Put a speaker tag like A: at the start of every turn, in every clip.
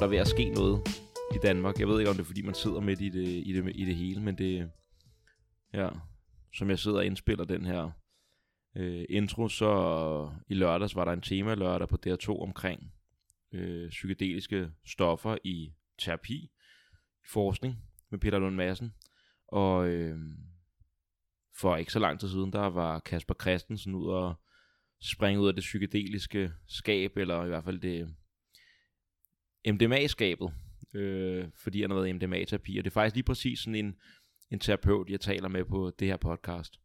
A: der er ved at ske noget i Danmark. Jeg ved ikke, om det er, fordi man sidder midt i det, i det, i det hele, men det... Ja, som jeg sidder og indspiller den her øh, intro, så i lørdags var der en tema lørdag på DR2 omkring øh, psykedeliske stoffer i terapi, forskning med Peter Lund Madsen. Og øh, for ikke så lang tid siden, der var Kasper Christensen ud og springe ud af det psykedeliske skab, eller i hvert fald det MDMA-skabet, øh, fordi han har været i MDMA-terapi. Og det er faktisk lige præcis sådan en, en terapeut, jeg taler med på det her podcast.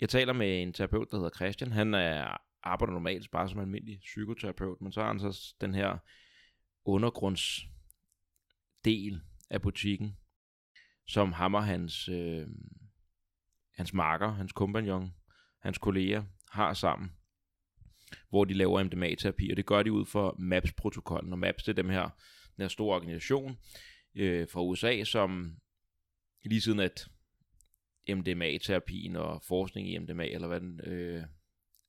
A: Jeg taler med en terapeut, der hedder Christian. Han er, arbejder normalt bare som almindelig psykoterapeut, men så har han så den her undergrundsdel af butikken, som hammer hans, øh, hans marker, hans kompagnon, hans kolleger har sammen, hvor de laver MDMA-terapi, og det gør de ud for MAPS-protokollen, og MAPS det er dem her, den her store organisation øh, fra USA, som lige siden at MDMA-terapien og forskning i MDMA, eller hvad den, øh,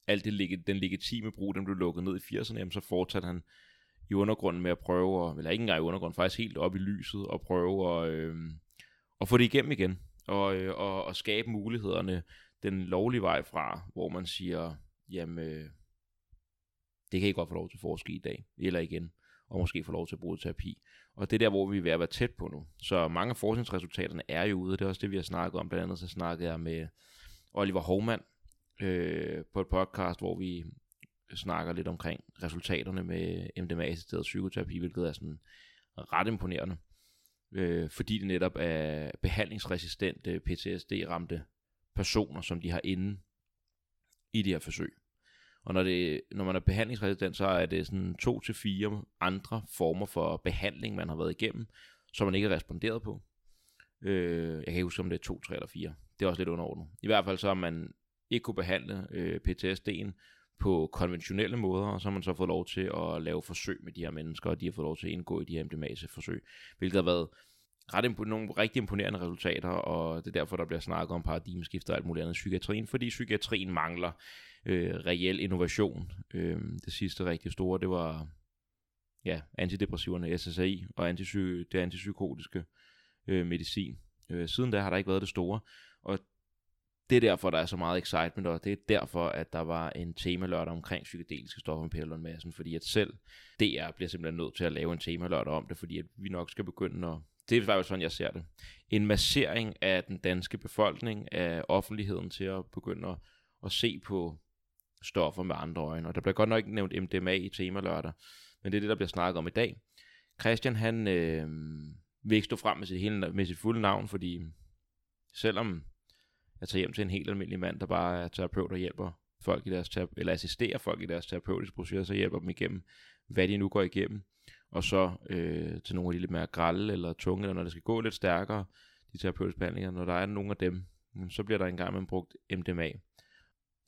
A: alt det, den legitime brug, den blev lukket ned i 80'erne, jamen, så fortsatte han i undergrunden med at prøve, at, eller ikke engang i undergrunden, faktisk helt op i lyset, og prøve at, øh, at få det igennem igen, og, øh, og, og skabe mulighederne den lovlige vej fra, hvor man siger, jamen, øh, det kan I godt få lov til at forske i dag, eller igen, og måske få lov til at bruge terapi. Og det er der, hvor vi er ved at være tæt på nu. Så mange af forskningsresultaterne er jo ude, det er også det, vi har snakket om. Blandt andet så snakkede jeg med Oliver Hovmand øh, på et podcast, hvor vi snakker lidt omkring resultaterne med MDMA-assisteret psykoterapi, hvilket er sådan ret imponerende. Øh, fordi det netop er behandlingsresistente PTSD-ramte personer, som de har inde i de her forsøg. Og når, det, når man er behandlingsresistent, så er det sådan to til fire andre former for behandling, man har været igennem, som man ikke har responderet på. Øh, jeg kan ikke huske, om det er to, tre eller fire. Det er også lidt underordnet. I hvert fald så har man ikke kunne behandle øh, PTSD'en på konventionelle måder, og så har man så fået lov til at lave forsøg med de her mennesker, og de har fået lov til at indgå i de her MDMA-forsøg, hvilket har været ret impo- nogle rigtig imponerende resultater, og det er derfor, der bliver snakket om paradigmeskifter og alt muligt andet i psykiatrien, fordi psykiatrien mangler øh, reel innovation. Øh, det sidste rigtig store, det var ja, antidepressiverne, SSRI og antipsy- det antipsykotiske øh, medicin. Øh, siden da har der ikke været det store, og det er derfor, der er så meget excitement, og det er derfor, at der var en tema lørdag omkring psykedeliske stoffer med Peter Lund Madsen, fordi at selv DR bliver simpelthen nødt til at lave en tema lørdag om det, fordi at vi nok skal begynde at det er faktisk sådan, jeg ser det. En massering af den danske befolkning, af offentligheden til at begynde at, at se på stoffer med andre øjne. Og der bliver godt nok ikke nævnt MDMA i tema lørdag, men det er det, der bliver snakket om i dag. Christian, han øh, vil ikke stå frem med sit, hele, med sit fulde navn, fordi selvom jeg tager hjem til en helt almindelig mand, der bare er terapeut og hjælper folk i deres eller assisterer folk i deres terapeutiske processer, så hjælper dem igennem, hvad de nu går igennem, og så øh, til nogle af de lidt mere grælde eller tunge, eller når det skal gå lidt stærkere, de terapeutiske behandlinger, når der er nogle af dem, så bliver der engang man brugt MDMA.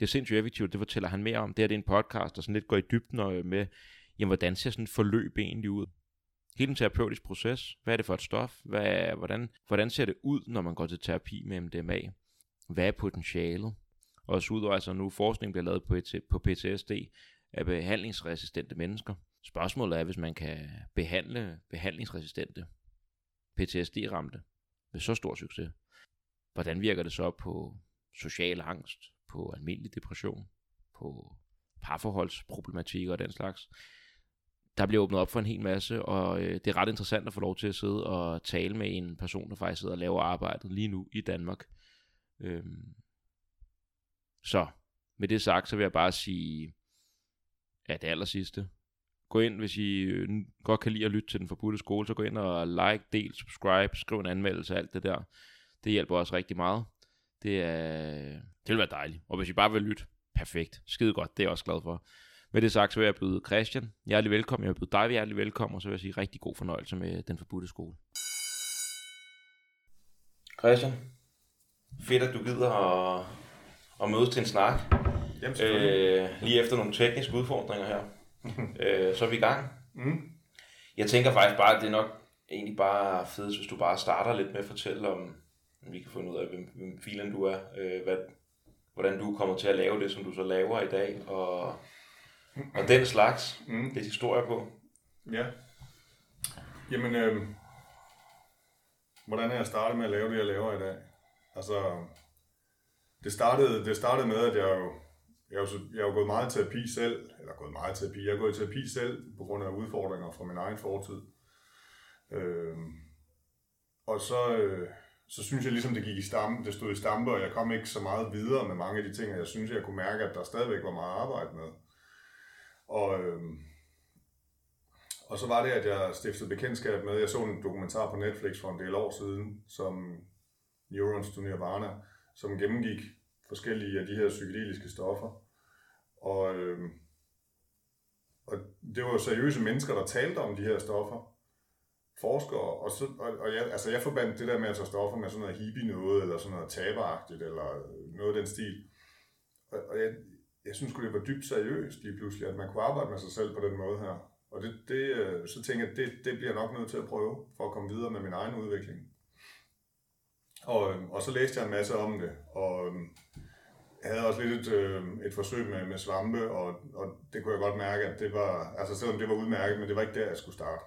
A: Det er sindssygt effektivt, det fortæller han mere om. Det her det er en podcast, der sådan lidt går i dybden og øh, med, jamen, hvordan ser sådan et forløb egentlig ud? Hele en terapeutisk proces. Hvad er det for et stof? Hvad, hvordan, hvordan ser det ud, når man går til terapi med MDMA? Hvad er potentialet? Og så ud altså nu forskning bliver lavet på, et, på PTSD af behandlingsresistente mennesker. Spørgsmålet er, hvis man kan behandle behandlingsresistente PTSD-ramte med så stor succes, hvordan virker det så på social angst, på almindelig depression, på parforholdsproblematik og den slags? Der bliver åbnet op for en hel masse, og øh, det er ret interessant at få lov til at sidde og tale med en person, der faktisk sidder og laver arbejdet lige nu i Danmark. Øhm. Så med det sagt, så vil jeg bare sige, at det aller sidste, gå ind, hvis I øh, godt kan lide at lytte til den forbudte skole, så gå ind og like, del, subscribe, skriv en anmeldelse, alt det der. Det hjælper også rigtig meget. Det, er, det vil være dejligt. Og hvis I bare vil lytte, perfekt. Skide godt, det er jeg også glad for. Med det sagt, så vil jeg byde Christian hjertelig velkommen. Jeg vil byde dig hjertelig velkommen, og så vil jeg sige rigtig god fornøjelse med den forbudte skole. Christian, fedt at du gider at, at mødes til en snak.
B: Jamen,
A: øh, lige efter nogle tekniske udfordringer her. øh, så er vi i gang. Mm. Jeg tænker faktisk bare, at det er nok egentlig bare fedest, hvis du bare starter lidt med at fortælle om, vi kan finde ud af, hvem, hvem filen du er, øh, hvad, hvordan du kommer til at lave det, som du så laver i dag, og, og den slags, mm. det er historie på.
B: Ja. Jamen, øh, hvordan er jeg startet med at lave det, jeg laver i dag? Altså, det startede, det startede med, at jeg jo, jeg jo, jeg jo gået meget i terapi selv, eller gået meget i terapi, jeg er gået i terapi selv på grund af udfordringer fra min egen fortid. Øh, og så, øh, så synes jeg ligesom, det gik i stampe, det stod i stampe, og jeg kom ikke så meget videre med mange af de ting, og jeg synes, jeg kunne mærke, at der stadigvæk var meget arbejde med. Og, øhm, og så var det, at jeg stiftede bekendtskab med, jeg så en dokumentar på Netflix for en del år siden, som Neurons to Nirvana, som gennemgik forskellige af de her psykedeliske stoffer. Og, øhm, og det var seriøse mennesker, der talte om de her stoffer. Forskere, og, så, og, og jeg, altså jeg forbandt det der med at tage stoffer med sådan noget hippie noget, eller sådan noget taberagtigt, eller noget af den stil. Og, og jeg, jeg synes det var dybt seriøst lige pludselig, at man kunne arbejde med sig selv på den måde her. Og det, det, øh, så tænker jeg, det, det bliver nok nødt til at prøve, for at komme videre med min egen udvikling. Og, øh, og så læste jeg en masse om det, og jeg havde også lidt et, et forsøg med, med svampe, og, og det kunne jeg godt mærke, at det var, altså selvom det var udmærket, men det var ikke der, jeg skulle starte.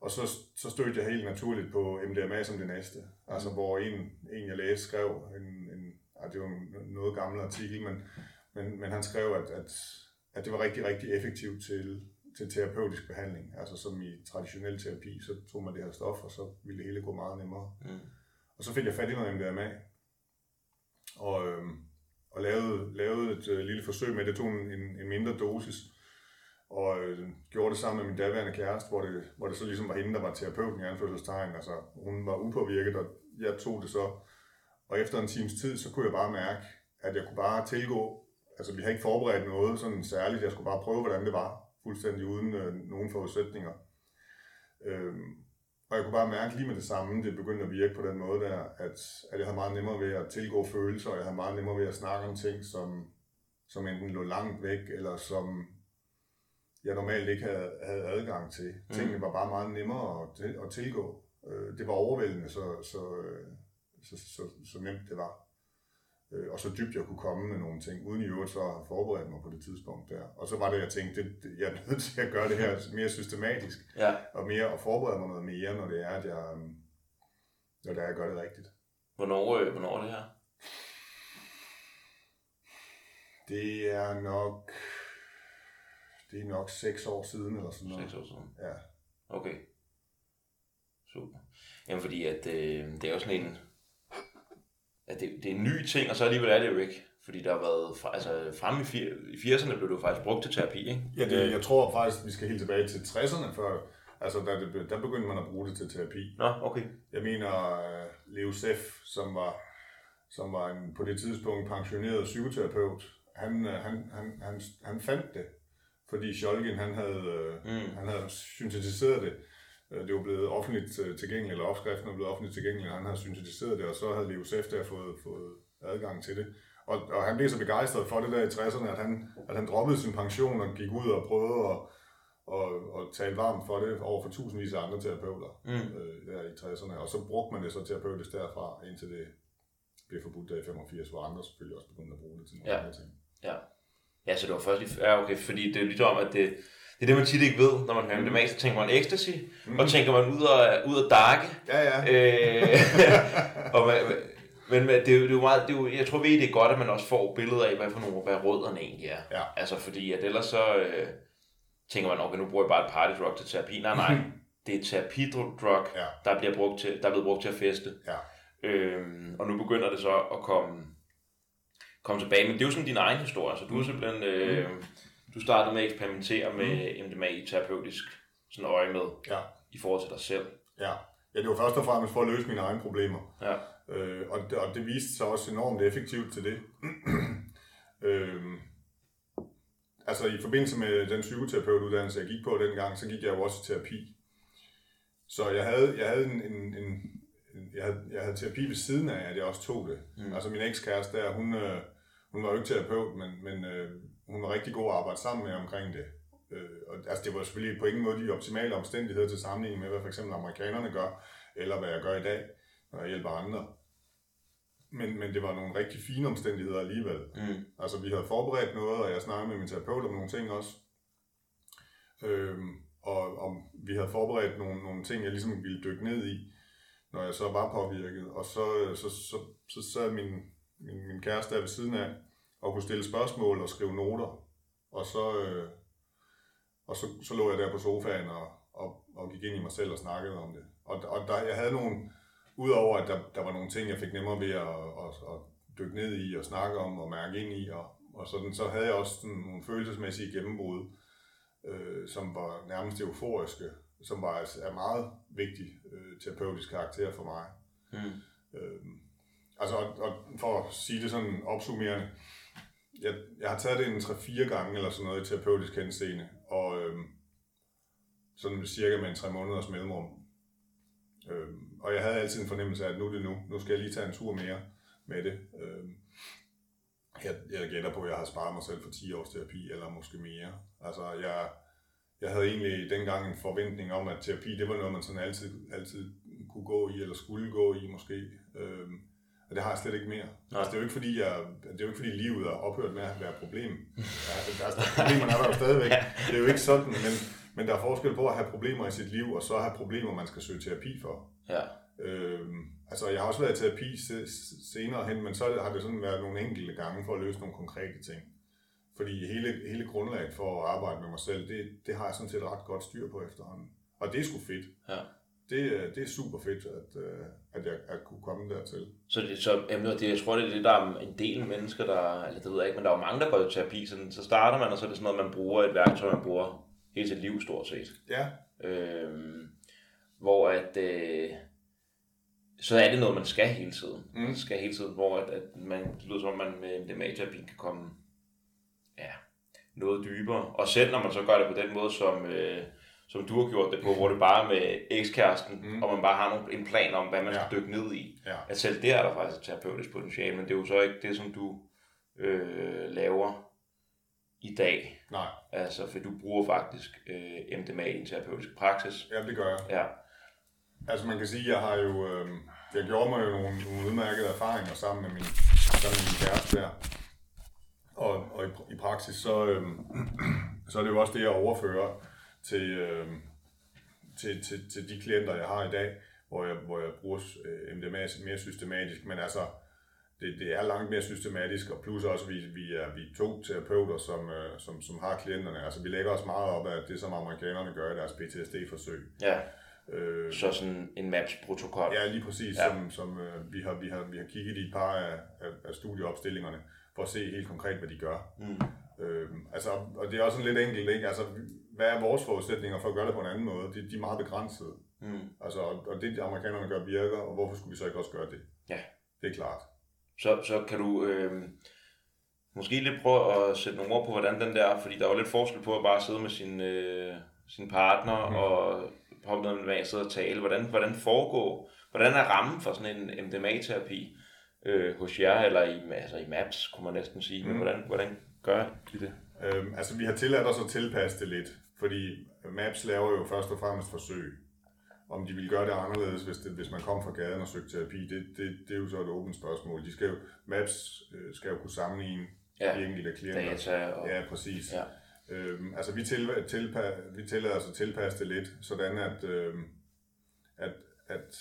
B: Og så, så stødte jeg helt naturligt på MDMA som det næste. Altså hvor en, en jeg læste, skrev, en, en, ja, det var en noget gammel artikel, men, men, men han skrev, at, at, at det var rigtig, rigtig effektivt til, til terapeutisk behandling. Altså som i traditionel terapi, så tog man det her stof, og så ville det hele gå meget nemmere. Mm. Og så fik jeg fat i noget MDMA, og, øh, og lavede, lavede et øh, lille forsøg med det. tog en, en mindre dosis, og øh, gjorde det sammen med min daværende kæreste, hvor det, hvor det så ligesom var hende, der var terapeuten i anførselstegn. Altså, hun var upåvirket, og jeg tog det så. Og efter en times tid, så kunne jeg bare mærke, at jeg kunne bare tilgå, altså vi havde ikke forberedt noget sådan særligt, jeg skulle bare prøve, hvordan det var fuldstændig uden øh, nogen forudsætninger. Øhm, og jeg kunne bare mærke lige med det samme, det begyndte at virke på den måde der, at, at jeg havde meget nemmere ved at tilgå følelser, og jeg havde meget nemmere ved at snakke om ting, som, som enten lå langt væk, eller som jeg normalt ikke havde, havde adgang til. Mm. Tingene var bare meget nemmere at, til, at tilgå. Øh, det var overvældende, så, så, øh, så, så, så nemt det var øh, og så dybt jeg kunne komme med nogle ting, uden i øvrigt så at have forberedt mig på det tidspunkt der. Og så var det, jeg tænkte, det, jeg er nødt til at gøre det her mere systematisk,
A: ja.
B: og mere at forberede mig noget mere, når det er, at jeg, når det er, at jeg gør det rigtigt.
A: Hvornår, øh, hvornår er det her?
B: Det er nok, det er nok seks år siden, eller sådan noget.
A: Seks år siden?
B: Ja.
A: Okay. Super. Jamen fordi, at øh, det er jo sådan en, at det, det er en ny ting, og så alligevel er det jo ikke. Fordi der har været, altså fremme i, i 80'erne blev det jo faktisk brugt til terapi, ikke?
B: Ja, det, jeg tror faktisk, vi skal helt tilbage til 60'erne, før, altså der, det, der begyndte man at bruge det til terapi.
A: Nå, okay.
B: Jeg mener, uh, Leo Seff, som var, som var en på det tidspunkt pensioneret psykoterapeut, han, uh, han, han, han, han fandt det, fordi Scholgen, han havde, uh, mm. han havde syntetiseret det. Øh, det var blevet offentligt øh, tilgængeligt, eller opskriften var blevet offentligt tilgængelig, og han havde syntetiseret det, og så havde Leo Sef der fået, fået adgang til det. Og, og han blev så begejstret for det der i 60'erne, at han, at han droppede sin pension og gik ud og prøvede at og, og tale varmt for det over for tusindvis af andre terapeuter mm. øh, der i 60'erne. Og så brugte man det så terapeutisk derfra, indtil det blev forbudt der i 85, hvor andre selvfølgelig også begyndte at bruge det til nogle
A: ja.
B: andre ting.
A: Ja. Ja, så det var først i... Ja, okay, fordi det er lidt om, at det, det er det, man tit ikke ved, når man hører mm. det så tænker man ecstasy, mm. og tænker man ud og, ud og darke.
B: Ja, ja.
A: Øh, og man, men det er, jo, det er jo meget, det er jo, jeg tror ved, det er godt, at man også får billeder af, hvad for nogle, hvad rødderne egentlig er.
B: Ja.
A: Altså fordi, at ellers så øh, tænker man, okay, nu bruger jeg bare et party drug til terapi. Nej, nej, det er et terapidrug,
B: ja.
A: der, bliver brugt til, der er blevet brugt til at feste.
B: Ja.
A: Øhm, og nu begynder det så at komme, komme tilbage. Men det er jo sådan din egen historie, så du er simpelthen... Øh, mm du startede med at eksperimentere med mm. MDMA i terapeutisk sådan øje med,
B: ja.
A: i forhold til dig selv.
B: Ja. ja, det var først og fremmest for at løse mine egne problemer.
A: Ja.
B: Øh, og, det, og det viste sig også enormt effektivt til det. øh, altså i forbindelse med den psykoterapeutuddannelse, jeg gik på dengang, så gik jeg jo også i terapi. Så jeg havde, jeg havde en, en, en jeg havde, jeg havde terapi ved siden af, at jeg også tog det. Mm. Altså min ekskæreste der, hun, øh, hun var jo ikke terapeut, men, men øh, hun var rigtig god at arbejde sammen med omkring det. Øh, og, altså det var selvfølgelig på ingen måde de optimale omstændigheder til sammenligning med, hvad for eksempel amerikanerne gør, eller hvad jeg gør i dag, når jeg hjælper andre. Men, men det var nogle rigtig fine omstændigheder alligevel.
A: Mm.
B: Altså vi havde forberedt noget, og jeg snakkede med min terapeut om nogle ting også. Øhm, og om vi havde forberedt nogle, nogle ting, jeg ligesom ville dykke ned i, når jeg så var påvirket. Og så, så, så, så sad min, min, min kæreste der ved siden af, og kunne stille spørgsmål og skrive noter. Og så, øh, og så, så lå jeg der på sofaen og, og, og gik ind i mig selv og snakkede om det. Og, og der, jeg havde nogle, udover at der, der var nogle ting, jeg fik nemmere ved at, at, at dykke ned i og snakke om og mærke ind i, og, og sådan, så havde jeg også sådan nogle følelsesmæssige gennembrud, øh, som var nærmest euforiske, som var altså, er meget vigtig øh, terapeutisk karakter for mig. Mm. Øh, altså, og, og for at sige det sådan opsummerende, jeg, jeg har taget det en 3-4 gange eller sådan noget i terapeutisk henseende, og øh, sådan cirka med en 3 måneders mellemrum. Øh, og jeg havde altid en fornemmelse af, at nu er det nu, nu skal jeg lige tage en tur mere med det. Øh, jeg, jeg gætter på, at jeg har sparet mig selv for 10 års terapi, eller måske mere. Altså, jeg, jeg havde egentlig dengang en forventning om, at terapi, det var noget, man sådan altid, altid kunne gå i, eller skulle gå i måske. Øhm, og det har jeg slet ikke mere. Altså, det er jo ikke fordi, jeg, det er jo ikke fordi livet er ophørt med at være et problem. Ja, er, problemerne er der jo stadigvæk. Det er jo ikke sådan, men, men der er forskel på at have problemer i sit liv, og så have problemer, man skal søge terapi for. Ja. Øhm, altså, jeg har også været i terapi senere hen, men så har det sådan været nogle enkelte gange for at løse nogle konkrete ting. Fordi hele, hele grundlaget for at arbejde med mig selv, det, det har jeg sådan set ret godt styr på efterhånden. Og det er sgu fedt. Ja. Det, det er super fedt, at, øh, at jeg at kunne komme dertil.
A: Så, det, så jamen, det, jeg tror, det er det, der er en del mennesker, der, eller det ved jeg ikke, men der er jo mange, der går i terapi, sådan, så starter man, og så er det sådan noget, man bruger et værktøj, man bruger hele sit liv stort set. Ja. Øhm, hvor at, øh, så er det noget, man skal hele tiden. Mm. Man skal hele tiden, hvor at, at man, det lyder som om, man med MDMA-terapi kan komme ja, noget dybere. Og selv når man så gør det på den måde, som, øh, som du har gjort det på, hvor det bare er med ekskæresten, mm. og man bare har nogle, en plan om, hvad man ja. skal dykke ned i. Ja. At selv der er der faktisk et terapeutisk potentiale, men det er jo så ikke det, som du øh, laver i dag. Nej. Altså, for du bruger faktisk øh, MDMA i en terapeutisk praksis.
B: Ja, det gør jeg. Ja. Altså man kan sige, jeg har jo, øh, jeg gjorde mig jo nogle, nogle udmærkede erfaringer sammen med min, sammen med min kæreste der. Og, og i, i praksis, så, øh, så er det jo også det, jeg overfører til, øh, til, til, til de klienter, jeg har i dag, hvor jeg, hvor jeg bruger øh, MDMA mere systematisk. Men altså, det, det er langt mere systematisk, og plus også, vi, vi, er, vi er to terapeuter, som, øh, som, som har klienterne. Altså, vi lægger os meget op af det, som amerikanerne gør i deres PTSD-forsøg. Ja.
A: Øh, så sådan en MAPS-protokol.
B: Ja, lige præcis, ja. som, som øh, vi, har, vi, har, vi har kigget i et par af, af, af studieopstillingerne, for at se helt konkret, hvad de gør. Mm. Øh, altså, og det er også sådan lidt enkelt, ikke? Altså, hvad er vores forudsætninger for at gøre det på en anden måde? De, de er meget begrænsede. Mm. Altså, og det, de amerikanerne gør, virker, og hvorfor skulle vi så ikke også gøre det? Ja. Det er klart.
A: Så, så kan du øh, måske lidt prøve at sætte nogle ord på, hvordan den der, fordi der er jo lidt forskel på at bare sidde med sin, øh, sin partner mm. og hoppe ned med sidde og tale. Hvordan, hvordan foregår, hvordan er rammen for sådan en MDMA-terapi øh, hos jer, eller i, altså i MAPS, kunne man næsten sige, mm. men hvordan, hvordan gør I det?
B: Øhm, altså, vi har tilladt os at tilpasse det lidt, fordi MAPS laver jo først og fremmest forsøg. Om de vil gøre det anderledes, hvis, det, hvis man kom fra gaden og søgte terapi, det, det, det er jo så et åbent spørgsmål. De skal jo, MAPS øh, skal jo kunne sammenligne ja, de enkelte klienter. Data og... Ja, præcis. Ja. Øhm, altså vi, til, tilpa, vi tillader os at tilpasse det lidt, sådan at, øhm, at, at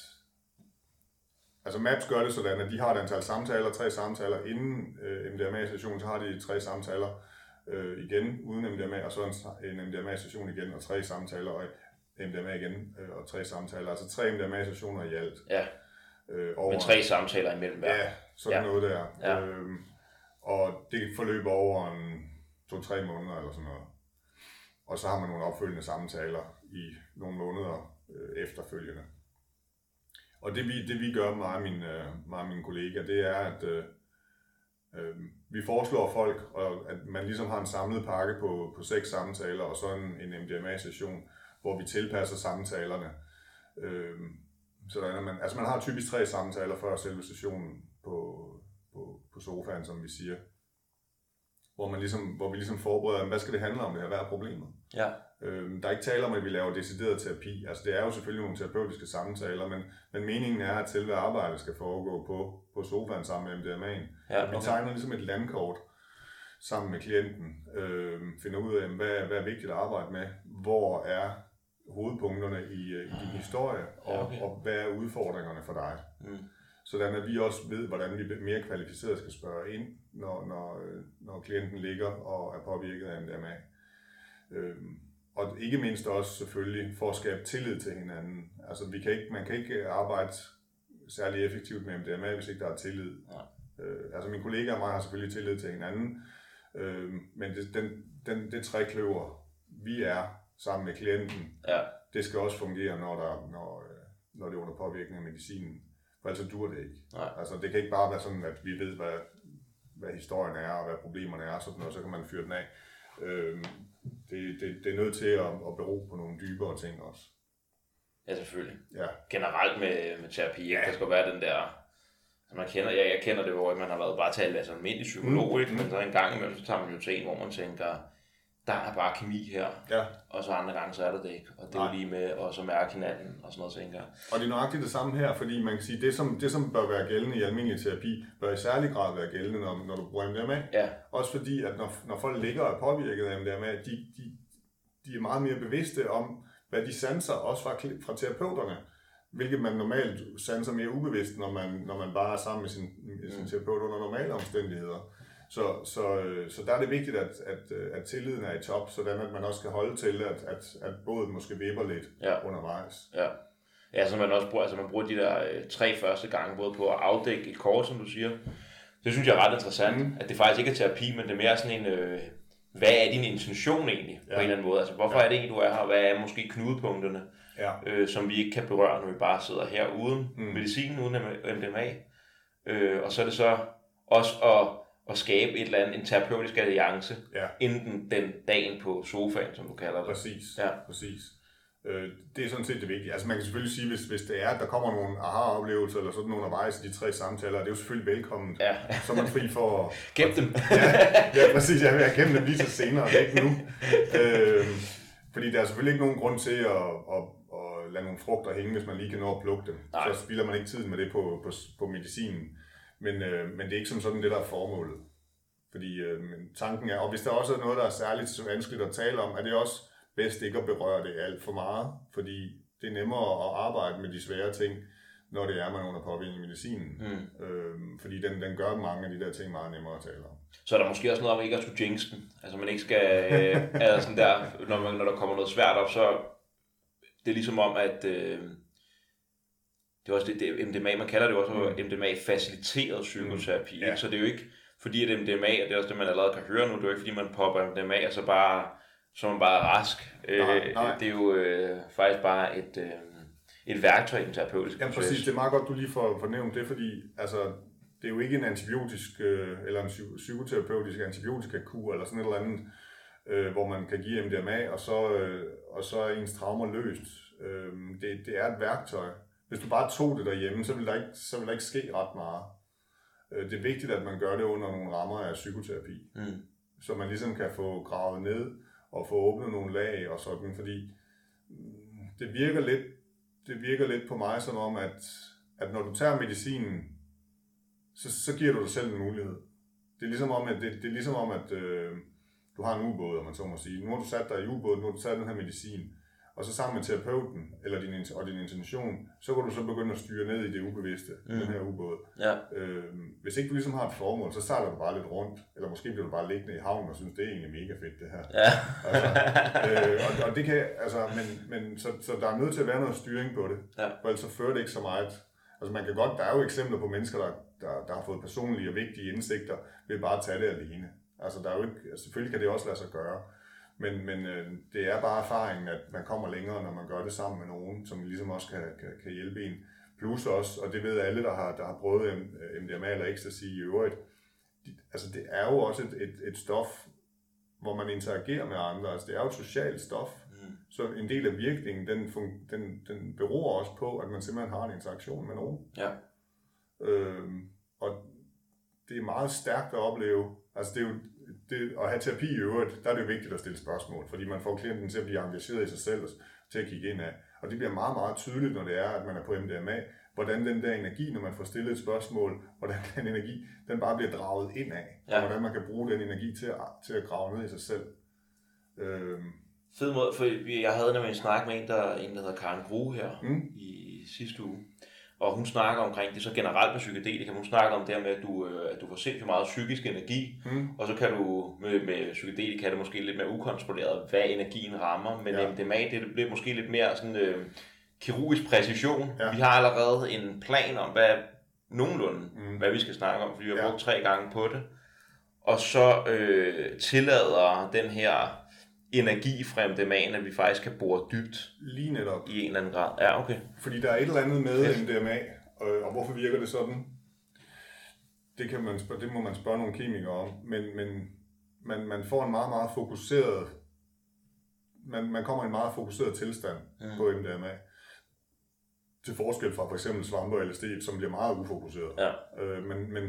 B: altså Maps gør det sådan, at de har et antal samtaler, tre samtaler inden øh, MDMA-session, så har de tre samtaler øh, igen uden MDMA, og så en, en MDMA-session igen, og tre samtaler, og MDMA igen, øh, og tre samtaler, altså tre MDMA-sessioner i alt. Ja,
A: øh, over, med tre samtaler imellem hver.
B: Ja, sådan ja. noget der. Ja. Øhm, og det forløber over en to-tre måneder eller sådan noget. Og så har man nogle opfølgende samtaler i nogle måneder øh, efterfølgende. Og det vi, det vi gør, mig og min, øh, mig og min kollega, det er, at øh, øh, vi foreslår folk, og at man ligesom har en samlet pakke på, på seks samtaler, og så en, en MDMA-session, hvor vi tilpasser samtalerne. Øh, sådan, man, altså man har typisk tre samtaler før selve sessionen på, på, på sofaen, som vi siger hvor, man ligesom, hvor vi ligesom forbereder, hvad skal det handle om det her, hvad er problemet? Ja. Øhm, der er ikke tale om, at vi laver decideret terapi. Altså det er jo selvfølgelig nogle terapeutiske samtaler, men, men meningen er, at selve arbejdet skal foregå på, på sofaen sammen med MDMA'en. Ja. Vi tegner ligesom et landkort sammen med klienten, øhm, finder ud af, hvad, hvad er vigtigt at arbejde med, hvor er hovedpunkterne i, øh, i din historie, og,
A: Ja, okay.
B: og hvad er udfordringerne for dig.
A: Mm.
B: Sådan at vi også ved, hvordan vi mere kvalificeret skal spørge ind, når, når, øh, når klienten ligger og er påvirket af MDMA. Øhm, og ikke mindst også selvfølgelig for at skabe tillid til hinanden. Altså vi kan ikke, man kan ikke arbejde særlig effektivt med MDMA, hvis ikke der er tillid.
A: Nej.
B: Øh, altså min kollega og mig har selvfølgelig tillid til hinanden, øh, men det, den, den, det trækløver, vi er sammen med klienten,
A: Ja,
B: det skal også fungere, når, der, når, øh, når det er under påvirkning af medicinen. For ellers dur det ikke.
A: Nej.
B: Altså, det kan ikke bare være sådan, at vi ved, hvad, hvad historien er, og hvad problemerne er, sådan noget, så kan man fyre den af. Øhm, det, det, det er nødt til at, at bero på nogle dybere ting også.
A: Ja selvfølgelig.
B: Ja,
A: Generelt med, med terapi, ja. der skal være den der... Man kender, ja, jeg kender det, hvor man har været bare talt altså almindelig psykolog,
B: Mm.
A: ikke? men så en gang imellem, så tager man jo til en, hvor man tænker, der er bare kemi her,
B: ja.
A: og så andre gange, så er det det ikke. Og det er
B: Nej.
A: lige med at så mærke hinanden og sådan noget, tænker jeg.
B: Og det er nøjagtigt det samme her, fordi man kan sige, det som, det som bør være gældende i almindelig terapi, bør i særlig grad være gældende, når, når du bruger MDMA.
A: Ja,
B: Også fordi, at når, når folk ligger og er påvirket af MDMA, de, de, de er meget mere bevidste om, hvad de sanser, også fra, fra terapeuterne. Hvilket man normalt sanser mere ubevidst, når man, når man bare er sammen med sin, med sin
A: Mm.
B: terapeut under normale omstændigheder. Så, så, øh, så der er det vigtigt, at, at, øh, at tilliden er i top, sådan at man også kan holde til, at, at, at båden måske vipper lidt
A: ja.
B: undervejs.
A: Ja. Ja, så man også bruger, altså man bruger de der øh, tre første gange, både på at afdække et kort, som du siger. Det synes jeg er ret interessant,
B: mm.
A: at det faktisk ikke er terapi, men det er mere sådan en, øh, hvad er din intention egentlig, ja. På en eller anden måde? Altså, hvorfor
B: Ja.
A: er det egentlig, du er her, hvad er måske knudepunkterne,
B: Ja.
A: øh, som vi ikke kan berøre, når vi bare sidder her uden
B: mm.
A: medicin, uden MDMA. Øh, og så er det så også at, at skabe et eller andet, en terapeutisk alliance,
B: Ja.
A: inden den dagen på sofaen, som du kalder det.
B: Præcis,
A: Ja.
B: præcis. Øh, det er sådan set det vigtige. Altså man kan selvfølgelig sige, hvis, hvis det er, at der kommer nogle aha-oplevelser eller sådan nogle undervejs i de tre samtaler, det er jo selvfølgelig velkommen.
A: Ja,
B: Så er man fri for at...
A: gem dem.
B: Ja, præcis. Jeg vil have gennem dem lige så senere, er ikke nu. Øh, fordi der er selvfølgelig ikke nogen grund til at, at, at lade nogle frugter hænge, hvis man lige kan nå at plukke dem.
A: Nej.
B: Så spilder man ikke tiden med det på, på, på medicinen. Men, øh, men det er ikke som sådan det, der er formålet. Fordi øh, tanken er, og hvis der også er noget, der er særligt vanskeligt at tale om, er det også bedst ikke at berøre det alt for meget, fordi det er nemmere at arbejde med de svære ting, når det er, man er under påvirkning af medicinen.
A: Mm.
B: Øh, fordi den, den gør mange af de der ting meget nemmere at tale om.
A: Så er der måske også noget om ikke at skulle jinx den. Altså man ikke skal, øh, altså sådan der, når, man, når der kommer noget svært op, så det er ligesom om, at øh, det er også det, det MDMA, man kalder det også
B: Mm.
A: MDMA-faciliteret psykoterapi.
B: Mm.
A: Ja.
B: Ja.
A: Så det er jo ikke, fordi at MDMA, og det er også det, man allerede kan høre nu, det er jo ikke, fordi man popper MDMA, og så bare, så er man bare rask.
B: Nej,
A: øh,
B: nej.
A: Det er jo øh, faktisk bare et, øh, et værktøj i den terapeutiske
B: Ja, præcis. Det er meget godt, du lige får, får nævnt det, fordi altså, det er jo ikke en antibiotisk, øh, eller en psy- psykoterapeutisk antibiotikakur, eller sådan et eller andet, øh, hvor man kan give MDMA, og så, øh, og så er ens traumer løst. Øh, det, det er et værktøj. Hvis du bare tog det derhjemme, så vil der ikke, så vil der ikke ske ret meget. Øh, det er vigtigt, at man gør det under nogle rammer af psykoterapi,
A: Mm.
B: så man ligesom kan få gravet ned og få åbnet nogle lag og sådan, fordi mm, det virker lidt, det virker lidt på mig som om, at, at når du tager medicinen, så, så giver du dig selv en mulighed. Det er ligesom om, at, det, det er ligesom om, at øh, du har en ubåd, om man så må sige. Nu har du sat dig i ubåden, nu har du taget den her medicin, og så sammen med terapeuten eller din, og din intention, så kan du så begynde at styre ned i det ubevidste, mm. den her ubåd.
A: Ja,
B: Øh, hvis ikke du ligesom har et formål, så sejler du bare lidt rundt, eller måske bliver du bare liggende i havnen og synes, det er egentlig mega fedt det her.
A: ja.
B: Altså, øh, og, og det kan, altså, men, men så, så der er nødt til at være noget styring på det,
A: Ja.
B: for ellers så fører det ikke så meget. Altså man kan godt, der er jo eksempler på mennesker, der, der, der har fået personlige og vigtige indsigter ved bare at tage det alene. Altså der er jo ikke, altså, selvfølgelig kan det også lade sig gøre, men, men øh, det er bare erfaringen, at man kommer længere, når man gør det sammen med nogen, som ligesom også kan, kan, kan hjælpe en. Plus også, og det ved alle, der har, der har prøvet MDMA eller ecstasy i øvrigt, de, altså det er jo også et, et, et stof, hvor man interagerer med andre. Altså det er jo et socialt stof.
A: Mm.
B: Så en del af virkningen, den, fun- den, den beror også på, at man simpelthen har en interaktion med nogen.
A: Ja.
B: Øhm, og det er meget stærkt at opleve. Altså det er jo, det, at have terapi i øvrigt, der er det jo vigtigt at stille spørgsmål, fordi man får klienten til at blive engageret i sig selv til at kigge ind af. Og det bliver meget, meget tydeligt, når det er, at man er på MDMA, hvordan den der energi, når man får stillet et spørgsmål, hvordan den energi, den bare bliver draget ind af,
A: Ja.
B: og hvordan man kan bruge den energi til at, til at grave ned i sig selv. Øhm,
A: fed måde, for jeg havde nemlig en snak med en, der, en, der hedder Karen Grue her
B: Mm.
A: i sidste uge. Og hun snakker omkring det så generelt med psykedelika. Hun snakker om det her med, at du, øh, at du får sindssygt meget psykisk energi,
B: Mm.
A: og så kan du med, med psykedelika er det måske lidt mere ukontrolleret, hvad energien rammer. Men
B: Ja.
A: MDMA, det bliver måske lidt mere sådan øh, kirurgisk præcision.
B: Ja.
A: Vi har allerede en plan om, hvad nogenlunde,
B: Mm.
A: hvad vi skal snakke om, fordi vi har
B: ja.
A: brugt tre gange på det. Og så øh, tillader den her energi fra MDMA'en, at vi faktisk kan bore dybt
B: Lige netop.
A: i en eller anden grad. Ja, okay.
B: Fordi der er et eller andet med
A: Fedt.
B: MDMA, og, og hvorfor virker det sådan? Det, kan man spørge, det må man spørge nogle kemikere om, men, men man, man får en meget, meget fokuseret, man, man kommer i en meget fokuseret tilstand. Mm. på MDMA. Til forskel fra for eksempel svampe og LSD, som bliver meget ufokuseret.
A: Ja.
B: Øh, men, men,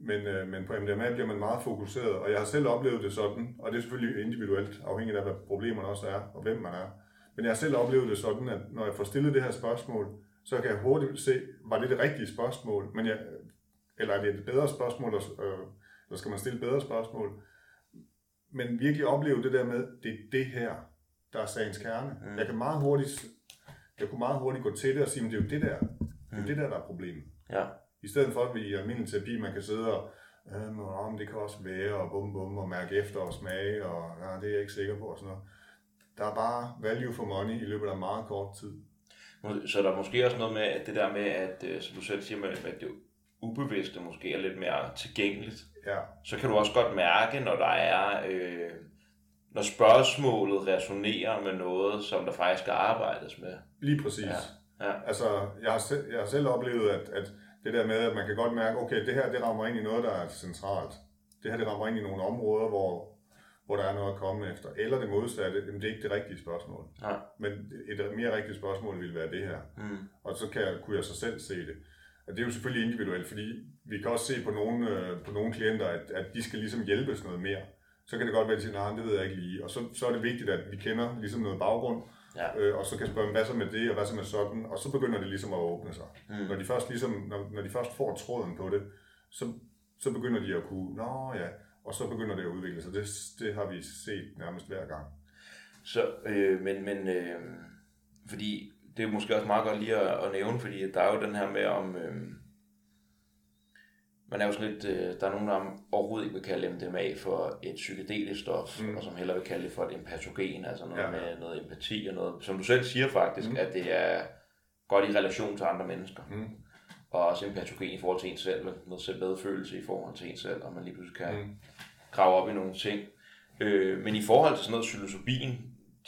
B: men, øh, men på MDMA bliver man meget fokuseret, og jeg har selv oplevet det sådan, og det er selvfølgelig individuelt, afhængigt af, hvad problemerne også er, og hvem man er. Men jeg har selv oplevet det sådan, at når jeg får stillet det her spørgsmål, så kan jeg hurtigt se, var det det rigtige spørgsmål, men jeg, eller er det et bedre spørgsmål, eller, øh, eller skal man stille bedre spørgsmål? Men virkelig opleve det der med, det er det her, der er sagens kerne. Mm. Jeg kan meget hurtigt, jeg kunne meget hurtigt gå til det og sige, men det er jo det der, det er
A: Mm.
B: det der, der er problemet.
A: Ja.
B: I stedet for, at vi i almindelig terapi, man kan sidde og, øh, om det kan også være, og bum bum, og mærke efter og smage, og ja, det er jeg ikke sikker på, og sådan noget. Der er bare value for money i løbet af meget kort tid.
A: Så der er måske også noget med at det der med, at øh, som du selv siger, med, at det ubevidste måske er lidt mere tilgængeligt.
B: Ja,
A: Så kan du også godt mærke, når der er, øh, når spørgsmålet resonerer med noget, som der faktisk skal arbejdes med.
B: lige præcis.
A: Ja. Ja.
B: Altså, jeg har, selv, jeg har selv oplevet, at, at det der med, at man kan godt mærke, okay, det her, det rammer ind i noget, der er centralt. Det her, det rammer ind i nogle områder, hvor, hvor der er noget at komme efter. Eller det modsatte, jamen, det er ikke det rigtige spørgsmål.
A: Ja.
B: Men et mere rigtigt spørgsmål ville være det her.
A: Mm.
B: Og så kan jeg, kunne jeg så selv se det. Og det er jo selvfølgelig individuelt, fordi vi kan også se på nogle, øh, på nogle klienter, at, at de skal ligesom hjælpes noget mere. Så kan det godt være, at de siger, nej, det ved jeg ikke lige. Og så, så er det vigtigt, at vi kender ligesom noget baggrund,
A: Ja.
B: øh, og så kan spørge, hvad så med det, og hvad så med sådan, og så begynder det ligesom at åbne sig.
A: Mm.
B: Når de først, ligesom, når, når de først får tråden på det, så, så begynder de at kunne, nå ja, og så begynder det at udvikle sig. Det, det har vi set nærmest hver gang.
A: Så, øh, men, men øh, fordi det er måske også meget godt lige at, at nævne, fordi der er jo den her med om, øh, man er jo sådan lidt, øh, der er nogen, der overhovedet ikke vil kalde MDMA for et psykedelisk stof,
B: Mm.
A: og som heller vil kalde det for et empatogen, altså noget
B: Ja.
A: ja. med noget empati og noget, som du selv siger faktisk,
B: Mm.
A: at det er godt i relation til andre mennesker,
B: Mm.
A: og også empatogen i forhold til en selv, noget selvmedfølelse i forhold til en selv, og man lige pludselig kan
B: Mm.
A: grave op i nogle ting. Øh, men i forhold til sådan noget psilocybin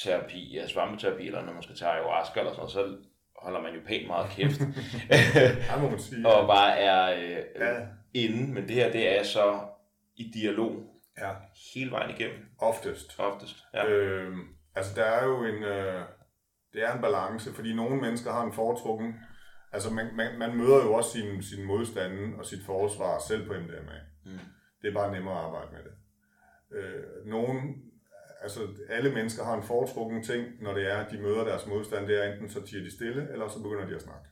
A: terapi, ja, svampeterapi, eller når man skal tage ayahuasca eller sådan noget, så holder man jo pænt meget kæft.
B: Her må man sige.
A: og bare er øh,
B: Ja.
A: Ja. inde, men det her, det er så i dialog
B: Ja,
A: hele vejen igennem,
B: oftest.
A: oftest. Ja.
B: Øh, altså, der er jo en, øh, det er en balance, fordi nogle mennesker har en foretrukken, altså man, man, man møder jo også sin, sin modstande og sit forsvar selv på MDMA.
A: Mm.
B: Det er bare nemmere at arbejde med det. Øh, nogen, altså alle mennesker har en foretrukken ting, når det er, at de møder deres modstand, det er enten så tiger de stille, eller så begynder de at snakke.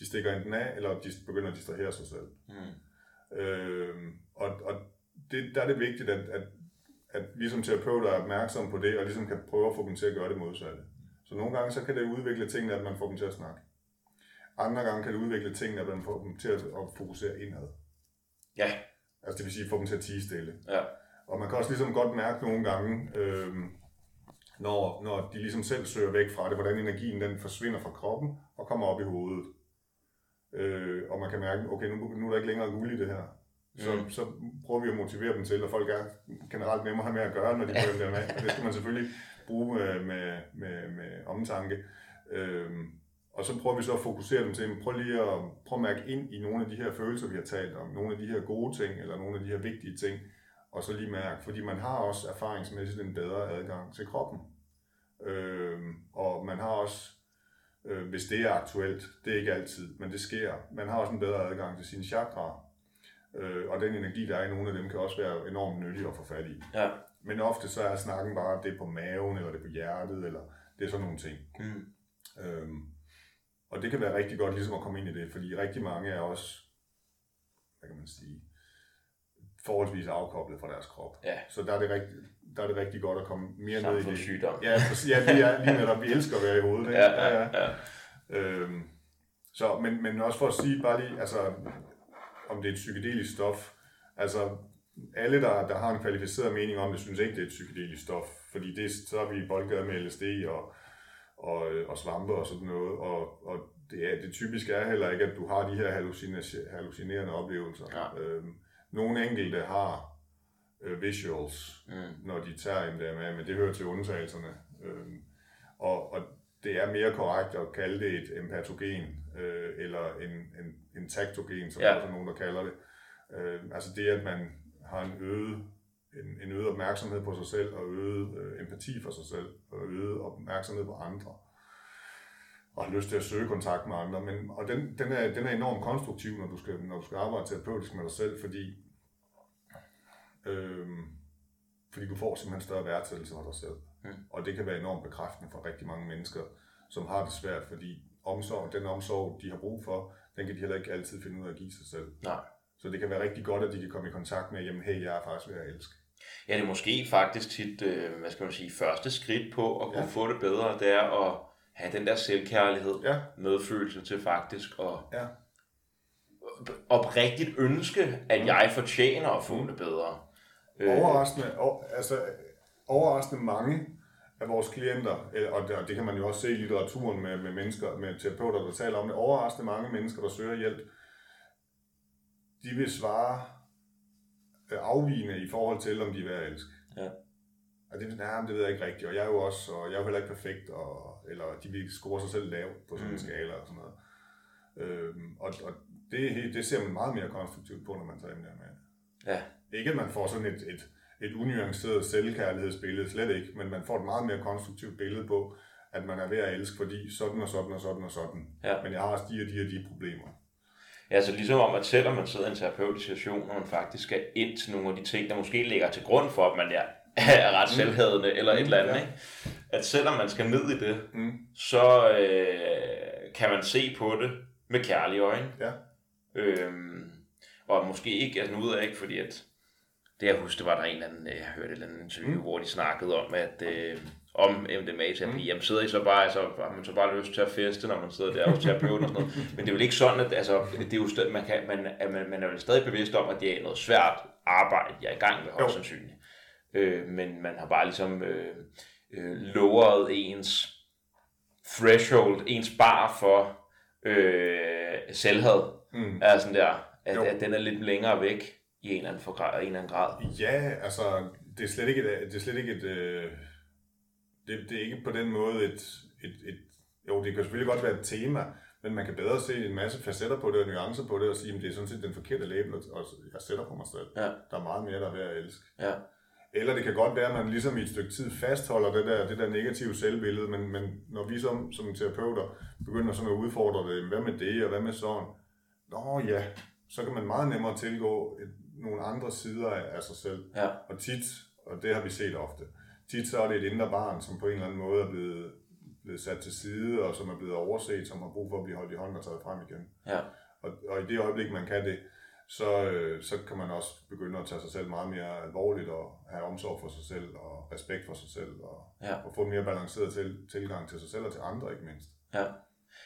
B: De stikker enten af, eller de begynder at distrahere sig selv.
A: Mm.
B: Øh, og og det, der er det vigtigt, at, at, at vi som terapeuter er opmærksomme på det, og ligesom kan prøve at få dem til at gøre det modsatte. Så nogle gange så kan det udvikle tingene, at man får dem til at snakke. Andre gange kan det udvikle tingene, at man får dem til at, at fokusere indad.
A: Ja,
B: Altså det vil sige, få dem til at tige stille.
A: ja.
B: Og man kan også ligesom godt mærke nogle gange, øh, når, når de ligesom selv søger væk fra det, hvordan energien den forsvinder fra kroppen og kommer op i hovedet. Øh, og man kan mærke, okay, nu, nu er der ikke længere guld i det her. Så, mm. Så prøver vi at motivere dem til, og folk er generelt nemmere at have med at gøre, når de prøver dem med. Og det skal man selvfølgelig bruge med, med, med, med omtanke. Øh, og så prøver vi så at fokusere dem til, prøv lige at, prøv at mærke ind i nogle af de her følelser, vi har talt om, nogle af de her gode ting, eller nogle af de her vigtige ting, og så lige mærke, fordi man har også erfaringsmæssigt en bedre adgang til kroppen. Øh, og man har også, øh, hvis det er aktuelt, det er ikke altid, men det sker, man har også en bedre adgang til sine chakraer. Øh, og den energi, der er i nogle af dem, kan også være enormt nyttig at få fat i.
A: ja.
B: Men ofte så er snakken bare, det er på maven, eller det er på hjertet, eller det er sådan nogle ting.
A: Mm.
B: Øhm, og det kan være rigtig godt ligesom at komme ind i det, fordi rigtig mange er også, hvad kan man sige, forholdsvis afkoblet fra deres krop.
A: Ja.
B: Så der er det rigtig, der er det rigtig godt at komme mere ned i det.
A: Samfundssygdom.
B: Ja, ja lige, er, lige netop, vi elsker at være i hovedet. Ikke?
A: Ja, ja, ja.
B: Øhm, så, men, men også for at sige bare lige, altså, om det er et psykedelisk stof, altså alle, der, der har en kvalificeret mening om det, synes ikke, det er et psykedelisk stof, fordi det, så er vi boldgade med LSD og, og, og svampe og sådan noget, og, og det, er, det typiske er heller ikke, at du har de her hallucinerende oplevelser.
A: Ja.
B: Øhm, nogle enkelte har øh, visuals,
A: Mm.
B: når de tager MDMA, men det hører til undtagelserne. Øhm, og, og det er mere korrekt at kalde det et empatogen, øh, eller en, en, en taktogen, som
A: Ja.
B: også er nogen, der kalder det. Øh, altså det, at man har en øget, en, en øget opmærksomhed på sig selv, og øget øh, empati for sig selv, og øget opmærksomhed på andre, og har lyst til at søge kontakt med andre. Men, og den, den, er, den er enormt konstruktiv, når du skal, når du skal arbejde terapeutisk med dig selv, fordi Øhm, fordi du får simpelthen større værdsættelse for dig selv.
A: Mm.
B: Og det kan være enormt bekræftende for rigtig mange mennesker, som har det svært, fordi omsorg, den omsorg, de har brug for, den kan de heller ikke altid finde ud af at give sig selv.
A: Nej.
B: Så det kan være rigtig godt, at de kan komme i kontakt med, jamen hey, jeg er faktisk ved at elske.
A: Ja, det er måske faktisk tit, øh, hvad skal man sige, første skridt på at kunne
B: Ja.
A: få det bedre, det er at have den der selvkærlighed,
B: Ja,
A: medfølelse til faktisk at
B: ja,
A: oprigtigt ønske, at
B: Mm.
A: jeg fortjener at få
B: Mm.
A: det bedre.
B: Overraskende, og, altså, overraskende mange af vores klienter, øh, og det, og det kan man jo også se i litteraturen med, med mennesker, med terapeuter, der taler om det, overraskende mange mennesker, der søger hjælp, de vil svare øh, afvigende i forhold til, om de er værd at elske.
A: Ja.
B: Og det, nej, det ved jeg ikke rigtigt, og jeg er jo også, og jeg er jo heller ikke perfekt, og, eller de vil score sig selv lavt på sådan en
A: Mm.
B: skala og sådan noget. Øhm, og, og det, det ser man meget mere konstruktivt på, når man tager emner med.
A: Ja,
B: Ikke at man får sådan et, et, et unuanceret selvkærlighedsbillede, slet ikke, men man får et meget mere konstruktivt billede på, at man er ved at elske, fordi sådan og sådan og sådan og sådan.
A: Ja.
B: Men jeg har også de og de og de problemer.
A: Ja, så ligesom om, at selvom man sidder i en terapeutisk situation, og man faktisk skal ind til nogle af de ting, der måske ligger til grund for, at man er, er ret selvhadende eller et
B: Mm,
A: eller andet,
B: ja.
A: ikke? at selvom man skal ned i det,
B: Mm.
A: så øh, kan man se på det med kærlige øjne.
B: Ja.
A: Øhm, og måske ikke, altså nu ved jeg ikke, fordi at det jeg husker, var der en eller anden, øh, jeg hørte et eller andet interview, mm. hvor de snakkede om, at øh, om MDMA-terapi, mm. jamen sidder I så bare, altså har man så bare lyst til at feste, når man sidder der hos terapeuten og sådan noget. Men det er vel ikke sådan, at altså, det er jo stadig, man, kan, man, er, man, man er vel stadig bevidst om, at det er noget svært arbejde, jeg er i gang med, højst sandsynligt. Øh, men man har bare ligesom øh, øh, loweret ens threshold, ens bar for øh, selvhed,
B: Mm.
A: er sådan der, at,
B: Jo.
A: at den er lidt længere væk i en eller anden, for, en eller anden grad.
B: Ja, altså, det er slet ikke et, det er slet ikke et, øh, det, det er ikke på den måde et, et, et, jo, det kan selvfølgelig godt være et tema, men man kan bedre se en masse facetter på det og nuancer på det og sige, at det er sådan set den forkerte label, og jeg sætter på mig selv.
A: Ja.
B: Der er meget mere, der er værd at elske.
A: Ja.
B: Eller det kan godt være, at man ligesom i et stykke tid fastholder det der, det der negative selvbillede, men, men når vi som, som terapeuter begynder sådan at udfordre det, hvad med det, og hvad med sådan, nå ja, så kan man meget nemmere tilgå et, nogle andre sider af, sig selv.
A: Ja.
B: Og tit, og det har vi set ofte, tit så er det et indre barn, som på en eller anden måde er blevet, blevet sat til side, og som er blevet overset, som har brug for at blive holdt i hånden og taget frem igen.
A: Ja.
B: Og, og i det øjeblik, man kan det, så, øh, så kan man også begynde at tage sig selv meget mere alvorligt og have omsorg for sig selv og respekt for sig selv og,
A: Ja.
B: og få en mere balanceret til, tilgang til sig selv og til andre ikke mindst.
A: Ja.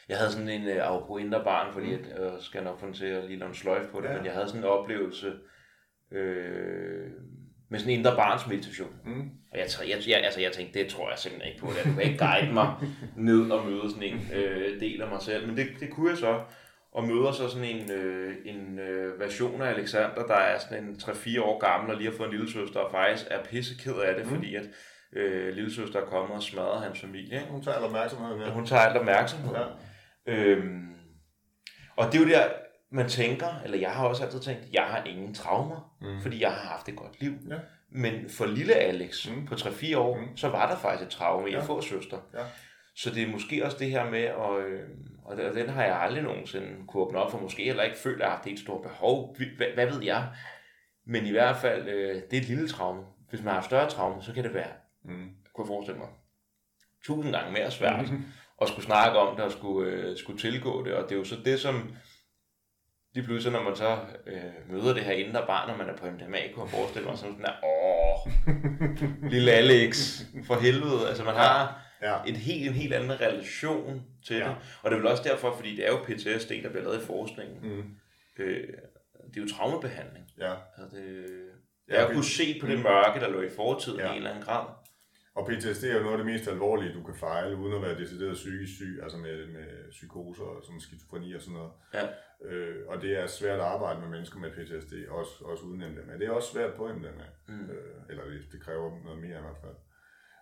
A: Jeg havde sådan en uh, apropos indre barn, fordi at, øh, skal jeg nok få til at lige en sløjf på det,
B: Ja.
A: men jeg havde sådan en oplevelse øh, med sådan en indre barns meditation.
B: Mm.
A: Og jeg, jeg, jeg, altså, jeg tænkte, det tror jeg simpelthen ikke på. Det. Du kan ikke guide mig ned og møde sådan en øh, del af mig selv. Men det, det kunne jeg så. Og møder så sådan en, øh, en øh, version af Alexander, der er sådan en 3-4 år gammel og lige har fået en lille søster, og faktisk er pisseked af det,
B: Mm.
A: mm. fordi at øh, lille søster er kommet og smadret hans familie. Ikke?
B: Hun tager al opmærksomheden her.
A: hun tager alt opmærksomhed.
B: Ja.
A: Øhm, og det er jo der, man tænker, eller jeg har også altid tænkt, jeg har ingen traumer,
B: Mm.
A: fordi jeg har haft et godt liv.
B: Ja.
A: Men for lille Alex
B: Mm.
A: på 3-4 år,
B: Mm.
A: så var der faktisk et traume i
B: Ja.
A: at få søster.
B: Ja.
A: Så det er måske også det her med, og, øh, og og den har jeg aldrig nogensinde kunne åbne op for, måske heller ikke følt, at jeg har haft et stort behov. Hvad, hvad ved jeg? Men i hvert fald, øh, det er et lille traume. Hvis man har større traume, så kan det være,
B: Mm.
A: kunne jeg forestille mig, tusind gange mere svært
B: Mm.
A: og skulle snakke om det og skulle, øh, skulle tilgå det. Og det er jo så det, som lige pludselig, når man så øh, møder det her indre barn, når man er på MDMA, kunne jeg forestille mig sådan der, åh, lille Alex, for helvede. Altså man har
B: Ja.
A: en helt, en helt anden relation til
B: Ja.
A: det. Og det er vel også derfor, fordi det er jo PTSD, der bliver lavet i forskningen.
B: Mm.
A: Øh, det er jo traumebehandling.
B: Ja.
A: Altså det,
B: Ja,
A: jeg har
B: det-
A: kunne se på det mørke, der lå i fortiden
B: Ja.
A: i en eller anden grad.
B: Og PTSD er jo noget af det mest alvorlige, du kan fejle, uden at være decideret psykisk syg, altså med, med psykoser og sådan skizofreni og sådan noget.
A: Ja.
B: Øh, og det er svært at arbejde med mennesker med PTSD, også, også uden MDMA. Det er også svært på MDMA,
A: Mm.
B: øh, eller det, det kræver noget mere i hvert fald.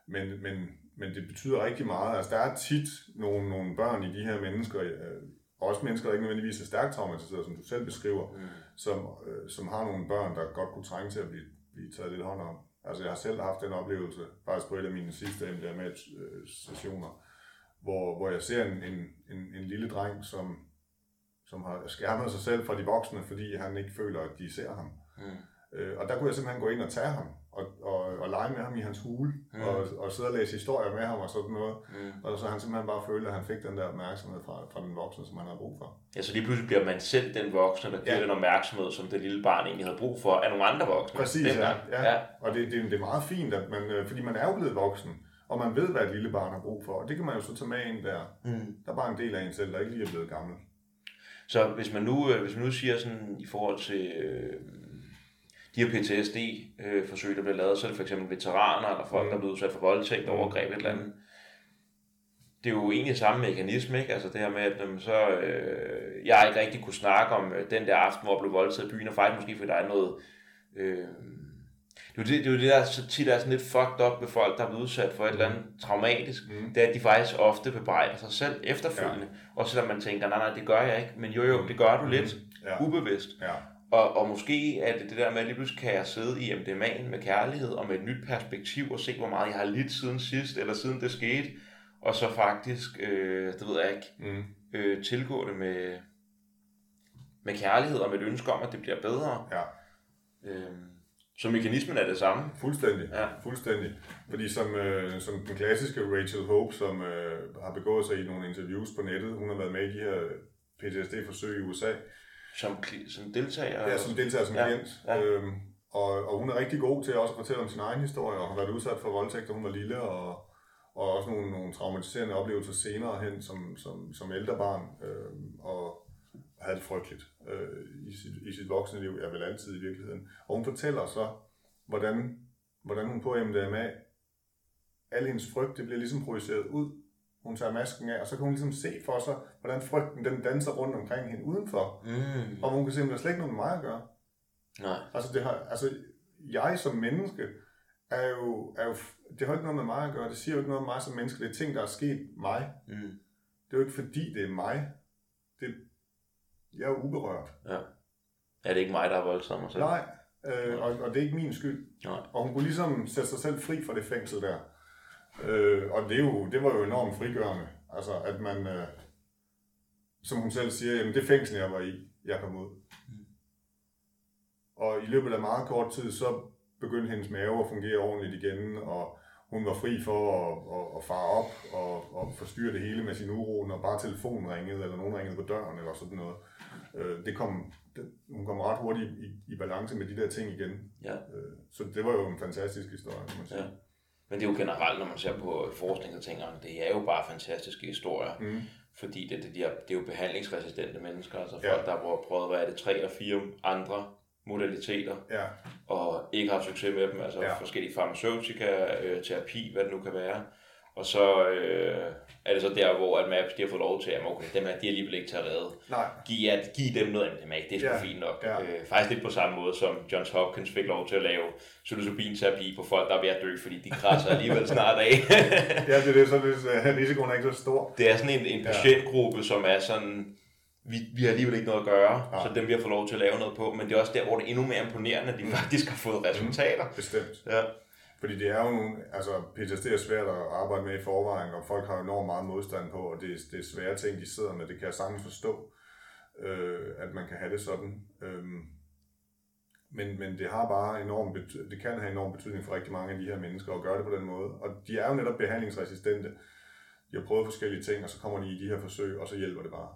B: Men, men, men det betyder rigtig meget. Altså, der er tit nogle, nogle børn i de her mennesker, øh, også mennesker, der ikke nødvendigvis er stærkt traumatiseret, som du selv beskriver,
A: Mm.
B: som, øh, som har nogle børn, der godt kunne trænge til at blive, blive taget lidt hånd om. Altså jeg har selv haft den oplevelse, faktisk på et af mine sidste MDMA-sessioner, hvor, hvor jeg ser en, en, en, en lille dreng, som, som har skærmet sig selv fra de voksne, fordi han ikke føler, at de ser ham.
A: Mm.
B: Øh, og der kunne jeg simpelthen gå ind og tage ham, og, og, og lege med ham i hans hule,
A: Mm.
B: mm. og, og sidde og læse historier med ham og sådan noget.
A: Mm.
B: Og så han simpelthen bare følte, at han fik den der opmærksomhed fra, fra den voksne, som han havde brug for.
A: Ja, så lige pludselig bliver man selv den voksne, der giver
B: Ja.
A: den opmærksomhed, som det lille barn egentlig havde brug for, af nogle andre voksne.
B: Præcis, ja. ja.
A: ja.
B: Og det, det, det er meget fint, at man, øh, fordi man er jo blevet voksen, og man ved, hvad et lille barn har brug for. Og det kan man jo så tage med ind der.
A: Mm.
B: Der er bare en del af en selv, der ikke lige er blevet gammel.
A: Så hvis man nu, øh, hvis man nu siger sådan i forhold til øh, de her PTSD-forsøg, der bliver lavet, så er det for eksempel veteraner eller folk,
B: Mm.
A: der er blevet udsat for voldtægt,
B: Mm.
A: overgreb et eller andet. Det er jo egentlig samme mekanisme, ikke? Altså det her med, at jamen, så, øh, jeg ikke rigtig kunne snakke om øh, den der aften, hvor jeg blev voldtaget i byen, og faktisk måske fordi der er noget... Øh, det er jo det, det, er jo det der så tit er sådan lidt fucked up ved folk, der er blevet udsat for et eller andet traumatisk.
B: Mm.
A: Det er, at de faktisk ofte bebrejder sig selv efterfølgende. Ja. Og selvom man tænker, nej, nej, det gør jeg ikke. Men jo, jo, det gør du lidt
B: Ja.
A: ubevidst.
B: ja.
A: Og, og måske er det det der med, at lige pludselig kan jeg sidde i MDMA'en med kærlighed og med et nyt perspektiv og se, hvor meget jeg har lidt siden sidst, eller siden det skete. Og så faktisk, øh, det ved jeg ikke,
B: Mm.
A: øh, tilgå det med, med kærlighed og med et ønske om, at det bliver bedre.
B: ja.
A: Øh, så mekanismen er det samme.
B: Fuldstændig.
A: Ja.
B: Fuldstændig. Fordi som, øh, som den klassiske Rachel Hope, som øh, har begået sig i nogle interviews på nettet, hun har været med i de her PTSD-forsøg i USA,
A: Som, som deltager.
B: Ja, som deltager som
A: Ja,
B: klient.
A: ja.
B: Øhm, og, og hun er rigtig god til også at fortælle om sin egen historie, og har været udsat for voldtægt, da hun var lille, og, og også nogle, nogle traumatiserende oplevelser senere hen som, som, som ældre barn, øhm, og havde det frygteligt øh, i, sit, i sit voksne liv, jeg vil altid i virkeligheden. Og hun fortæller så, hvordan, hvordan hun på MDMA, al hendes frygt, det bliver ligesom projiceret ud. Hun tager masken af, og så kan hun ligesom se for sig, hvordan frygten den danser rundt omkring hende udenfor.
A: Mm.
B: Og hun kan simpelthen slet ikke noget med mig at gøre.
A: Nej.
B: Altså, det har, altså, jeg som menneske er jo, er jo, det har ikke noget med mig at gøre. Det siger jo ikke noget om mig som menneske. Det er ting, der er sket mig.
A: Mm.
B: Det er jo ikke fordi, det er mig. Det, jeg er jo uberørt.
A: Ja. Er det ikke mig, der har voldtaget mig selv?
B: Nej, øh, og, og det er ikke min skyld.
A: Nej.
B: Og hun kunne ligesom sætte sig selv fri fra det fængsel der. Øh, og det, er jo, det var jo enormt frigørende. Altså, at man, øh, som hun selv siger, jamen det fængsel, jeg var i, jeg kom ud. Og i løbet af meget kort tid, så begyndte hendes mave at fungere ordentligt igen, og hun var fri for at, at, at fare op og, og forstyrre det hele med sin uro, når bare telefonen ringede, eller nogen ringede på døren, eller sådan noget. Øh, det kom, det, hun kom ret hurtigt i, i balance med de der ting igen.
A: Ja.
B: Øh, så det var jo en fantastisk historie, kan man sige.
A: Ja. Men det er jo generelt, når man ser på forskning og tænker, det er jo bare fantastiske historier.
B: Mm.
A: Fordi det, det, de er, det er jo behandlingsresistente mennesker, altså folk,
B: Ja.
A: der har prøvet, hvad er det, tre eller fire andre modaliteter,
B: Ja,
A: og ikke har succes med dem, altså
B: ja.
A: forskellige farmaceutika, øh, terapi, hvad det nu kan være. Og så øh, er det så der, hvor at Maps de har fået lov til, at okay, dem her, de er alligevel ikke til at redde.
B: nej,
A: Giv, at, giv dem noget MDMA, det er sgu
B: Ja.
A: fint nok.
B: Ja.
A: Øh, faktisk lidt på samme måde, som Johns Hopkins fik lov til at lave psilocybin-terapi på folk, der er ved at dø, fordi de krasser alligevel snart af.
B: ja, det er det, så det, øh, risikoen er ikke så stor.
A: det er sådan en, en
B: Ja.
A: patientgruppe, som er sådan, vi, vi har alligevel ikke noget at gøre,
B: Nej.
A: så dem vi har fået lov til at lave noget på, men det er også der, hvor det er endnu mere imponerende, at de faktisk har fået resultater.
B: Bestemt.
A: Ja.
B: Fordi det er jo nogle, altså PTSD er svært at arbejde med i forvejen, og folk har jo enormt meget modstand på, og det, er- det er svære ting, de sidder med. Det kan jeg sagtens forstå, øh, at man kan have det sådan. Øh, men, men det har bare enorm bety- det kan have enorm betydning for rigtig mange af de her mennesker at gøre det på den måde. Og de er jo netop behandlingsresistente. De har prøvet forskellige ting, og så kommer de i de her forsøg, og så hjælper det bare.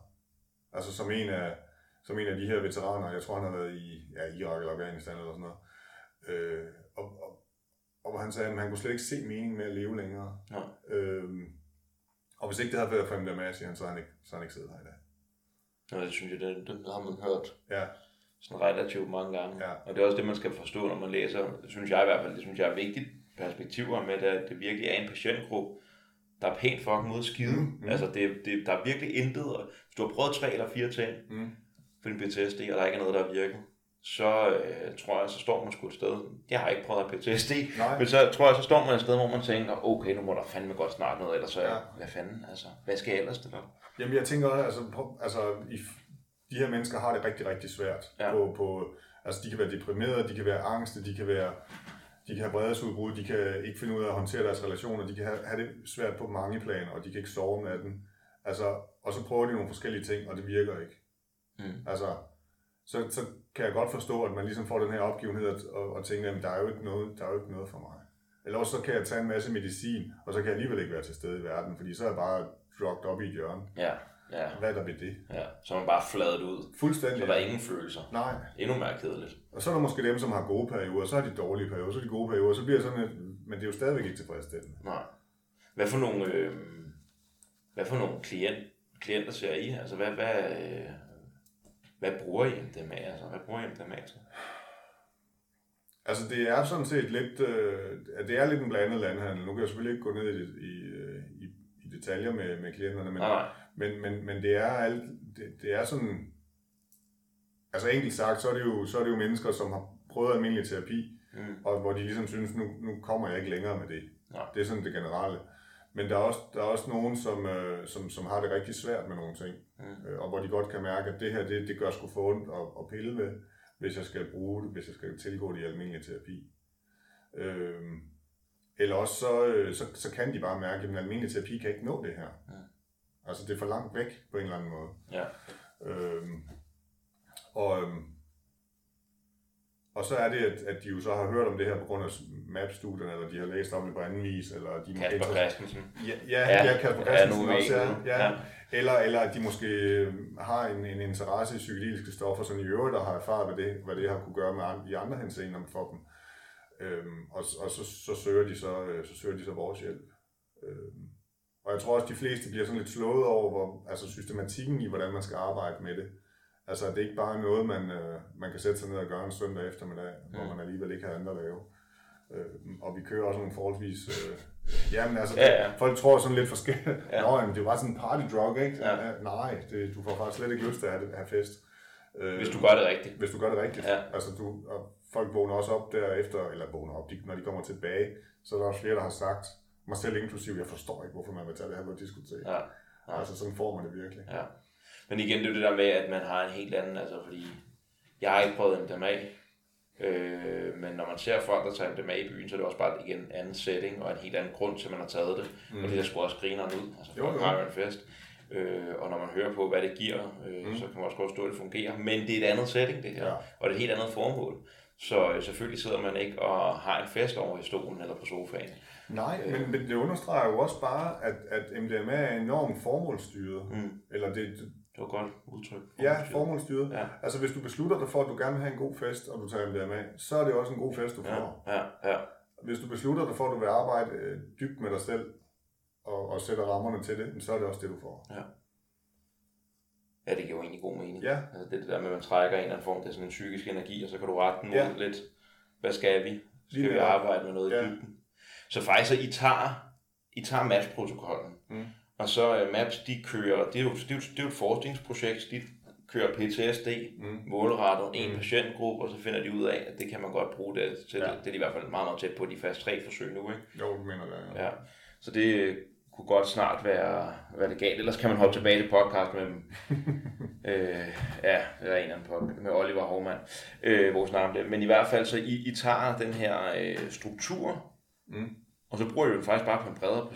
B: Altså som en af, som en af de her veteraner. Jeg tror, han har været i ja, Irak eller Afghanistan eller sådan noget. Øh, og, og, og hvor han sagde, at han kunne slet ikke se meningen med at leve længere.
A: Ja.
B: Øhm, og hvis ikke det havde været for siger han, så har han ikke, så har han ikke siddet her i dag.
A: Ja, det synes jeg, det, det har man hørt
B: Ja,
A: sådan relativt mange gange.
B: Ja.
A: Og det er også det, man skal forstå, når man læser, det synes jeg i hvert fald, det synes jeg er vigtigt perspektiver med, at det virkelig er en patientgruppe, der er pænt fucking af skide.
B: Mm,
A: Mm. Altså, det, det, der er virkelig intet. Hvis du har prøvet tre eller fire ting
B: mm.
A: for din PTSD, og der ikke er noget, der er virket, så øh, tror jeg, så står man sgu et sted. Jeg har ikke prøvet at PTSD,
B: Nej.
A: men så tror jeg, så står man et sted, hvor man tænker, okay, nu må der fandme godt snart noget, ellers så,
B: Ja.
A: hvad fanden, altså, hvad skal jeg ellers det der?
B: Jamen jeg tænker også, altså, på, altså i, de her mennesker har det rigtig, rigtig svært.
A: Ja.
B: På, på, altså de kan være deprimerede, de kan være angste, de kan være de kan have vredesudbrud, de kan ikke finde ud af at håndtere deres relationer, de kan have, have det svært på mange planer, og de kan ikke sove om natten. Altså, og så prøver de nogle forskellige ting, og det virker ikke.
A: Mm.
B: Altså, så, så kan jeg godt forstå, at man ligesom får den her opgivenhed og, og, tænker, at der er jo ikke noget, der er jo ikke noget for mig. Eller også så kan jeg tage en masse medicin, og så kan jeg alligevel ikke være til stede i verden, fordi så er jeg bare drugt op i et hjørne.
A: Ja, ja,
B: Hvad er der ved det?
A: ja. Så er man bare fladet ud.
B: Fuldstændig.
A: Så der er ingen følelser.
B: Nej.
A: Endnu mere kedeligt.
B: Og så er der måske dem, som har gode perioder, så har de dårlige perioder, så er de gode perioder, så bliver sådan et, men det er jo stadigvæk ikke tilfredsstillende.
A: Nej. Hvad for nogle, øh, hvad for nogle klient, klienter ser I? Altså, hvad, hvad, øh, hvad bruger I MDMA? Altså, hvad bruger I MDMA til?
B: Altså det er sådan set lidt, øh, det er lidt en blandet landhandel. Nu kan jeg selvfølgelig ikke gå ned i, i, øh, i, i detaljer med, med klienterne, men,
A: nej.
B: men, men, men det er alt, det, det er sådan, altså enkelt sagt, så er, det jo, så er det jo mennesker, som har prøvet almindelig terapi,
A: Mm.
B: og hvor de ligesom synes, nu, nu kommer jeg ikke længere med det.
A: Nej.
B: Det er sådan det generelle. Men der er også, der er også nogen, som, øh, som, som har det rigtig svært med nogle ting, Øh, og hvor de godt kan mærke, at det her, det, det gør sgu for ondt at, at pille ved, hvis jeg skal bruge det, hvis jeg skal tilgå det i almindelig terapi. Øh, eller også så, øh, så, så kan de bare mærke, at almindelig terapi kan ikke nå det her.
A: Ja.
B: Altså det er for langt væk på en eller anden måde.
A: Ja.
B: Øhm, og, øhm, og så er det, at, at de jo så har hørt om det her på grund af MAP-studierne, eller de har læst om det på anden vis, eller de måske
A: Kasper Christensen.
B: Ja, ja, ja, ja Kasper Christensen
A: vi
B: også, ja, ja.
A: ja.
B: Eller, eller at de måske har en, en interesse i psykedeliske stoffer, som i øvrigt der har erfaret, hvad det, hvad det har kunne gøre med andre, i andre henseender for dem. Øhm, og og så, så, søger de så, øh, så søger de så vores hjælp. Øhm, og jeg tror også, de fleste bliver sådan lidt slået over, hvor, altså systematikken i, hvordan man skal arbejde med det. Altså, det er ikke bare noget, man, øh, man kan sætte sig ned og gøre en søndag eftermiddag, mm. hvor man alligevel ikke har andet at lave. Øh, og vi kører også nogle forholdsvis... Øh, jamen altså,
A: Ja, ja.
B: folk tror sådan lidt forskelligt. Ja.
A: Ja.
B: Nå, jamen, det bare sådan en party drug, ikke?
A: Ja.
B: Ja, nej, det, du får faktisk slet ikke lyst til at have, have fest. Øh,
A: Hvis du gør det rigtigt.
B: hvis du gør det rigtigt.
A: Ja.
B: Altså, du, og folk vågner også op derefter, eller vågner op, de, når de kommer tilbage, så er der også flere, der har sagt, mig selv inklusiv, jeg forstår ikke, hvorfor man vil tage det her på diskotek.
A: Ja.
B: Ja. Altså, sådan får man det virkelig.
A: Ja. Men igen, det er det der med, at man har en helt anden, altså fordi, jeg har ikke prøvet MDMA, øh, men når man ser folk, der tager MDMA i byen, så er det også bare igen en anden setting, og en helt anden grund til, at man har taget det. Mm. Og det der skulle også griner ud, altså
B: Jo,
A: folk
B: jo.
A: har jo en fest. Øh, og når man hører på, hvad det giver, øh, mm. så kan man også godt forstå, at det fungerer. Men det er et andet setting, det her.
B: Ja.
A: Og det er et helt andet formål. Så øh, selvfølgelig sidder man ikke og har en fest over i stolen eller på sofaen.
B: Nej, men, men det understreger jo også bare, at, at MDMA er enormt formålsstyret.
A: Mm.
B: Eller det, det-
A: var godt udtryk.
B: ja, formålsstyret.
A: Ja.
B: Altså, hvis du beslutter dig for, at du gerne vil have en god fest, og du tager MDMA, så er det også en god fest, du
A: Ja,
B: får.
A: ja, ja.
B: Hvis du beslutter dig for, at du vil arbejde øh, dybt med dig selv, og, og sætter rammerne til det, så er det også det, du får.
A: Ja, det giver jo egentlig god mening.
B: Ja.
A: Altså det, det der med, at man trækker en eller anden form, det er sådan en psykisk energi, og så kan du rette den mod
B: Ja.
A: lidt, hvad skal vi? Skal
B: Lige
A: vi arbejde med noget
B: Ja.
A: i dybden? Så faktisk, så I tager, I tager MAPS-protokollen,
B: Mm.
A: Og så uh, MAPS, de kører, det er, jo, det, er jo, det er jo et forskningsprojekt, de kører PTSD,
B: Mm.
A: målrettet en
B: Mm.
A: patientgruppe, og så finder de ud af, at det kan man godt bruge det til.
B: Ja.
A: Det, det er de i hvert fald meget, meget tæt på de fast tre forsøg nu, ikke?
B: Jo, du mener det. Ja.
A: Ja, så det øh, kunne godt snart være, være det galt. Ellers kan man hoppe tilbage til podcast med, øh, ja, det er en eller anden podcast, med Oliver Hovmann, øh, hvor vi snakker om det. Men i hvert fald, så I, I tager den her øh, struktur,
B: Mm.
A: og så bruger I den faktisk bare på en bredere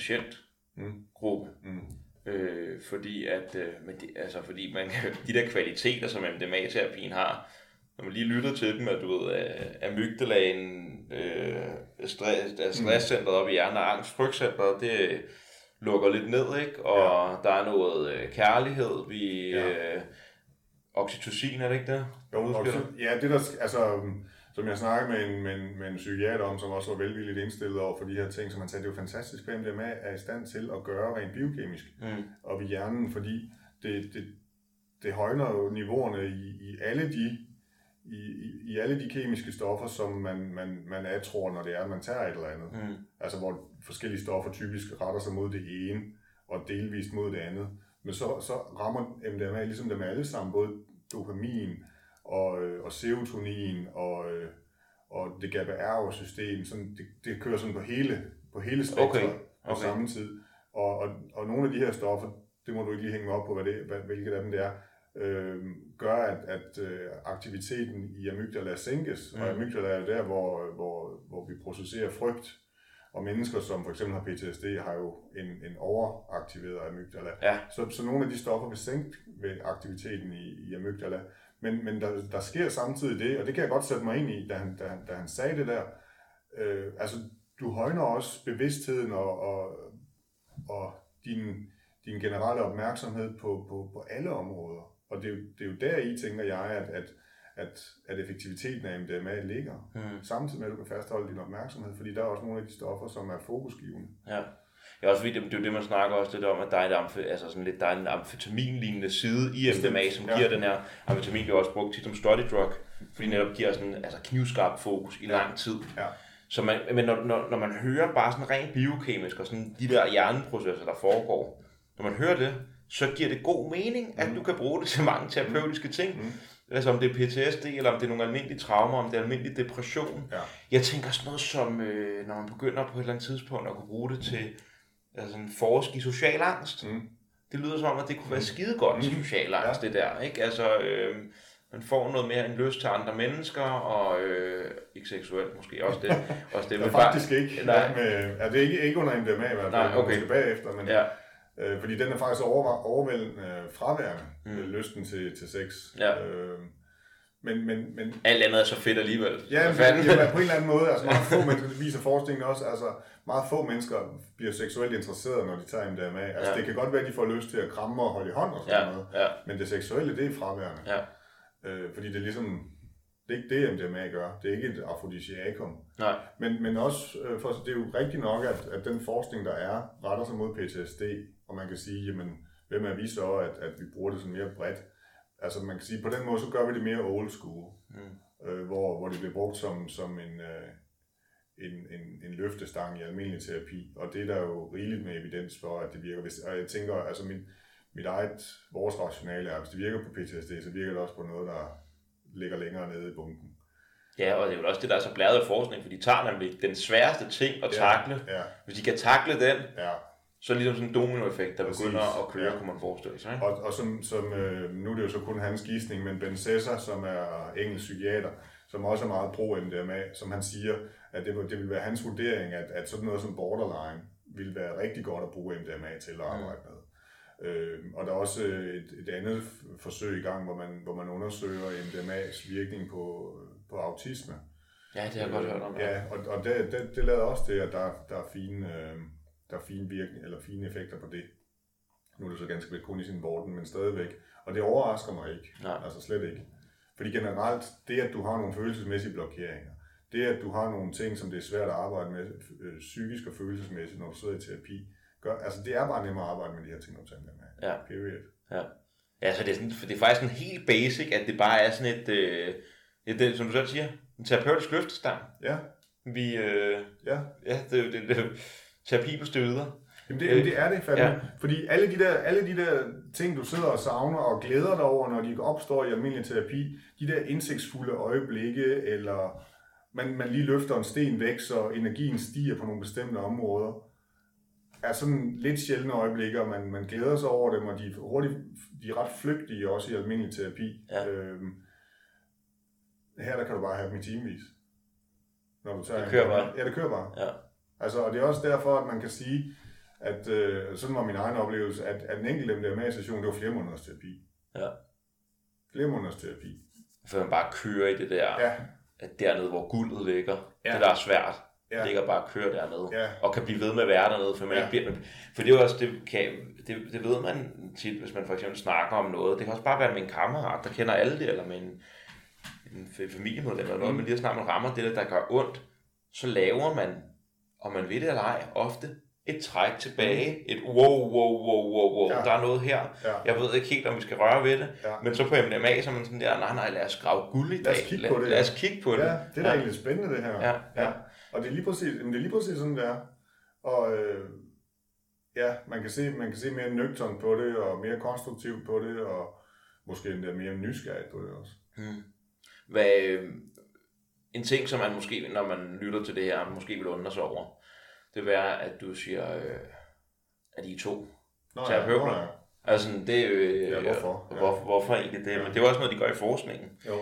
B: Mm.
A: patientgruppe.
B: Mm.
A: Øh, fordi at, øh, men det, altså fordi man kan, de der kvaliteter, som MDMA-terapien har, når man lige lytter til dem, at du ved, at amygdalaen, øh, stress, altså stresscentret op i hjernen og angst, frygtcentret, det lukker lidt ned, ikke? Og ja. der er noget øh, kærlighed, vi
B: Ja.
A: øh, oxytocin, er det ikke det?
B: Jo, oxy, ja, det der, altså, som jeg snakkede med en, med, en, med en psykiater om, som også var velvilligt indstillet over for de her ting, som han sagde, det er jo fantastisk, hvad MDMA er i stand til at gøre rent biokemisk mm. og i hjernen, fordi det, det, det højner jo niveauerne i, i alle de i, i, i alle de kemiske stoffer, som man, man, man tror, når det er, at man tager et eller andet. Mm. Altså hvor forskellige stoffer typisk retter sig mod det ene, og delvist mod det andet. Men så, så rammer MDMA ligesom dem alle sammen, både dopamin og, øh, og serotonin og, øh, og det GABA-R-system. Sådan, det, det kører sådan på hele, på hele spektret okay. okay. på samme tid. Og, og, og nogle af de her stoffer, det må du ikke lige hænge op på, hvad det, hvad, hvilket af dem det er, øh, gør, at, at øh, aktiviteten i amygdala sænkes. Mm. Og amygdala er jo der, hvor, hvor, hvor vi processerer frygt. Og mennesker, som for eksempel har PTSD, har jo en, en overaktiveret amygdala. Ja. Så, så nogle af de stoffer vil sænke ved aktiviteten i, i amygdala. Men, men der, der sker samtidig det, og det kan jeg godt sætte mig ind i, da han, da, da han sagde det der. Øh, altså, du højner også bevidstheden og, og, og din, din generelle opmærksomhed på, på, på alle områder. Og det er, det er jo der i, tænker jeg, at, at, at, at effektiviteten af MDMA ligger. Mm. Samtidig med, at du kan fastholde din opmærksomhed, fordi der er også nogle af de stoffer, som er fokusgivende.
A: Ja. Ja, også fordi det, det er jo det, man snakker også lidt om, at der er, et amf- altså sådan lidt, der er en amfetaminlignende side i MDMA, som ja. giver den her, amfetamin bliver også brugt tit som study drug, fordi det netop giver sådan altså knivskarp fokus i lang tid. Ja. Så man, men når, når, når man hører bare sådan rent biokemisk og sådan de der hjerneprocesser, der foregår, når man hører det, så giver det god mening, at mm. du kan bruge det til mange terapeutiske ting. Mm. Altså om det er PTSD, eller om det er nogle almindelige traumer, om det er almindelig depression. Ja. Jeg tænker sådan noget som, øh, når man begynder på et eller andet tidspunkt at kunne bruge det til altså en forsk i social angst. Mm. Det lyder som om, at det kunne være mm. skide godt mm. social angst, ja. det der. Ikke? Altså, øh, man får noget mere en lyst til andre mennesker, og øh, ikke seksuelt måske også det.
B: Også det ja, faktisk bare, ikke. Nej. Med, ja, det er ikke, ikke under MDMA i hvert fald, Nej, okay. måske bagefter, men, ja. øh, fordi den er faktisk over, overvældende øh, fraværende, mm. lysten til, til sex. Ja. Øh,
A: men, men, men, Alt andet er så fedt alligevel.
B: Ja, men, ja, på en eller anden måde. Altså meget få mennesker, det viser forskningen også, altså meget få mennesker bliver seksuelt interesserede, når de tager MDMA. Altså ja. det kan godt være, at de får lyst til at kramme og holde i hånd og sådan ja. noget. Ja. Men det seksuelle, det er fraværende. Ja. Øh, fordi det er ligesom, det er ikke det, MDMA gør. Det er ikke et afrodisiakum. Nej. Men, men også, øh, for, det er jo rigtigt nok, at, at den forskning, der er, retter sig mod PTSD. Og man kan sige, jamen, hvem er vi så, at, at vi bruger det sådan mere bredt? Altså man kan sige, på den måde, så gør vi det mere old school, mm. øh, hvor, hvor det bliver brugt som, som en, øh, en, en, en løftestang i almindelig terapi, og det er der jo rigeligt med evidens for, at det virker. Hvis, og jeg tænker, altså min, mit eget, vores rationale er, hvis det virker på PTSD, så virker det også på noget, der ligger længere nede i bunken.
A: Ja, og det er jo også det, der er så blæret af forskning, for de tager nemlig den sværeste ting at takle. Ja, ja. Hvis de kan takle den, ja så ligesom sådan en dominoeffekt, der Præcis. begynder at køre, ja. kunne man forestille sig. Ikke?
B: Og, og som, som øh, nu er det jo så kun hans gidsning, men Ben Cesar, som er engelsk psykiater, som også er meget pro MDMA, som han siger, at det, det vil være hans vurdering, at, at sådan noget som borderline vil være rigtig godt at bruge MDMA til at arbejde mm. med. Øh, og der er også et, et andet forsøg i gang, hvor man, hvor man undersøger MDMA's virkning på, på autisme.
A: Ja, det har jeg øh, godt hørt om.
B: Ja, og, og det, det, det lader også det, at der, der er fine... Øh, der er fine virkning, eller fine effekter på det. Nu er det så ganske ved kun i sin borden, men stadigvæk. Og det overrasker mig ikke. Nej. Altså slet ikke. Fordi generelt, det at du har nogle følelsesmæssige blokeringer, det at du har nogle ting, som det er svært at arbejde med, øh, psykisk og følelsesmæssigt, når du sidder i terapi, gør, altså det er bare nemmere at arbejde med de her ting, du tager med. Ja. Period.
A: Ja. Ja, så det er, sådan, det er faktisk sådan helt basic, at det bare er sådan et, øh, et som du selv siger, en terapeutisk løftestang. Ja. Vi, øh, ja. Ja, det, det, det, terapi på støder.
B: Jamen det, det er det fandme. Ja. Fordi alle de, der, alle de der ting, du sidder og savner og glæder dig over, når de opstår i almindelig terapi, de der indsigtsfulde øjeblikke, eller man, man lige løfter en sten væk, så energien stiger på nogle bestemte områder, er sådan lidt sjældne øjeblikke, og man, man glæder sig over dem, og de er, hurtigt, de er ret flygtige også i almindelig terapi. Ja. Øhm, her der kan du bare have dem i timevis.
A: Når du tager det kører en, bare.
B: Ja, det kører bare. Ja. Altså, og det er også derfor, at man kan sige, at øh, sådan var min egen oplevelse, at, at en enkelt MDMA-session, det var flere måneders terapi. Ja. Flere måneders terapi.
A: For man bare kører i det der, ja. at dernede, hvor guldet ligger, ja. det der er svært. ja. ligger bare og kører dernede,
B: Ja.
A: og kan blive ved med at være dernede, for, man
B: Ja.
A: ikke bliver, for det er også, det, kan, det, det ved man tit, hvis man for eksempel snakker om noget. Det kan også bare være med en kammerat, der kender alle det, eller med en, en fa- familiemedlem eller noget,
B: Mm.
A: men lige så snart man rammer det, der, der gør ondt, så laver man, om man ved det eller ej, ofte et træk tilbage, et wow, wow, wow, wow, wow,
B: Ja.
A: der er noget her.
B: Ja.
A: Jeg ved ikke helt, om vi skal røre ved det,
B: Ja.
A: men så på MDMA, så er man sådan der, nej, nej, lad os grave guld i dag.
B: Lad os kigge på det,
A: Lad
B: ja.
A: os kigge på det.
B: Ja, det er da
A: ja.
B: egentlig spændende, det her.
A: Ja, ja.
B: Og det er lige præcis, det er lige præcis sådan, det er. Og øh, ja, man kan, se, man kan se mere nøgternt på det, og mere konstruktivt på det, og måske endda mere nysgerrigt på det også.
A: Hmm. Hvad, øh, en ting, som man måske, når man lytter til det her, måske vil undre sig over, det vil være, at du siger, øh, at I er to
B: Nå,
A: terapeuter.
B: ja.
A: Altså, det er. Øh,
B: Ja, hvorfor?
A: Ja. Hvor, hvorfor egentlig det? Men det er jo også noget, de gør i forskningen.
B: Jo.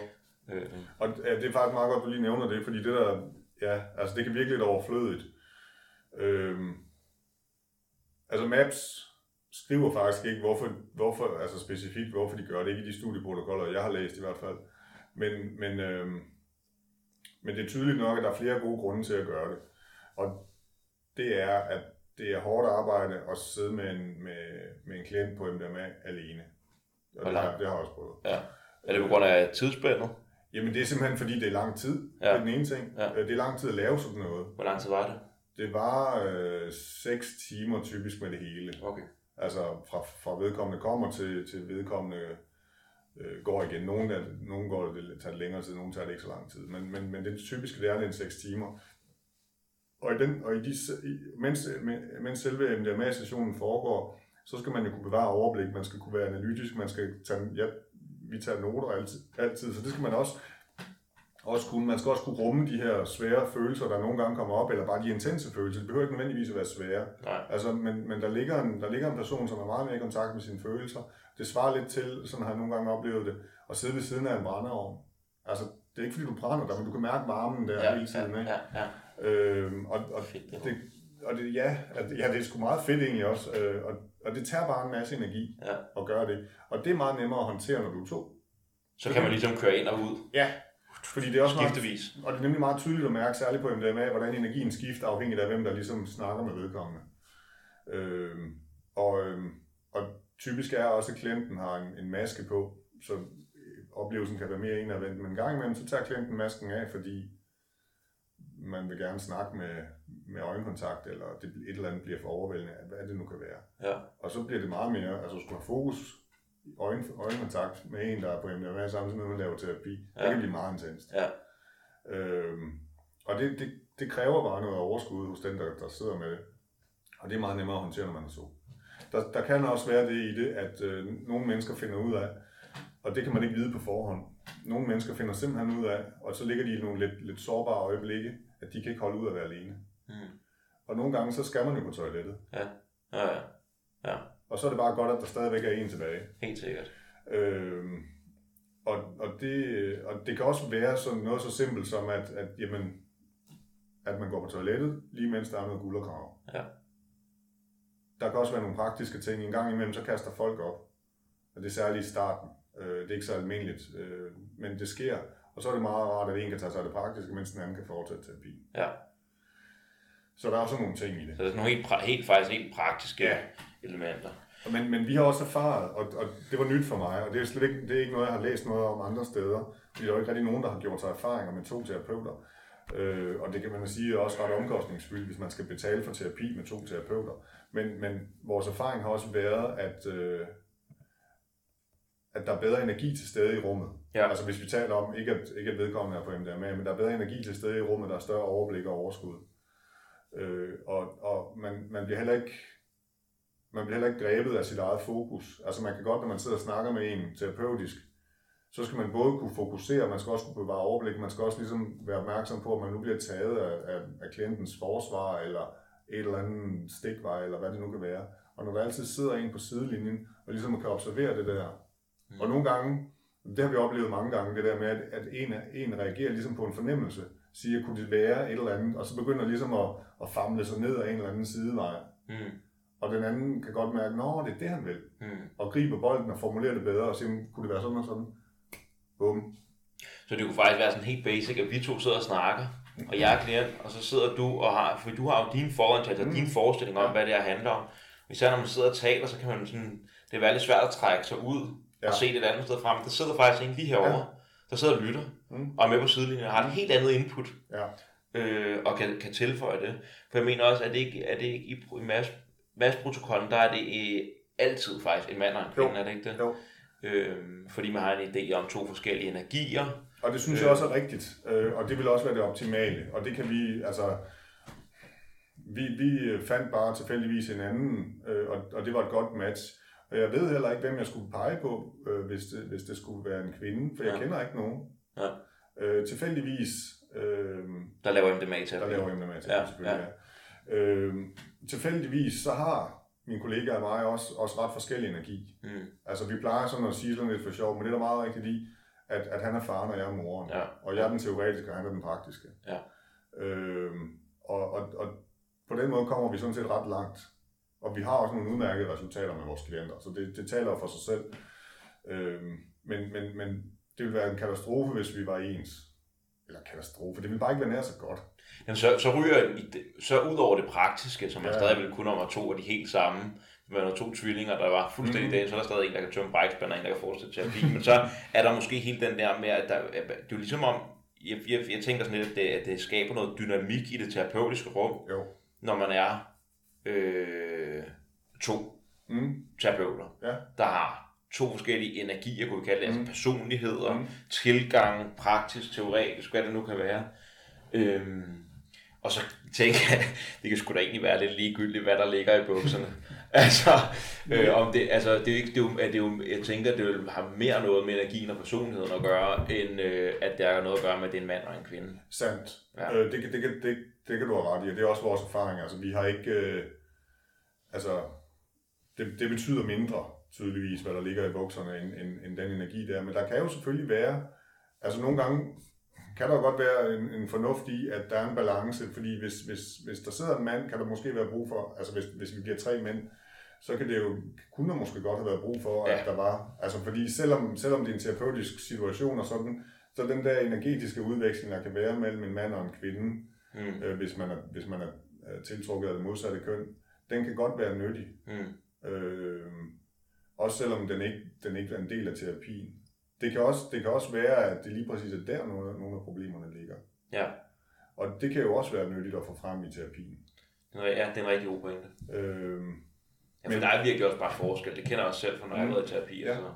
A: Øh,
B: Og ja, det er faktisk meget godt, at du lige nævner det, fordi det der, ja, altså det kan virke lidt overflødigt. Øhm, altså Maps skriver faktisk ikke, hvorfor, hvorfor, altså specifikt, hvorfor de gør det, ikke i de studieprotokoller, jeg har læst i hvert fald. Men, men, øhm, men det er tydeligt nok, at der er flere gode grunde til at gøre det. Og det er, at det er hårdt arbejde at sidde med en, med, med en klient på MDMA alene. Og
A: Hvor
B: det, har, det har jeg også prøvet.
A: ja. Er det på grund af tidsspændet?
B: Jamen det er simpelthen fordi, det er lang tid.
A: Ja.
B: Det er den ene ting.
A: Ja.
B: Ja. Det er lang tid at lave sådan noget.
A: Hvor lang tid var det?
B: Det var øh, 6 timer typisk med det hele.
A: Okay.
B: Altså fra, fra vedkommende kommer til, til vedkommende øh, går igen. Nogle, der, nogle går det, tager det længere tid, nogle tager det ikke så lang tid. Men, men, men det typiske det er, det er en 6 timer. Og, i den, og i de, mens, mens selve MDMA-sessionen foregår, så skal man jo kunne bevare overblik, man skal kunne være analytisk, man skal tage, ja, vi tager noter altid, altid, så det skal man også, også kunne. Man skal også kunne rumme de her svære følelser, der nogle gange kommer op, eller bare de intense følelser. Det behøver ikke nødvendigvis at være svære.
A: Nej.
B: Altså, men, men der, ligger en, der ligger en person, som er meget mere i kontakt med sine følelser. Det svarer lidt til, sådan har jeg nogle gange oplevet det, at sidde ved siden af en brændeovn. Altså, det er ikke fordi, du brænder der, men du kan mærke varmen der
A: Ja,
B: hele tiden.
A: ja,
B: ikke?
A: ja, ja.
B: Øhm, og, og,
A: Fedt, det.
B: det, og det, ja, at, ja, det er sgu meget fedt egentlig også. Øh, og, og det tager bare en masse energi
A: Ja.
B: at gøre det. Og det er meget nemmere at håndtere, når du er to.
A: Så kan man ligesom køre ind og ud.
B: Ja, fordi det er også meget,
A: Skiftevis.
B: og det er nemlig meget tydeligt at mærke, særligt på MDMA, hvordan energien skifter afhængigt af, hvem der ligesom snakker med vedkommende. Øhm, og, øhm, og typisk er også, at klienten har en, en maske på, så øh, oplevelsen kan være mere indadvendt. Men en gang imellem, så tager klienten masken af, fordi man vil gerne snakke med, med øjenkontakt, eller det, et eller andet bliver for overvældende, hvad det nu kan være.
A: Ja.
B: Og så bliver det meget mere, altså skulle have fokus i øjen, øjenkontakt med en, der er på MDMA, samtidig med, at man laver terapi. Ja. Det kan blive meget intenst.
A: Ja.
B: Øhm, og det, det, det kræver bare noget overskud hos den, der, der sidder med det. Og det er meget nemmere at håndtere, når man er så. Der, der kan også være det i det, at øh, nogle mennesker finder ud af, og det kan man ikke vide på forhånd, nogle mennesker finder simpelthen ud af, og så ligger de i nogle lidt, lidt sårbare øjeblikke, at de kan ikke holde ud at være alene.
A: Mm.
B: Og nogle gange, så skal man jo på toilettet.
A: Ja, ja. Ja,
B: Og så er det bare godt, at der stadigvæk er en tilbage.
A: helt sikkert.
B: Øhm, og, og, det, og det kan også være sådan noget så simpelt som, at, at, jamen, at man går på toilettet, lige mens der er noget guld og krav.
A: Ja.
B: Der kan også være nogle praktiske ting. En gang imellem, så kaster folk op. Og det er særligt i starten. Øh, det er ikke så almindeligt, øh, men det sker. Og så er det meget rart, at en kan tage sig af det praktiske, mens den anden kan fortsætte terapi.
A: Ja.
B: Så der er også nogle ting i det.
A: Så det er nogle helt, helt, faktisk helt praktiske
B: Ja.
A: elementer.
B: Men, men vi har også erfaret, og, og det var nyt for mig, og det er slet ikke, det er ikke noget, jeg har læst noget om andre steder, fordi der er jo ikke rigtig nogen, der har gjort sig erfaringer med to terapeuter. Øh, og det kan man sige er også ret omkostningsfyldt, hvis man skal betale for terapi med to terapeuter. Men, men vores erfaring har også været, at, øh, at der er bedre energi til stede i rummet.
A: Ja.
B: Altså hvis vi taler om, ikke at, ikke at vedkommende er på MDMA, men der er bedre energi til stede i rummet, der er større overblik og overskud. Øh, og og man, man bliver heller ikke man bliver heller ikke grebet af sit eget fokus. Altså man kan godt, når man sidder og snakker med en terapeutisk, så skal man både kunne fokusere, man skal også kunne bevare overblik, man skal også ligesom være opmærksom på, at man nu bliver taget af, af, af klientens forsvar, eller et eller andet stikvej, eller hvad det nu kan være. Og når der altid sidder en på sidelinjen, og ligesom kan observere det der. Mm. Og nogle gange, det har vi oplevet mange gange, det der med, at, at en, en reagerer ligesom på en fornemmelse, siger, kunne det være et eller andet, og så begynder ligesom at, at famle sig ned af en eller anden sidevej.
A: Mm.
B: Og den anden kan godt mærke, at det er det, han vil.
A: Mm.
B: Og griber bolden og formulerer det bedre, og siger, kunne det være sådan og sådan? Bum.
A: Så det kunne faktisk være sådan helt basic, at vi to sidder og snakker og jeg er klient, og så sidder du og har, for du har jo dine forudtagelser, mm. din forestilling om, hvad det her handler om. Især når man sidder og taler, så kan man sådan, det er lidt svært at trække sig ud ja. og se det et andet sted frem. Der sidder faktisk en lige herovre, ja. der sidder og lytter, mm. og er med på sidelinjen, og har et helt andet input. Ja. Øh, og kan, kan tilføje det. For jeg mener også, at det ikke, at det ikke i, i mass, massprotokollen, der er det i, altid faktisk en mand og en kvinde, jo. er det ikke det? Jo. Øh, fordi man har en idé om to forskellige energier.
B: Og det synes øh, jeg også er rigtigt, øh, og det vil også være det optimale. Og det kan vi, altså, vi, vi fandt bare tilfældigvis en anden, øh, og, og det var et godt match. Og jeg ved heller ikke, hvem jeg skulle pege på, øh, hvis, det, hvis det skulle være en kvinde, for jeg ja. kender ikke nogen. Ja. Øh, tilfældigvis... Øh,
A: der laver MDMA-terapi.
B: Der laver MDMA-terapi, ja. selvfølgelig, ja. ja. Øh, tilfældigvis så har min kollega og mig også, også ret forskellig energi. Mm. Altså vi plejer sådan at sige sådan lidt for sjov, men det er der meget rigtigt i, at, at han er faren, og jeg er moren. Ja. Og jeg er den teoretiske, og han er den praktiske. Ja. Øh, og, og, og på den måde kommer vi sådan set ret langt. Og vi har også nogle udmærkede resultater med vores klienter, så det, det taler for sig selv. Øhm, men, men, men det ville være en katastrofe, hvis vi var ens. Eller katastrofe, det ville bare ikke være nær så godt.
A: Jamen, så, så ryger så ud over det praktiske, som man ja. stadig vil kunne om at to af de helt samme, med to tvillinger, der var fuldstændig mm. dagen, så er der stadig en, der kan tømme brækspænder, en, der kan fortsætte terapi. Men så er der måske helt den der med, at der, det er jo ligesom om, jeg, jeg, jeg tænker sådan lidt, at det, at det skaber noget dynamik i det terapeutiske rum, jo. når man er øh, to mm. terapeuter, ja. der har to forskellige energier, kunne vi kalde det, altså mm. altså personligheder, mm. tilgang, praktisk, teoretisk, hvad det nu kan være. Øhm, og så tænker jeg, det kan sgu da egentlig være lidt ligegyldigt, hvad der ligger i bukserne. altså, øh, om det, altså, det er ikke, det er jo, det er jo, jeg tænker, det vil have mere noget med energien og personligheden at gøre, end øh, at det har noget at gøre med, at det er en mand og en kvinde.
B: Sandt. Ja. Øh, det, det, det, det, det kan du have ret i, og det er også vores erfaring. Altså, vi har ikke... Øh, altså, det, det betyder mindre, tydeligvis, hvad der ligger i bukserne, end, end, end den energi der. Men der kan jo selvfølgelig være... Altså, nogle gange kan der jo godt være en, en fornuft i, at der er en balance, fordi hvis, hvis, hvis der sidder en mand, kan der måske være brug for, altså hvis, hvis vi bliver tre mænd, så kan det jo, kunne der måske godt have været brug for, ja. at der var, altså fordi selvom, selvom det er en terapeutisk situation og sådan, så den der energetiske udveksling, der kan være mellem en mand og en kvinde, mm. øh, hvis man er, hvis man er tiltrukket af det modsatte køn, den kan godt være nyttig. Mm. Øh, også selvom den ikke, den ikke er en del af terapien. Det kan, også, det kan også være, at det lige præcis er der, nogle, nogle af problemerne ligger. Ja. Og det kan jo også være nyttigt at få frem i terapien.
A: Ja, det er en rigtig god pointe. Øh, ja, for men, der er virkelig også bare forskel. Det kender jeg også selv, for når jeg har mm. været i terapi. Ja. Altså.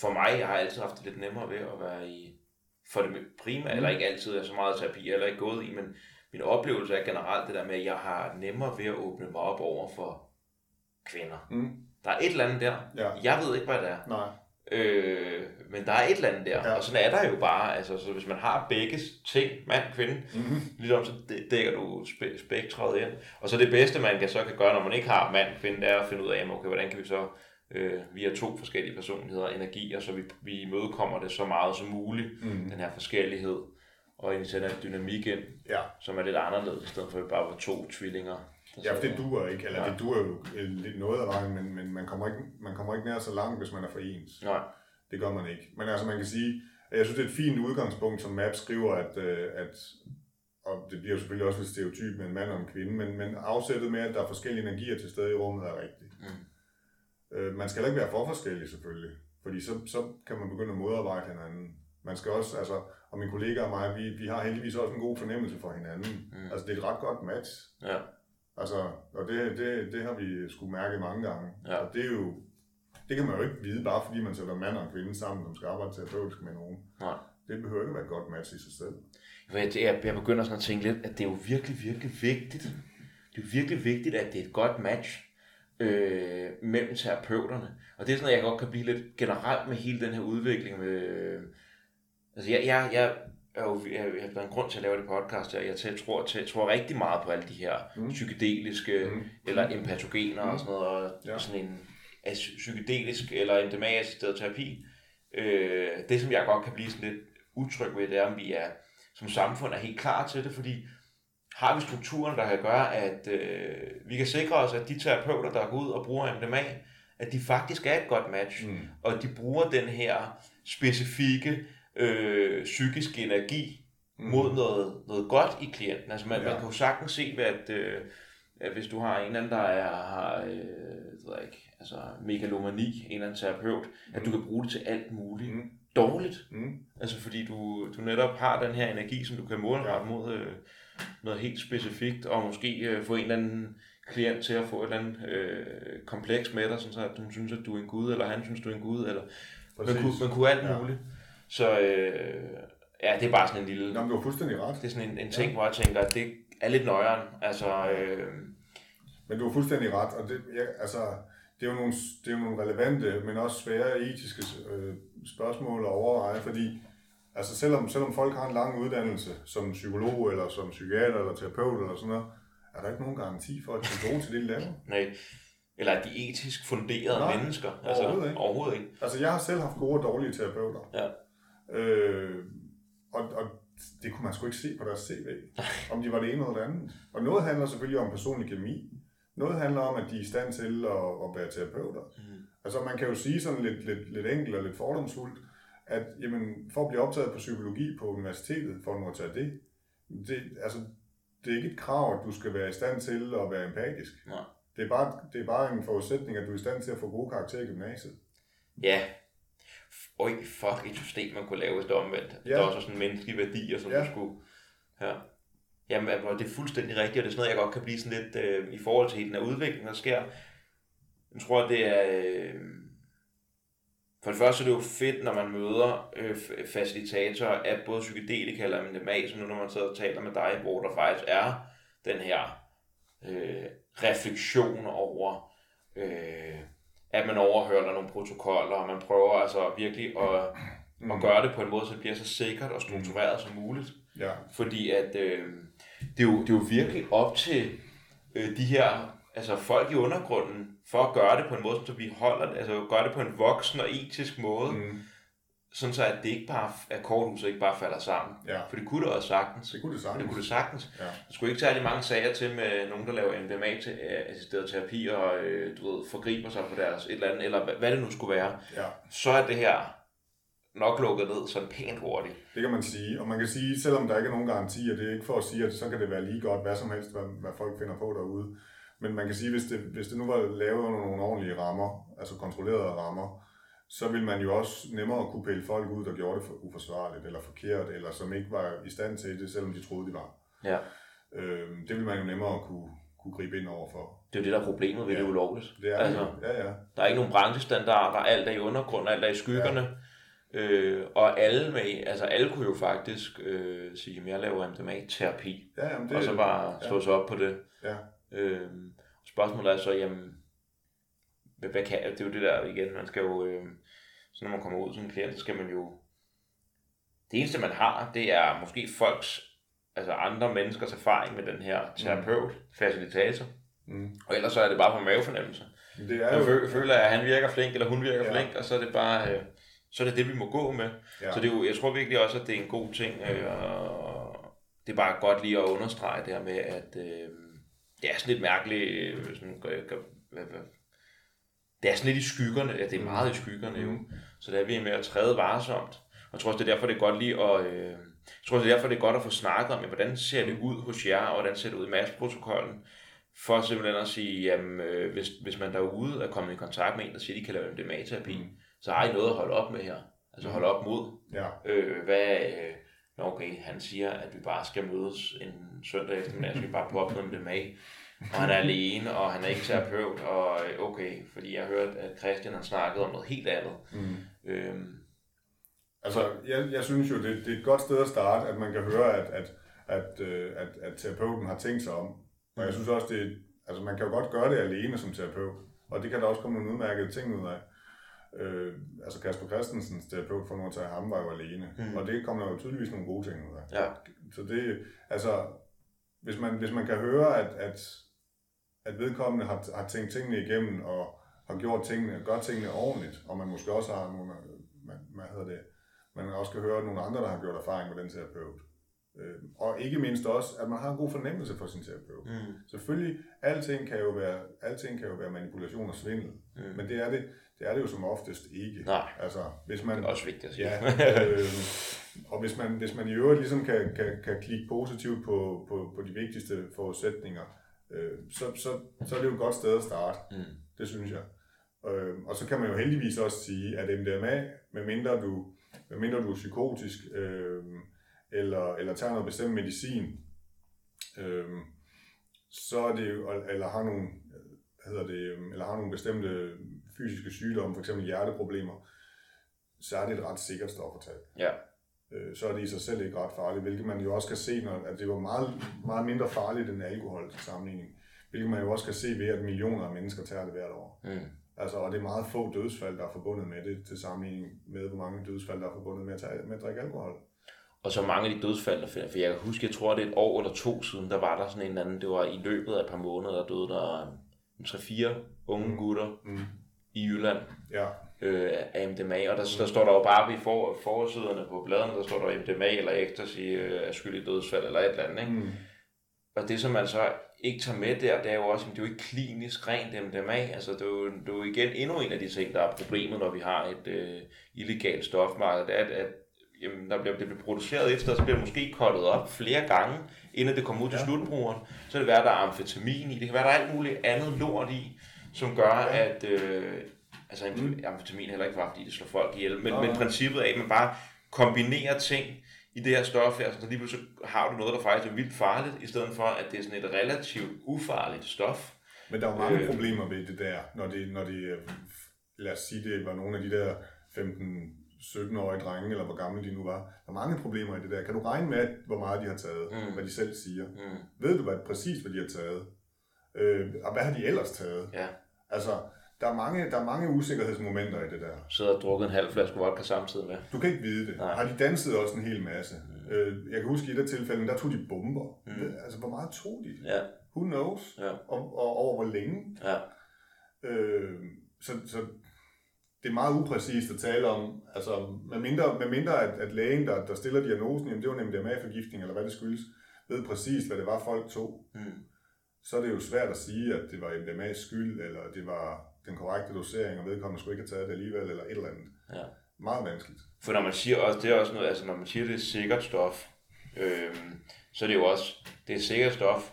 A: For mig, jeg har altid haft det lidt nemmere ved at være i, for det primære, mm. eller ikke altid er så meget terapi, eller ikke gået i, men min oplevelse er generelt det der med, at jeg har nemmere ved at åbne mig op over for kvinder. Mm. Der er et eller andet der. Ja. Jeg ved ikke, hvad det er. Nej. Øh, men der er et eller andet der, ja. og sådan er der jo bare, altså så hvis man har begge ting, mand kvinde, mm-hmm. ligesom så dækker du spe- spektret ind. Og så det bedste, man kan så kan gøre, når man ikke har mand kvinde, det er at finde ud af, okay, hvordan kan vi så øh, via to forskellige personligheder og energier, så vi, vi imødekommer det så meget som muligt, mm. den her forskellighed og en dynamik ind, ja. som er lidt anderledes, i stedet for at bare var to tvillinger.
B: Ja, for det duer ikke, eller ja. det duer jo lidt noget af vejen, men, men man, kommer ikke, man kommer ikke nær så langt, hvis man er for ens. Nej. Det gør man ikke. Men altså man kan sige, jeg synes det er et fint udgangspunkt, som Map skriver, at, øh, at og det bliver jo selvfølgelig også et stereotyp med en mand og en kvinde, men, men afsættet med, at der er forskellige energier til stede i rummet, er rigtigt. Mm. Øh, man skal ikke være for forskellig selvfølgelig, fordi så, så kan man begynde at modarbejde hinanden. Man skal også, altså, og min kollega og mig, vi, vi har heldigvis også en god fornemmelse for hinanden. Mm. Altså, det er et ret godt match. Ja. Altså, og det, det, det har vi skulle mærke mange gange. Ja. Og det er jo, det kan man jo ikke vide, bare fordi man sætter mand og kvinde sammen, som skal arbejde terapeutisk med nogen. Nej. Det behøver ikke være et godt match i sig selv.
A: Jeg, jeg begynder sådan at tænke lidt, at det er jo virkelig, virkelig vigtigt. Det er jo virkelig vigtigt, at det er et godt match øh, mellem terapeuterne. Og det er sådan noget, jeg godt kan blive lidt generelt med hele den her udvikling med, Altså, jeg, jeg, jeg er jo, jeg, jeg har en grund til at lave det podcast, og jeg til, tror, til, tror rigtig meget på alle de her mm. psykedeliske mm. eller empatogener mm. og sådan noget, og ja. sådan en altså, psykedelisk eller MDMA-assisteret terapi. Øh, det, som jeg godt kan blive sådan lidt utryg ved, det er, om vi er som samfund er helt klar til det, fordi har vi strukturen, der kan gøre, at øh, vi kan sikre os, at de terapeuter, der går ud og bruger MDMA, at de faktisk er et godt match, mm. og de bruger den her specifikke øh, psykisk energi mm. mod noget, noget godt i klienten. Altså man, ja. man kan jo sagtens se, at, øh, at hvis du har en eller anden, der er, har øh, ved jeg ikke, altså megalomani, en eller anden terapeut, mm. at du kan bruge det til alt muligt. Mm. Dårligt. Mm. Altså fordi du, du netop har den her energi, som du kan målrette mod øh, noget helt specifikt, og måske øh, få en eller anden klient til at få et eller andet øh, kompleks med dig, sådan så at hun synes, at du er en gud, eller han synes, du er en gud, eller man kunne, man kunne alt ja. Så øh, ja, det er bare sådan en lille...
B: Nå, men du har fuldstændig ret.
A: Det er sådan en, en ting, ja. hvor jeg tænker, at det er lidt nøjeren. Altså, øh,
B: men du har fuldstændig ret, og det, ja, altså, det, er jo nogle, det er jo nogle relevante, men også svære etiske øh, spørgsmål at overveje, fordi altså selvom, selvom folk har en lang uddannelse som psykolog, eller som psykiater, eller terapeut, eller sådan noget, er der ikke nogen garanti for, at de er gode til det, de laver.
A: Nej. Eller at de etisk funderede Nej, mennesker. Altså, overhovedet ikke. Overhovedet ikke.
B: Altså, jeg har selv haft gode og dårlige terapeuter. Ja. Øh, og, og det kunne man sgu ikke se på deres CV, om de var det ene eller det andet. Og noget handler selvfølgelig om personlig kemi. Noget handler om, at de er i stand til at, at være terapeuter. Mm. Altså man kan jo sige sådan lidt, lidt, lidt enkelt og lidt fordomsfuldt, at jamen, for at blive optaget på psykologi på universitetet, for nu at tage det, det, altså, det er ikke et krav, at du skal være i stand til at være empatisk. Nej. Det, er bare, det er bare en forudsætning, at du er i stand til at få gode karakterer i gymnasiet.
A: Ja. Øj, fuck, et system, man kunne lave et omvendt. Ja. Der er også sådan en menneskelig værdi, ja. du skulle... Ja. Jamen, det er fuldstændig rigtigt, og det er sådan noget, jeg godt kan blive sådan lidt øh, i forhold til den her udvikling, der sker. Jeg tror, det er... Øh, for det første er det jo fedt, når man møder øh, facilitatorer af både psykedelika eller MDMA, som nu når man sidder og taler med dig, hvor der faktisk er den her øh, refleksion over, øh, at man overhører nogle protokoller, og man prøver altså virkelig at, mm. at gøre det på en måde, så det bliver så sikkert og struktureret som muligt. Ja. Fordi at øh, det, er jo, det er jo virkelig op til øh, de her altså folk i undergrunden, for at gøre det på en måde, så vi holder det, altså gøre det på en voksen og etisk måde, mm. Sådan så at det ikke bare, at korthuset ikke bare falder sammen. Ja. For det kunne det også sagtens.
B: Det kunne det sagtens.
A: Det kunne det sagtens. Ja. Der skulle ikke særlig mange sager til med nogen, der laver MDMA til uh, assisteret terapi og øh, du ved, forgriber sig på deres et eller andet, eller hvad det nu skulle være. Ja. Så er det her nok lukket ned sådan pænt hurtigt.
B: Det kan man sige, og man kan sige, selvom der ikke er nogen garanti, og det er ikke for at sige, at så kan det være lige godt hvad som helst, hvad, hvad folk finder på derude. Men man kan sige, hvis det, hvis det nu var lavet under nogle ordentlige rammer, altså kontrollerede rammer, så ville man jo også nemmere kunne pille folk ud, der gjorde det for uforsvarligt eller forkert, eller som ikke var i stand til det, selvom de troede, de var. Ja. Øh, det ville man jo nemmere kunne, kunne gribe ind over for.
A: Det er jo det, der er problemet ved ja. det ulovligt.
B: Det er altså, ja, ja.
A: Der er ikke nogen branchestandarder, alt er i undergrund, alt er i skyggerne. Ja. Øh, og alle med, altså alle kunne jo faktisk øh, sige, at jeg laver MDMA-terapi, ja, jamen det, og så bare slå ja. sig op på det. Ja. Øh, spørgsmålet er så, jamen, hvad, hvad kan, det er jo det der igen, man skal jo, øh, så når man kommer ud som en klient, så skal man jo, det eneste man har, det er måske folks, altså andre menneskers erfaring med den her terapeut, mm. facilitator, mm. og ellers så er det bare på mavefornemmelse. Det er jo... Jeg føler, at han virker flink, eller hun virker ja. flink, og så er det bare, øh, så er det det, vi må gå med. Ja. Så det er jo, jeg tror virkelig også, at det er en god ting, øh, og det er bare godt lige at understrege det her med, at øh, det er sådan lidt mærkeligt, øh, sådan, hvad, hvad, det er sådan lidt i skyggerne, ja, det er meget i skyggerne jo, mm. så der er vi med at træde varsomt. Og jeg tror også, det er derfor, det er godt lige at, øh, jeg tror, det er derfor, det er godt at få snakket om, ja, hvordan ser det ud hos jer, og hvordan ser det ud i masseprotokollen, for simpelthen at sige, jamen, øh, hvis, hvis man derude er kommet i kontakt med en, der siger, de kan lave MDMA-terapi, mm. så har I noget at holde op med her. Altså holde op mod. Ja. Øh, hvad, øh, okay, han siger, at vi bare skal mødes en søndag eftermiddag, så vi bare poppe noget med MDMA og han er alene, og han er ikke terapeut, og øh, okay, fordi jeg har hørt, at Christian har snakket om noget helt andet. Mm. Øhm.
B: Altså, jeg, jeg synes jo, det, det er et godt sted at starte, at man kan høre, at, at, at, øh, at, at terapeuten har tænkt sig om. Og jeg synes også, det altså man kan jo godt gøre det alene som terapeut, og det kan der også komme nogle udmærkede ting ud af. Øh, altså Kasper Christensens terapeut for tage ham var jo alene, mm. og det kommer der jo tydeligvis nogle gode ting ud af. Ja. Så det, altså, hvis man, hvis man kan høre, at, at at vedkommende har, har tænkt tingene igennem og har gjort tingene, gør tingene ordentligt, og man måske også har nogle, man, hvad hedder det, man også kan høre nogle andre, der har gjort erfaring med den terapeut. Øh, og ikke mindst også, at man har en god fornemmelse for sin terapeut. Mm. Selvfølgelig, alting kan jo være, alting kan jo være manipulation og svindel, mm. men det er det, Det er det jo som oftest ikke.
A: Nej.
B: Altså, hvis man,
A: Det er også vigtigt at sige.
B: Ja, øh, og hvis man, hvis man i øvrigt ligesom kan, kan, kan klikke positivt på, på, på de vigtigste forudsætninger, øh, så, så, så er det jo et godt sted at starte.
A: Mm.
B: Det synes jeg. Øh, og så kan man jo heldigvis også sige, at MDMA, medmindre du, medmindre du er psykotisk, øh, eller, eller tager noget bestemt medicin, øh, så er det jo, eller har nogle, hvad hedder det, eller har nogle bestemte fysiske sygdomme, f.eks. hjerteproblemer, så er det et ret sikkert stof at tage.
A: Ja.
B: Øh, så er det i sig selv ikke ret farligt, hvilket man jo også kan se, når, at det var meget, meget mindre farligt end alkohol til sammenligning. Hvilket man jo også kan se ved, at millioner af mennesker tager det hvert år.
A: Mm.
B: Altså, og det er meget få dødsfald, der er forbundet med det, til sammenligning med, hvor mange dødsfald, der er forbundet med at, tage, med at drikke alkohol.
A: Og så mange af de dødsfald, der finder, for jeg kan huske, jeg tror, det er et år eller to siden, der var der sådan en eller anden, det var i løbet af et par måneder, der døde der en 3-4 unge gutter
B: Mm.
A: i Jylland
B: Ja,
A: øh, af MDMA, og der, der står der jo bare ved for, forsiderne på bladene, der står der MDMA eller ecstasy øh, er skyld i dødsfald eller et eller andet, ikke?
B: mm.
A: Og det, som man så ikke tager med der, det er jo også, at det er jo ikke klinisk rent MDMA. Altså, det er, jo, det er jo igen endnu en af de ting, der er problemet, når vi har et øh, illegalt stofmarked. Det er, at, at jamen, der bliver, det bliver produceret efter, så bliver det måske kottet op flere gange, inden det kommer ud til
B: Ja.
A: slutbrugeren. Så kan det være, at der er amfetamin i. Det kan være, at der er alt muligt andet lort i, som gør,
B: Ja.
A: at... Øh, altså,
B: Mm.
A: amfetamin er heller ikke bare, fordi det slår folk ihjel, men,
B: Nej,
A: men princippet af, at man bare kombinerer ting i det her stof her, så lige pludselig har du noget, der faktisk er vildt farligt, i stedet for, at det er sådan et relativt ufarligt stof.
B: Men der er jo mange
A: Øh.
B: problemer ved det der, når det, når det, øh, lad os sige, det var nogle af de der 15-17-årige drenge, eller hvor gamle de nu var. Der er mange problemer i det der. Kan du regne med, hvor meget de har taget,
A: Mm.
B: hvad de selv siger?
A: Mm.
B: Ved du hvad, præcis, hvad de har taget? Øh, og hvad har de ellers taget?
A: Ja,
B: Altså, der er, mange, der er mange usikkerhedsmomenter i det der.
A: sidder og drukket en halv flaske vodka samtidig med.
B: Du kan ikke vide det.
A: Nej.
B: Har de danset også en hel masse? Øh, jeg kan huske i det tilfælde, der tog de bomber.
A: Mm.
B: Altså, hvor meget tog de?
A: Ja,
B: Who knows?
A: ja,
B: Og, og over hvor længe?
A: ja.
B: Øh, så, så det er meget upræcist at tale om, altså med mindre, med mindre at, at lægen, der, der stiller diagnosen, jamen det var nemlig MDMA-forgiftning, eller hvad det skyldes, ved præcis, hvad det var, folk tog,
A: Mm.
B: så er det jo svært at sige, at det var MDMA's skyld, eller det var den korrekte dosering, og vedkommende skulle ikke have taget det alligevel, eller et eller andet.
A: Ja.
B: Meget vanskeligt.
A: For når man siger også, det er også noget, altså når man siger, det er sikkert stof, øhm, så er det jo også, det er sikkert stof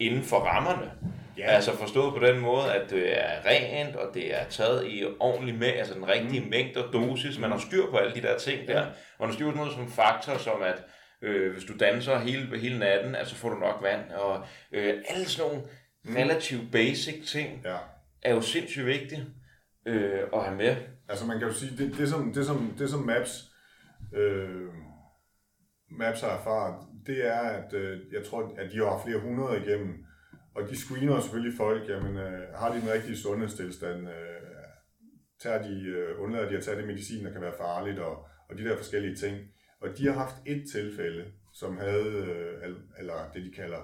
A: inden for rammerne.
B: Ja.
A: Altså forstået på den måde, at det er rent, og det er taget i ordentlig med, altså den rigtige mm. mængde og dosis. Man har styr på alle de der ting der. Og man har styr på noget som faktor, som at øh, hvis du danser hele, hele natten, altså får du nok vand. Og øh, alle sådan nogle relativt basic ting
B: Ja
A: er jo sindssygt vigtige øh, at have med.
B: Altså man kan jo sige, det, det, som, det, som, det som Maps, øh, Maps har erfaret, det er, at øh, jeg tror, at de har flere hundrede igennem, og de screener selvfølgelig folk, jamen øh, har de den rigtige sundhedstilstand, øh, tager de, øh, undlader de at tage det medicin, der kan være farligt, og, og de der forskellige ting. Og de har haft et tilfælde, som havde, øh, eller det de kalder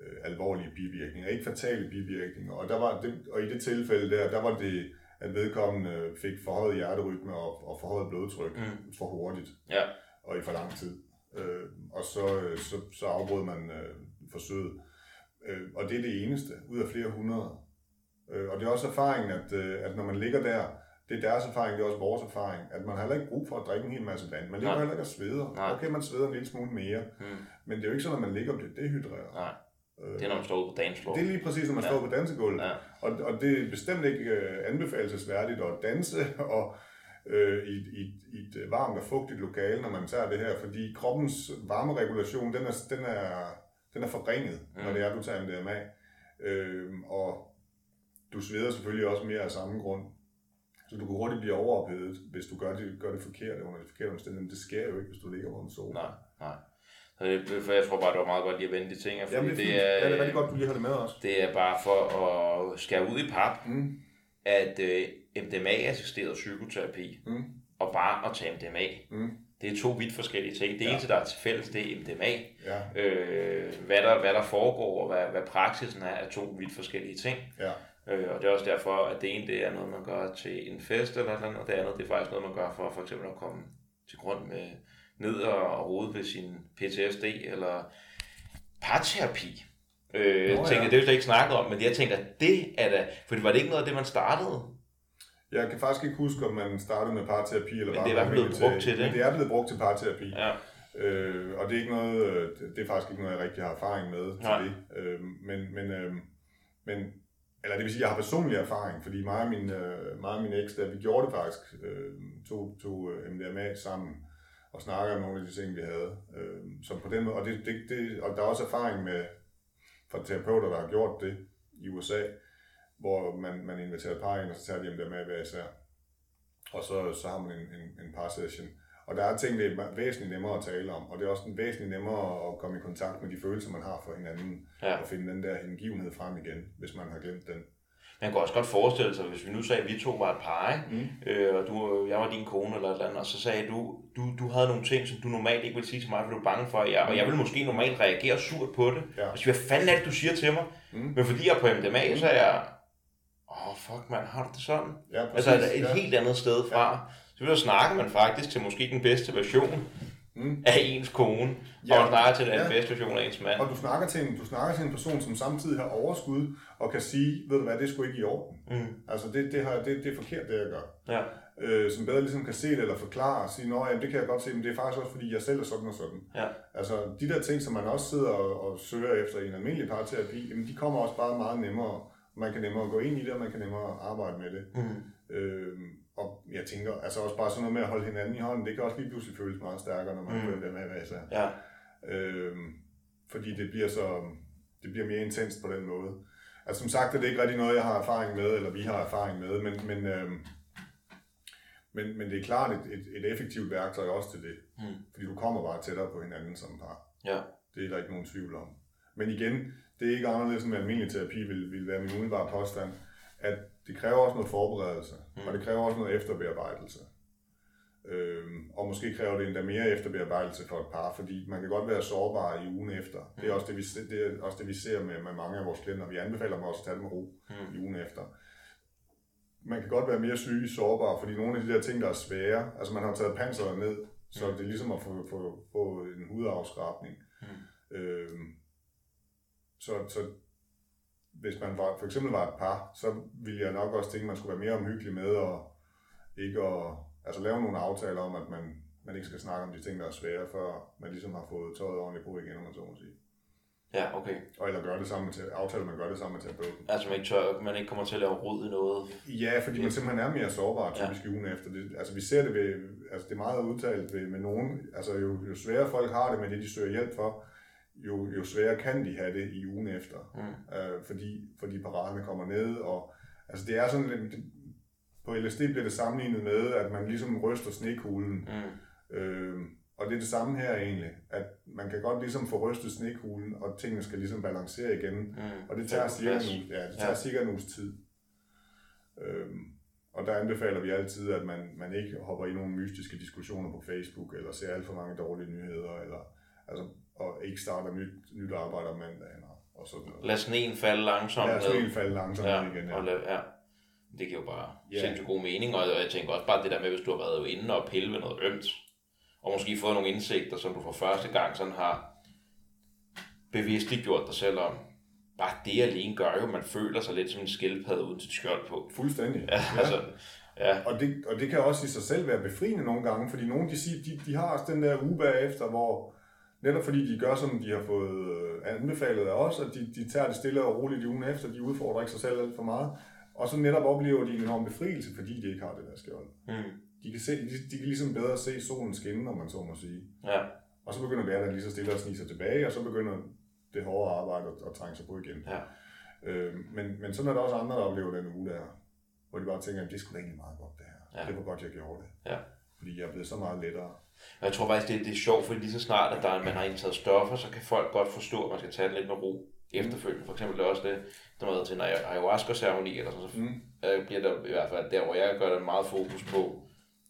B: øh, alvorlige bivirkninger, ikke fatale bivirkninger. Og, der var det, og i det tilfælde der, der var det, at vedkommende fik forhøjet hjerterytme og, og forhøjet blodtryk
A: Mm.
B: for hurtigt
A: Ja.
B: og i for lang tid. Øh, og så, øh, så, så afbrød man øh, forsøget. Øh, og det er det eneste ud af flere hundrede. Øh, og det er også erfaringen, at, øh, at når man ligger der, det er deres erfaring, det er også vores erfaring, at man har heller ikke brug for at drikke en hel masse vand. Man ligger
A: Nej.
B: heller ikke og sveder.
A: Nej.
B: Okay, man sveder en lille smule mere,
A: Mm.
B: men det er jo ikke sådan, at man ligger og bliver dehydreret.
A: Nej, det er når man står ude på dagens
B: det er lige præcis, når man
A: Ja.
B: står på dansegulvet.
A: Ja.
B: Og, og det er bestemt ikke øh, anbefalesværdigt at danse og, øh, i, i, i et øh, varmt og fugtigt lokale, når man tager det her, fordi kroppens varmeregulation, den er, den er, den er forringet, mm. når det er, du tager MDMA. Øh, og du sveder selvfølgelig også mere af samme grund. Så du kan hurtigt blive overophedet, hvis du gør det, gør det forkert under de forkerte omstændigheder. Men det sker jo ikke, hvis du ligger på en sofa.
A: Nej, nej. Så det, for jeg tror bare, det var meget godt lige at vende de ting, fordi
B: Jamen, det, er
A: det, er,
B: ja, det er rigtig godt, du lige har det med også.
A: det er bare for at skære ud i pap,
B: Mm.
A: at øh, MDMA-assisteret psykoterapi
B: Mm.
A: og bare at tage MDMA,
B: Mm.
A: det er to vidt forskellige ting. Det
B: Ja.
A: eneste, der er til fælles, det er MDMA.
B: Ja,
A: Øh, hvad, der, hvad der foregår, og hvad, hvad praksisen er, er to vidt forskellige ting.
B: ja.
A: Øh, og det er også derfor, at det ene det er noget, man gør til en fest eller noget, og det andet det er faktisk noget, man gør for for eksempel at komme til grund med ned og rode ved sin PTSD eller parterapi. Øh,
B: Nå,
A: tænker,
B: ja.
A: det er jo slet ikke snakket om, men jeg tænker, det er da, for var det ikke noget af det, man startede?
B: Jeg kan faktisk ikke huske, om man startede med parterapi, eller
A: Men
B: bare
A: det er i hvert fald blevet brugt til det,
B: Men det er blevet brugt til parterapi.
A: Ja.
B: Øh, og det er ikke noget, øh, det er faktisk ikke noget, jeg rigtig har erfaring med til
A: Nej.
B: det. Øh, men, men, øh, men, eller det vil sige, jeg har personlig erfaring, fordi mig og min, øh, mig og min eks, der vi gjorde det faktisk, øh, to, to øh, MDMA sammen, og snakkede om nogle af de ting, vi havde. Øh, så på den måde, og, det, det, det, og der er også erfaring med, fra terapeuter, der har gjort det i USA, hvor man, man inviterer par ind, og så tager de MDMA hver især. Og så, så har man en, en, en par session. Og der er ting, det er væsentligt nemmere at tale om, og det er også væsentligt nemmere at komme i kontakt med de følelser, man har for hinanden,
A: Ja.
B: og finde den der hengivenhed frem igen, hvis man har glemt den.
A: Man kan også godt forestille sig, hvis vi nu sagde, at vi to var et par, ikke?
B: Mm.
A: Øh, og du, jeg var din kone eller et eller andet, og så sagde du, du, du havde nogle ting, som du normalt ikke ville sige til mig, for du er bange for, at jeg, og jeg ville måske normalt reagere surt på det.
B: Ja.
A: Og sige, hvad fanden er det, du siger til mig?
B: Mm.
A: Men fordi jeg er på MDMA, så er jeg, åh, oh, fuck man, har du det sådan?
B: Ja, præcis.
A: Altså et, et
B: ja.
A: helt andet sted fra. Så vil snakker man faktisk til måske den bedste version
B: Mm.
A: af ens kone,
B: Ja.
A: og snakker til den
B: Ja.
A: bedste version af ens mand.
B: Og du snakker, til en, du snakker til en person, som samtidig har overskud, og kan sige, ved du hvad, det er sgu ikke i orden.
A: Mm.
B: Altså, det, det, har, det, det er forkert, det jeg gør.
A: Ja.
B: øh, som bedre ligesom kan se det eller forklare og sige, at det kan jeg godt se, men det er faktisk også fordi, jeg selv er sådan og sådan.
A: Ja.
B: Altså de der ting, som man også sidder og, og søger efter i en almindelig parterapi, jamen, de kommer også bare meget nemmere. Man kan nemmere gå ind i det, og man kan nemmere arbejde med det.
A: Mm.
B: Øh, og jeg tænker, altså også bare sådan noget med at holde hinanden i hånden, det kan også lige pludselig føles meget stærkere, når man
A: Mm.
B: med hvad jeg
A: Ja.
B: øh, fordi det bliver så det bliver mere intenst på den måde. Altså som sagt er det ikke rigtig noget, jeg har erfaring med, eller vi har erfaring med, men, men, øh, men, men det er klart et, et, et effektivt værktøj også til det.
A: Mm.
B: Fordi du kommer bare tættere på hinanden som par.
A: Ja.
B: Det er der ikke nogen tvivl om. Men igen, det er ikke anderledes end almindelig terapi, vil, vil være min umiddelbare påstand, at det kræver også noget forberedelse, mm. og det kræver også noget efterbearbejdelse. Øhm, og måske kræver det endda mere efterbearbejdelse for et par, fordi man kan godt være sårbar i ugen efter. Det er også det, vi, det, er også det, vi ser med, med mange af vores klienter. Vi anbefaler dem også at tage det med ro
A: Mm.
B: i ugen efter. Man kan godt være mere psykisk sårbar, fordi nogle af de der ting, der er svære, altså man har taget panseret ned, så det er ligesom at få, få, få en hudafskrabning.
A: Mm.
B: Øhm, så, så hvis man var, for eksempel var et par, så ville jeg nok også tænke, at man skulle være mere omhyggelig med at ikke at, altså lave nogle aftaler om, at man, man ikke skal snakke om de ting, der er svære, før man ligesom har fået tøjet ordentligt på igen, om man så må sige.
A: Ja, okay.
B: Og eller gøre det sammen til, aftale, at man gør det sammen med terapeuten.
A: Altså man ikke, tør, man ikke kommer til at lave rod i noget.
B: Ja, fordi man simpelthen er mere sårbar typisk ja. ugen efter. Det, altså vi ser det ved, altså det er meget udtalt ved, med nogen, altså jo, jo sværere folk har det med det, de søger hjælp for, jo, jo sværere kan de have det i ugen efter.
A: Mm.
B: øh, fordi, fordi paraderne kommer ned, og altså det er sådan lidt, det, på LSD bliver det sammenlignet med, at man ligesom ryster snekuglen,
A: Mm.
B: øh, og det er det samme her egentlig, at man kan godt ligesom få rystet snekuglen, og tingene skal ligesom balancere igen,
A: Mm.
B: og det tager cirka en, ja, det tager
A: Ja.
B: cirka en uges tid. Øhm, og der anbefaler vi altid, at man, man ikke hopper i nogle mystiske diskussioner på Facebook, eller ser alt for mange dårlige nyheder, eller, altså, og ikke starter nyt, nyt arbejde om mandagen, og, og sådan noget.
A: Lad sneen falde langsomt
B: Lad lige falde langsomt
A: Ja,
B: igen.
A: og lad, ja. Det giver jo bare
B: Ja.
A: sindssygt god mening, og jeg tænker også bare det der med, hvis du har været inde og pille ved noget ømt, og måske fået nogle indsigter, som du for første gang sådan har bevidstgjort dig selv om. Bare det alene gør jo, at man føler sig lidt som en skildpadde uden til et skjold på.
B: Fuldstændig.
A: Ja, altså, ja,
B: Og det, og det kan også i sig selv være befriende nogle gange, fordi nogle de, siger, de, de har også den der uge bagefter, hvor netop fordi de gør, som de har fået øh, anbefalet af os, at de, de tager det stille og roligt i ugen efter, de udfordrer ikke sig selv alt for meget, og så netop oplever de en enorm befrielse, fordi de ikke har det der skjold.
A: mm,
B: De kan, se, de, de kan ligesom bedre se solen skinne, om man så må sige.
A: ja,
B: Og så begynder hverdagen lige så stille at snige sig tilbage, og så begynder det hårde arbejde at, at trænge sig på igen.
A: ja.
B: Øh, men, men sådan er der også andre, der oplever den uge der, hvor de bare tænker, at det skulle egentlig meget godt det her.
A: Ja.
B: Det var godt, jeg gjorde det.
A: Ja.
B: Fordi jeg er blevet så meget lettere.
A: Og jeg tror faktisk, det, det er sjovt, fordi lige så snart, at der, man har indtaget stoffer, så kan folk godt forstå, at man skal tage det lidt med ro efterfølgende. For eksempel er det også det, der med til en ayahuasca-ceremoni, eller sådan, så
B: Mm.
A: øh, bliver der i hvert fald der, hvor jeg gør det meget fokus på,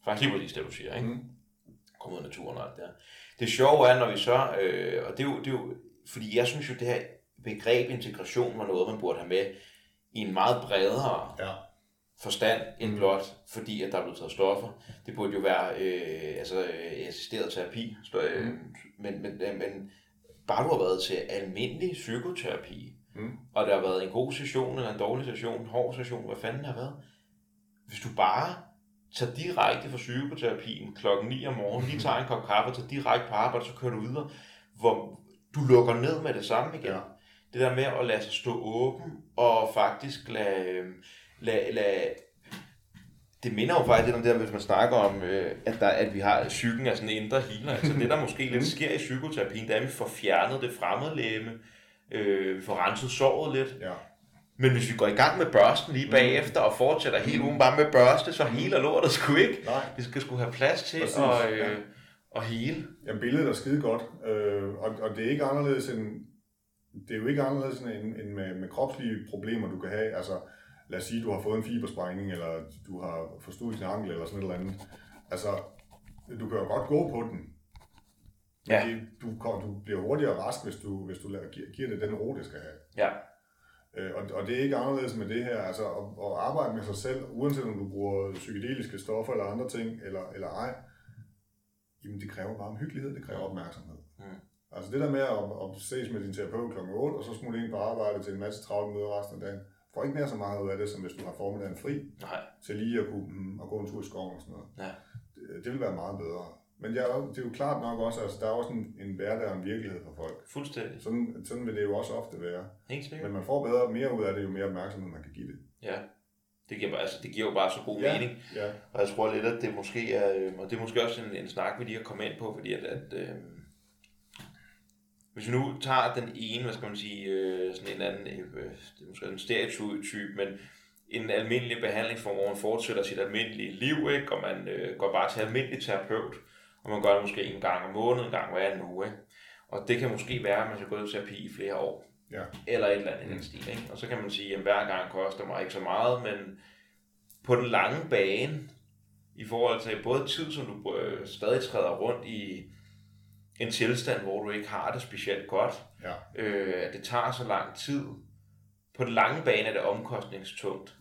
A: faktisk lige præcis det, du siger, ikke?
B: Mm.
A: komme ud af naturen og alt det her. Det sjove er, når vi så, øh, og det er, jo, det er jo, fordi jeg synes jo, det her begreb integration var noget, man burde have med i en meget bredere
B: Ja.
A: Forstand end blot, fordi at der er blevet taget stoffer. Det burde jo være øh, altså, øh, assisteret terapi, så, øh,
B: Mm.
A: men, men, øh, men bare du har været til almindelig psykoterapi,
B: Mm.
A: og der har været en god session eller en dårlig session, en hård session, hvad fanden der har været, hvis du bare tager direkte fra psykoterapien klokken 9 om morgenen, lige tager en kop kaffe, tager direkte på arbejde, så kører du videre, hvor du lukker ned med det samme igen. Ja. Det der med at lade sig stå åben, og faktisk lade, lade, lade det minder jo faktisk lidt om det der, hvis man snakker om, øh, at, der, at vi har psyken af sådan en indre healer. Altså det, der måske lidt sker i psykoterapien, det er, at vi får fjernet det fremmedlæme, øh, vi får renset såret lidt. Ja. Men hvis vi går i gang med børsten lige bagefter og fortsætter hele ugen bare med børste, så hele lortet sgu ikke. Nej. Vi skal sgu have plads til at, øh, ja. at hele.
B: Ja, billedet er skide godt, øh, og, og det er ikke anderledes end, det er jo ikke anderledes end, end med, med kropslige problemer, du kan have. Altså, lad os sige, du har fået en fibersprængning, eller du har forstået din ankel, eller sådan et eller andet. Altså, du kan jo godt gå på den. Ja. Du, du bliver hurtigere rask, hvis du, hvis du giver, giver det den ro, det skal have. Ja. Øh, og, og det er ikke anderledes med det her. Altså at, at arbejde med sig selv, uanset om du bruger psykedeliske stoffer eller andre ting, eller, eller ej, jamen det kræver bare omhyggelighed, det kræver opmærksomhed. Mm. Altså det der med at, at ses med din terapeut kl. 8, og så smutte ind på arbejde til en masse travle møder resten af dagen, får ikke mere så meget ud af det, som hvis du har formiddagen fri, Nej. til lige at kunne mm, at gå en tur i skoven og sådan noget. Ja. Det, det vil være meget bedre. Men ja, det er jo klart nok også, at altså, der er også en, en hverdag og en virkelighed for folk.
A: Fuldstændig.
B: Sådan, sådan vil det jo også ofte være. Helt sikkert. Men man får bedre mere ud af det, jo mere opmærksomhed man kan give det.
A: Ja, det giver, altså, det giver jo bare så god ja, mening. Ja. Og jeg tror lidt, at det måske er, øh, og det er måske også en, en snak, vi lige har kommet ind på, fordi at, at øh, hvis vi nu tager den ene, hvad skal man sige, øh, sådan en anden, øh, det er måske en stereotyp, men en almindelig behandlingsform, hvor man fortsætter sit almindelige liv, ikke? og man øh, går bare til almindelig terapeut, og man gør det måske en gang om måneden, en gang hver anden uge. Ikke? Og det kan måske være, at man skal gå i terapi i flere år. Ja. Eller et eller andet den stil. Ikke? Og så kan man sige, at hver gang koster mig ikke så meget, men på den lange bane, i forhold til både tid, som du øh, stadig træder rundt i en tilstand, hvor du ikke har det specielt godt, ja. øh, at det tager så lang tid. På den lange bane er det omkostningstungt.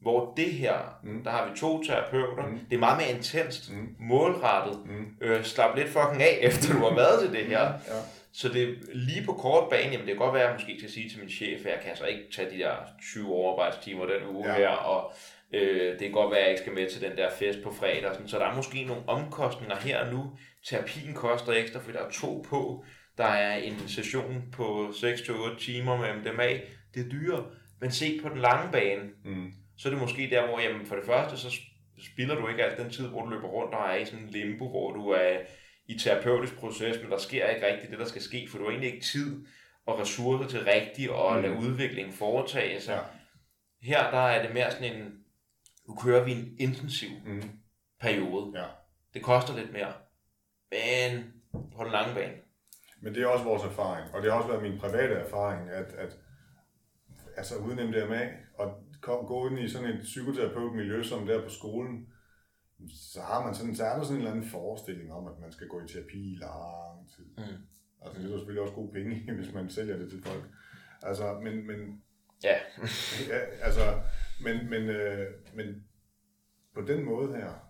A: Hvor det her, mm. der har vi to terapeuter, mm. det er meget mere intenst, mm. målrettet, mm. Øh, slap lidt fucking af, efter du har været til det her. Ja. Så det lige på kort bane, jamen det kan godt være, at jeg måske skal sige til min chef, at jeg kan altså ikke tage de der 20 overarbejdstimer den uge ja. her, og øh, det kan godt være, at jeg ikke skal med til den der fest på fredag. Sådan. Så der er måske nogle omkostninger her og nu. Terapien koster ekstra, fordi der er to på. Der er en session på 6-8 timer med MDMA. Det er dyre. Men se på den lange bane, mm så er det måske der, hvor jamen, for det første, så spilder du ikke alt den tid, hvor du løber rundt og er i sådan en limbo, hvor du er i terapeutisk proces, men der sker ikke rigtigt det, der skal ske, for du har egentlig ikke tid og ressourcer til rigtigt at mm. lade udviklingen foretage sig. Ja. Her der er det mere sådan en, nu kører vi en intensiv mm. periode. Ja. Det koster lidt mere, men på den lange bane.
B: Men det er også vores erfaring, og det har også været min private erfaring, at, at altså uden MDMA, og kom, gå ind i sådan et psykoterapeutmiljø som der på skolen, så har man sådan, så er der sådan en eller anden forestilling om, at man skal gå i terapi i lang tid. Mm. Altså det er selvfølgelig også gode penge, hvis man sælger det til folk. Altså, men, men ja. ja altså, men, men, øh, men på den måde her,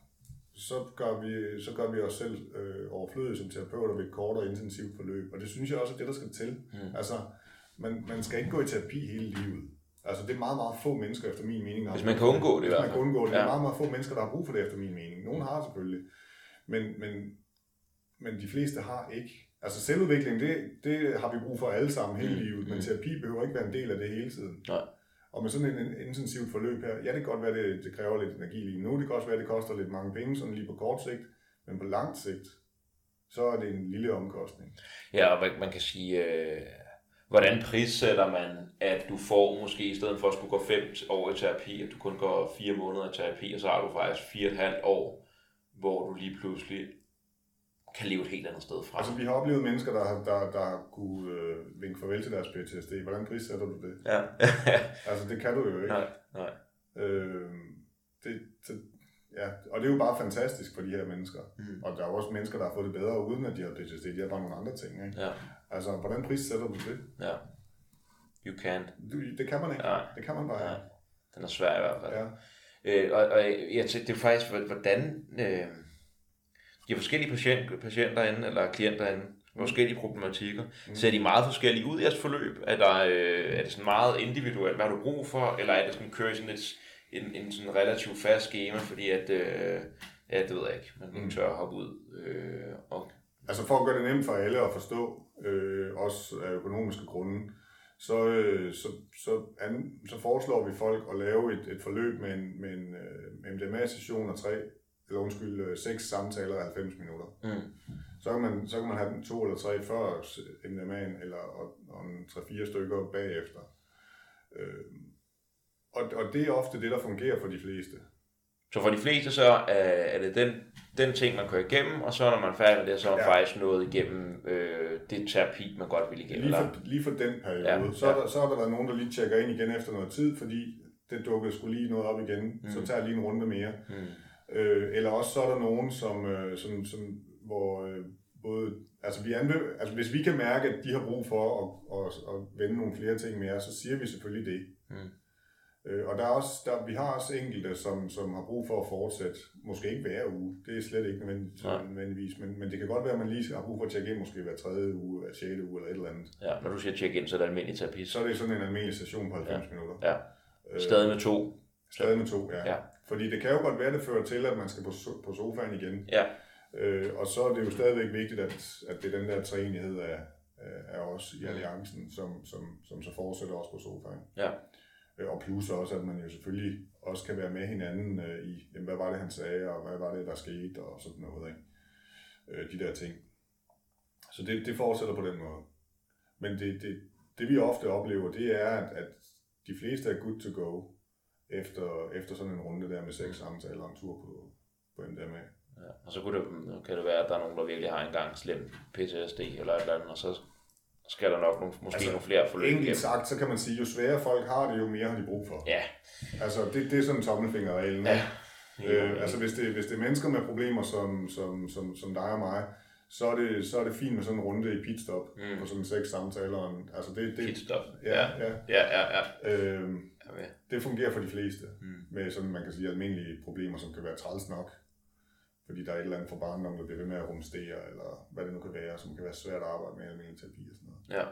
B: så gør vi, så gør vi os selv øh, overflødige som terapeuter ved et kort og intensivt forløb. Og det synes jeg også er det, der skal til. Mm. Altså, man, man skal ikke gå i terapi hele livet. Altså, det er meget, meget få mennesker, efter min mening.
A: Hvis man kan undgå det,
B: Hvis man kan undgå det. Ja. Det er meget, meget få mennesker, der har brug for det, efter min mening. Nogle har selvfølgelig. Men, men, men de fleste har ikke. Altså, selvudvikling, det, det har vi brug for alle sammen hele mm. livet. Men mm. terapi behøver ikke være en del af det hele tiden. Nej. Og med sådan en intensivt forløb her, ja, det kan godt være, det, det kræver lidt energi lige nu. Det kan også være, det koster lidt mange penge, sådan lige på kort sigt. Men på lang sigt, så er det en lille omkostning.
A: Ja, og man kan sige, øh hvordan prissætter man, at du får måske i stedet for at skulle gå fem år i terapi, at du kun går fire måneder i terapi, og så har du faktisk fire og et halvt år, hvor du lige pludselig kan leve et helt andet sted fra.
B: Altså, vi har oplevet mennesker, der, der, der kunne øh, vinke farvel til deres PTSD. Hvordan prissætter du det? Ja. altså, det kan du jo ikke. Nej, nej. Øh, det, det, ja, og det er jo bare fantastisk for de her mennesker. Mm. Og der er også mennesker, der har fået det bedre, uden at de har PTSD. De har bare nogle andre ting. Ikke? Ja. Altså, hvordan prissætter du det? Ja.
A: You can't.
B: Du, det kan man ikke. Ja. Det kan man bare ja.
A: Den er svær i hvert fald. Ja. Øh, og, og jeg tænker, det er faktisk, hvordan øh, de forskellige patient, patienter inde, eller klienter inde, med forskellige problematikker. Mm. Ser de meget forskellige ud i jeres forløb? Er, der, øh, er det sådan meget individuelt, hvad har du brug for, eller er det sådan, kører I sådan et en, en sådan relativt fast schema, fordi at, øh, ja, det ved jeg ikke, man mm. tør at hoppe ud. Øh, og...
B: Altså for at gøre det nemt for alle at forstå, øh, også af økonomiske grunde, så, øh, så, så, an, så foreslår vi folk at lave et, et forløb med en, med en øh, MDMA-session og tre, eller undskyld, øh, seks samtaler af 90 minutter. Mm. Så, kan man, så kan man have den to eller tre før MDMA'en, eller og, og tre-fire stykker bagefter. Øh, og, og det er ofte det, der fungerer for de fleste.
A: Så for de fleste så er, er det den, den ting, man kører igennem, og så når man er færdig med det, så er man ja. faktisk nået igennem øh, det terapi, man godt vil igennem.
B: Lige for, lige for den periode. Ja. Så, er der, så er der været nogen, der lige tjekker ind igen efter noget tid, fordi det dukkede skulle lige noget op igen, mm. så tager jeg lige en runde mere. Mm. Øh, eller også så er der nogen, som, øh, som, som hvor øh, både, altså, vi anbe, altså hvis vi kan mærke, at de har brug for at, at, at vende nogle flere ting mere, så siger vi selvfølgelig det. Mm. Øh, og der er også, der, vi har også enkelte, som, som har brug for at fortsætte, måske ikke hver uge, det er slet ikke nødvendigvis, ja. nødvendigvis men, men det kan godt være, at man lige har brug for at tjekke ind, måske hver tredje uge, hver sjette uge eller et eller andet.
A: Ja, når du siger tjekke ind, så er det almindelig terapi.
B: Så er det sådan en almindelig session på 90 ja. minutter.
A: Ja, øh, stadig med to.
B: Stadig med to, ja. ja. Fordi det kan jo godt være, det fører til, at man skal på, på sofaen igen.
A: Ja.
B: Øh, og så er det jo stadigvæk vigtigt, at, at det er den der træenighed af, af os i alliancen, som, som, som så fortsætter også på sofaen.
A: Ja.
B: Øh, og plus også, at man jo selvfølgelig også kan være med hinanden øh, i, jamen, hvad var det, han sagde, og hvad var det, der skete, og sådan noget. Ikke? Øh, de der ting. Så det, det fortsætter på den måde. Men det, det, det vi ofte oplever, det er, at, at de fleste er good to go efter, efter sådan en runde der med seks samtaler og en tur på, på MDMA.
A: Ja, og så kunne det, kan det være, at der er nogen, der virkelig har engang slem PTSD eller et eller andet, og så skal der nok nogle, måske altså, nogle flere forløb
B: Enkelt sagt, så kan man sige, jo sværere folk har det, jo mere har de brug for.
A: Ja.
B: Altså, det, det er sådan tommelfingerreglen.
A: Ja.
B: Øh, altså, hvis det, hvis det er mennesker med problemer som, som, som, som dig og mig, så er, det, så er det fint med sådan en runde i pitstop mm. på sådan seks samtaler. Altså det, det,
A: pitstop.
B: Ja, ja.
A: ja, ja, ja. ja.
B: Øhm, det fungerer for de fleste mm. med sådan, man kan sige, almindelige problemer, som kan være træls nok fordi der er et eller andet for barndom, der bliver ved med at rumstere, eller hvad det nu kan være, som kan være svært at arbejde med almindelig terapi og sådan noget.
A: Ja.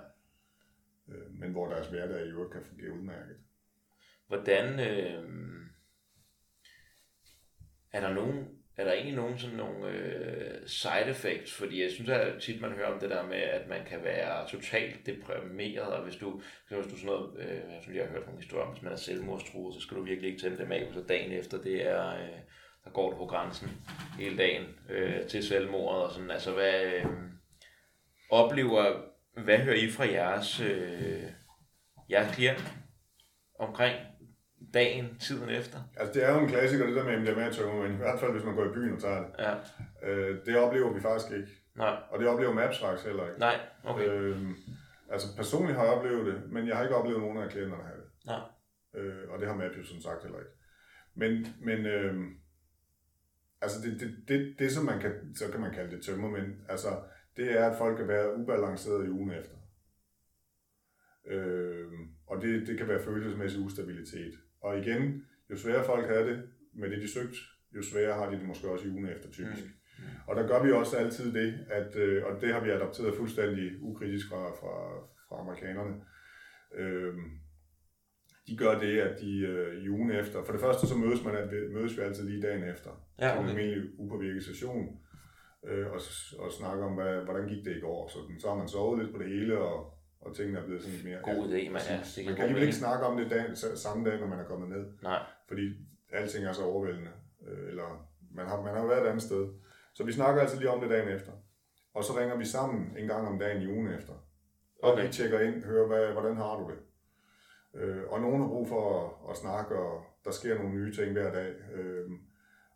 B: Øh, men hvor deres hverdag i øvrigt kan fungere udmærket.
A: Hvordan, øh, er der nogen, er der egentlig nogen sådan nogle øh, side effects? Fordi jeg synes at tit, man hører om det der med, at man kan være totalt deprimeret, og hvis du, hvis du sådan noget, øh, som jeg har hørt nogle historier om, hvis man er selvmordstruet, så skal du virkelig ikke tænde dem af, så dagen efter, det er, øh, der går du på grænsen hele dagen øh, til selvmordet og sådan. Altså, hvad øh, oplever, hvad hører I fra jeres, øh, jeres klient omkring dagen, tiden efter?
B: Altså, det er jo en klassiker, det der med MDMA-tømmer, men i hvert fald, hvis man går i byen og tager det.
A: Ja.
B: Øh, det oplever vi faktisk ikke.
A: Nej.
B: Og det oplever Maps faktisk heller ikke.
A: Nej, okay.
B: Øh, altså, personligt har jeg oplevet det, men jeg har ikke oplevet nogen af klienterne, har det.
A: Nej.
B: Øh, og det har Maps jo som sagt heller ikke. Men, men øh, altså det, det, det, det, som man kan, så kan man kalde det tømmermænd, altså det er, at folk kan være ubalanceret i ugen efter. Øh, og det, det kan være følelsesmæssig ustabilitet. Og igen, jo sværere folk har det med det, de søgt, jo sværere har de det måske også i ugen efter, typisk. Mm. Mm. Og der gør vi også altid det, at, øh, og det har vi adopteret fuldstændig ukritisk fra, fra, fra amerikanerne, øh, de gør det, at de øh, i ugen efter, for det første så mødes, man, mødes vi altid lige dagen efter,
A: ja, okay.
B: til en almindelig upåvirket session, øh, og, og snakker om, hvad, hvordan gik det i går. Så, så har man sovet lidt på det hele, og, og tingene er blevet sådan lidt mere...
A: God idé, man, ja,
B: det man kan alligevel ikke snakke om det dag, samme dag, når man er kommet ned.
A: Nej.
B: Fordi alting er så overvældende, øh, eller man har, man har været et andet sted. Så vi snakker altså lige om det dagen efter. Og så ringer vi sammen en gang om dagen i ugen efter. Og okay. vi tjekker ind, hører, hvad, hvordan har du det? Øh, og nogen har brug for at, at snakke, og der sker nogle nye ting hver dag. Øh,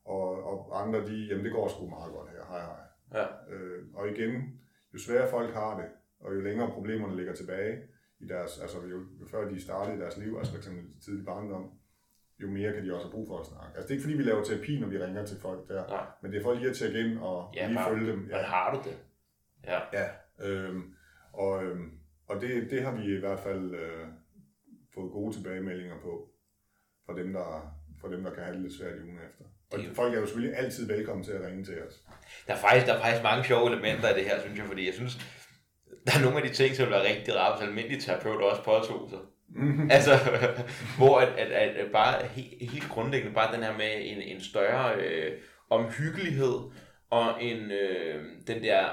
B: og, og andre, de, jamen det går sgu meget godt her, hej hej.
A: Ja.
B: Øh, og igen, jo sværere folk har det, og jo længere problemerne ligger tilbage i deres, altså jo, jo før de startede i deres liv, altså f.eks. tidlig barndom, jo mere kan de også have brug for at snakke. Altså det er ikke fordi, vi laver terapi, når vi ringer til folk der,
A: Nej.
B: men det er for lige at tjekke ind og
A: ja,
B: lige
A: bare,
B: følge dem.
A: Ja. Hvordan har du det? Ja.
B: Ja, øhm, og, øhm, og det, det har vi i hvert fald øh, fået gode tilbagemeldinger på, fra dem, der, fra dem, der kan have det lidt svært i ugen efter. Og det, folk er jo selvfølgelig altid velkommen til at ringe til os.
A: Der er, faktisk, der er faktisk mange sjove elementer i det her, synes jeg, fordi jeg synes, der er nogle af de ting, som være rigtig rart, hvis almindelige terapeuter også påtog sig. altså, hvor at, at, at, at bare helt, helt grundlæggende, bare den her med en, en større øh, omhyggelighed, og en, øh, den der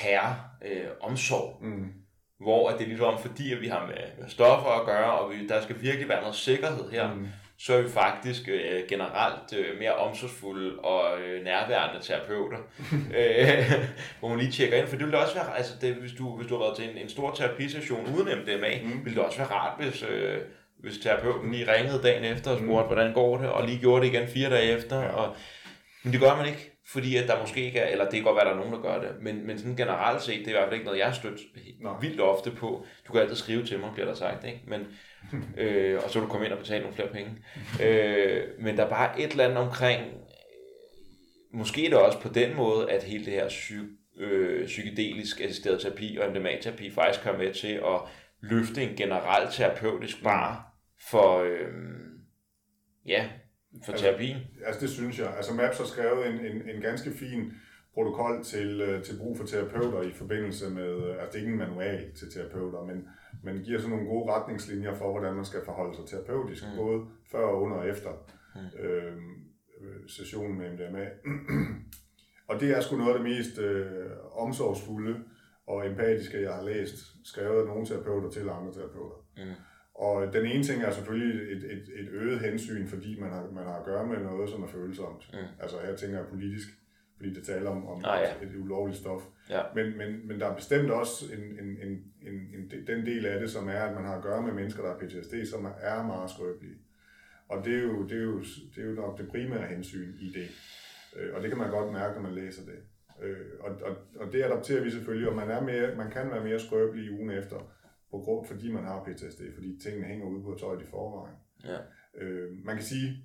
A: kære øh, omsorg,
B: Mm.
A: hvor at det er ligesom, fordi at vi har med stoffer at gøre, og vi, der skal virkelig være noget sikkerhed her,
B: Mm.
A: Så er vi faktisk øh, generelt øh, mere omsorgsfulde og øh, nærværende terapeuter. øh, hvor man lige tjekker ind, for det ville også være, altså det, hvis, du, hvis du har været til en, en stor terapisession uden MDMA,
B: Mm.
A: mm. ville det også være rart, hvis, øh, hvis terapeuten lige ringede dagen efter og spurgte, hvordan går det, og lige gjorde det igen fire dage efter.
B: Ja.
A: Og, men det gør man ikke, fordi at der måske ikke er, eller det kan godt være, at der er nogen, der gør det, men, men sådan generelt set, det er i hvert fald ikke noget, jeg
B: Nej.
A: vildt ofte på. Du kan altid skrive til mig, bliver der sagt, ikke? Men, øh, og så vil du komme ind og betale nogle flere penge. øh, men der er bare et eller andet omkring, måske er det også på den måde, at hele det her psy- øh, psykedelisk assisteret terapi og MDMA-terapi faktisk kommer med til at løfte en generel terapeutisk bar for, øh, ja, for
B: Altså,
A: terapien.
B: Altså det synes jeg. Altså MAPS har skrevet en, en, en ganske fin protokol til, øh, til brug for terapeuter i forbindelse med, øh, altså det er ikke en manual til terapeuter, men, men giver sådan nogle gode retningslinjer for, hvordan man skal forholde sig terapeutisk, mm.
A: Mm.
B: både før, under og efter
A: Mm.
B: øh, øh, sessionen med MDMA. og det er sgu noget af det mest øh, omsorgsfulde og empatiske, jeg har læst, skrevet af nogle terapeuter til andre terapeuter.
A: Mm.
B: Og den ene ting er selvfølgelig et, et, et øget hensyn, fordi man har, man har at gøre med noget, som er følsomt.
A: Mm.
B: Altså her tænker jeg politisk, fordi det taler om, om
A: Ah, ja.
B: et ulovligt stof.
A: Ja.
B: Men, men, men der er bestemt også en, en, en, en, en, den del af det, som er, at man har at gøre med mennesker, der har PTSD, som er meget skrøbelige. Og det er jo, det er jo, det er jo nok det primære hensyn i det. Øh, Og det kan man godt mærke, når man læser det. Øh, Og, og, og det adapterer vi selvfølgelig, og man, er mere, man kan være mere skrøbelig ugen efter, på grund, fordi man har PTSD, fordi tingene hænger ude på tøjet i forvejen.
A: Ja.
B: Øh, man kan sige,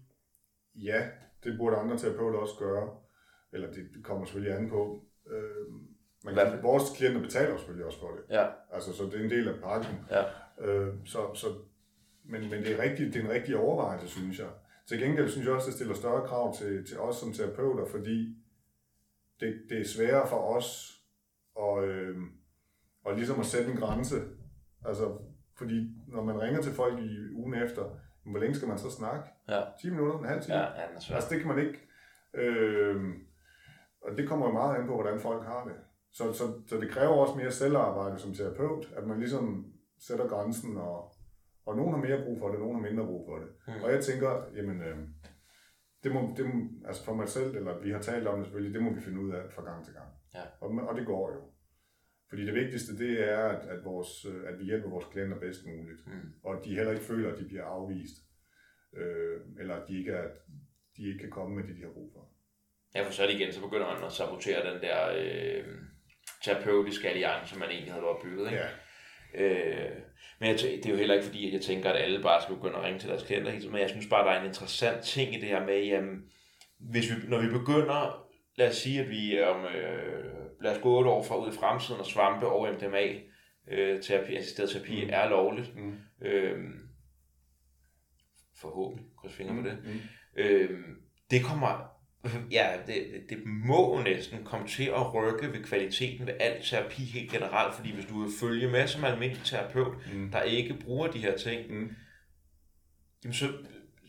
B: ja, det burde andre terapeuter også gøre, eller det, det kommer selvfølgelig an på. Øh, man kan, vores klienter betaler selvfølgelig også for det.
A: Ja,
B: Altså, så det er en del af pakken.
A: ja.
B: Øh, så, så, men, men det, er rigtigt, det er en rigtig overvejelse, synes jeg. Til gengæld synes jeg også, det stiller større krav til, til os som terapeuter, fordi det, det er sværere for os at, øh, at ligesom at sætte en grænse. Altså, fordi når man ringer til folk i ugen efter, hvor længe skal man så snakke?
A: Ja.
B: 10 minutter, en halv time?
A: Ja, ja.
B: Altså det kan man ikke. Øh, og det kommer jo meget an på, hvordan folk har det. Så, så, så det kræver også mere selvarbejde som terapeut, at man ligesom sætter grænsen, og, og nogen har mere brug for det, nogen har mindre brug for det.
A: Mm.
B: Og jeg tænker, jamen, øh, det må, det må, altså for mig selv, eller vi har talt om det selvfølgelig, det må vi finde ud af fra gang til gang.
A: Ja.
B: Og, og det går jo. Fordi det vigtigste, det er, at, at, vores, øh, at vi hjælper vores klienter bedst muligt.
A: Mm.
B: Og at de heller ikke føler, at de bliver afvist. Øh, eller at de ikke, er, de ikke kan komme med det, de har brug for.
A: Ja, for så igen, så begynder man at sabotere den der øh, terapeutiske alliance, som man egentlig havde opbygget. Ikke?
B: Ja.
A: Øh, men jeg, tæ- det er jo heller ikke fordi, at jeg tænker, at alle bare skal begynde at ringe til deres klienter hele tiden, men jeg synes bare, der er en interessant ting i det her med, jamen, hvis vi, når vi begynder, lad os sige, at vi om, øh, lad os gå 8 år fra ud i fremtiden, og svampe og MDMA, øh, terapi, assisteret terapi,
B: Mm.
A: mm. er lovligt.
B: Mm.
A: Øh, forhåbentlig, kryds fingre på det.
B: Mm.
A: Øh, det kommer, ja, det, det- det må næsten komme til at rykke ved kvaliteten ved al terapi helt generelt, fordi hvis du vil følge med som almindelig terapeut,
B: Mm.
A: der ikke bruger de her ting,
B: Mm.
A: jamen så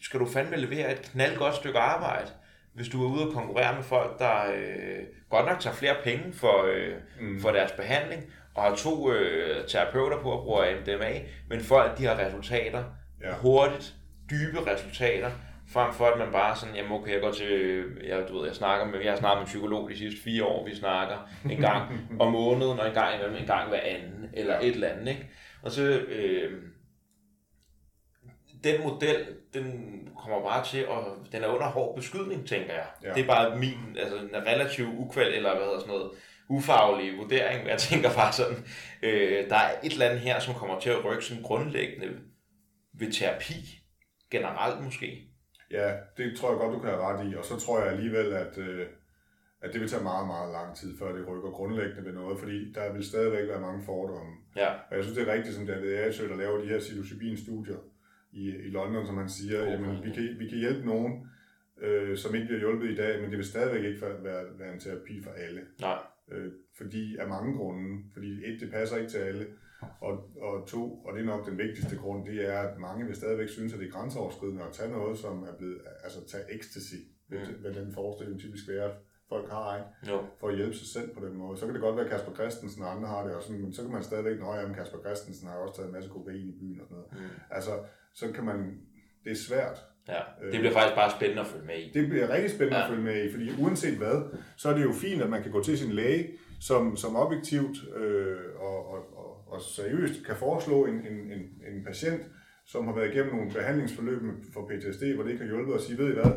A: skal du fandme levere et knaldgodt stykke arbejde. Hvis du er ude og konkurrere med folk, der øh, godt nok tager flere penge for, øh,
B: Mm.
A: for deres behandling, og har to øh, terapeuter på at bruge MDMA, men folk de har resultater
B: Ja.
A: hurtigt, dybe resultater, frem for at man bare sådan, jamen okay, jeg går til, jeg, du ved, jeg snakker med, jeg har snakket med en psykolog de sidste fire år, vi snakker en gang om måneden, og en gang imellem, en gang hver anden, eller et eller andet, ikke? Og så, øh, den model, den kommer bare til, og den er under hård beskydning, tænker jeg.
B: Ja.
A: Det er bare min, altså en relativ ukval, eller hvad hedder sådan noget, ufaglig vurdering, jeg tænker bare sådan, øh, der er et eller andet her, som kommer til at rykke sådan grundlæggende ved terapi, generelt måske.
B: Ja, det tror jeg godt, du kan have ret i. Og så tror jeg alligevel, at, øh, at det vil tage meget, meget lang tid, før det rykker grundlæggende ved noget, fordi der vil stadigvæk være mange fordomme.
A: Ja,
B: Og jeg synes, det er rigtigt, som David Asø, der laver de her psilocybin-studier i, i London, som han siger,
A: God
B: jamen, vi kan, vi kan hjælpe nogen øh, som ikke bliver hjulpet i dag, men det vil stadigvæk ikke være, være, være en terapi for alle.
A: Nej.
B: Øh, fordi af mange grunde. Fordi et, det passer ikke til alle. Og, og to, og det er nok den vigtigste grund, det er, at mange vil stadigvæk synes, at det er grænseoverskridende at tage noget, som er blevet, altså tage ecstasy, mm. hvad den forestilling typisk være, at folk har, ikke?
A: Jo.
B: for at hjælpe sig selv på den måde. Så kan det godt være, at Kasper Christensen og andre har det også, men så kan man stadigvæk nøje, at Kasper Christensen har også taget en masse kokain i byen og sådan noget.
A: Mm.
B: Altså, så kan man, det er svært.
A: Ja, det bliver faktisk bare spændende at følge med i.
B: Det bliver rigtig spændende ja.
A: Ja.
B: at følge med i, fordi uanset hvad, så er det jo fint, at man kan gå til sin læge, som, som objektivt øh, og, og, og, seriøst kan foreslå en, en, en, en patient, som har været igennem nogle behandlingsforløb for PTSD, hvor det ikke har hjulpet at sige, ved I hvad,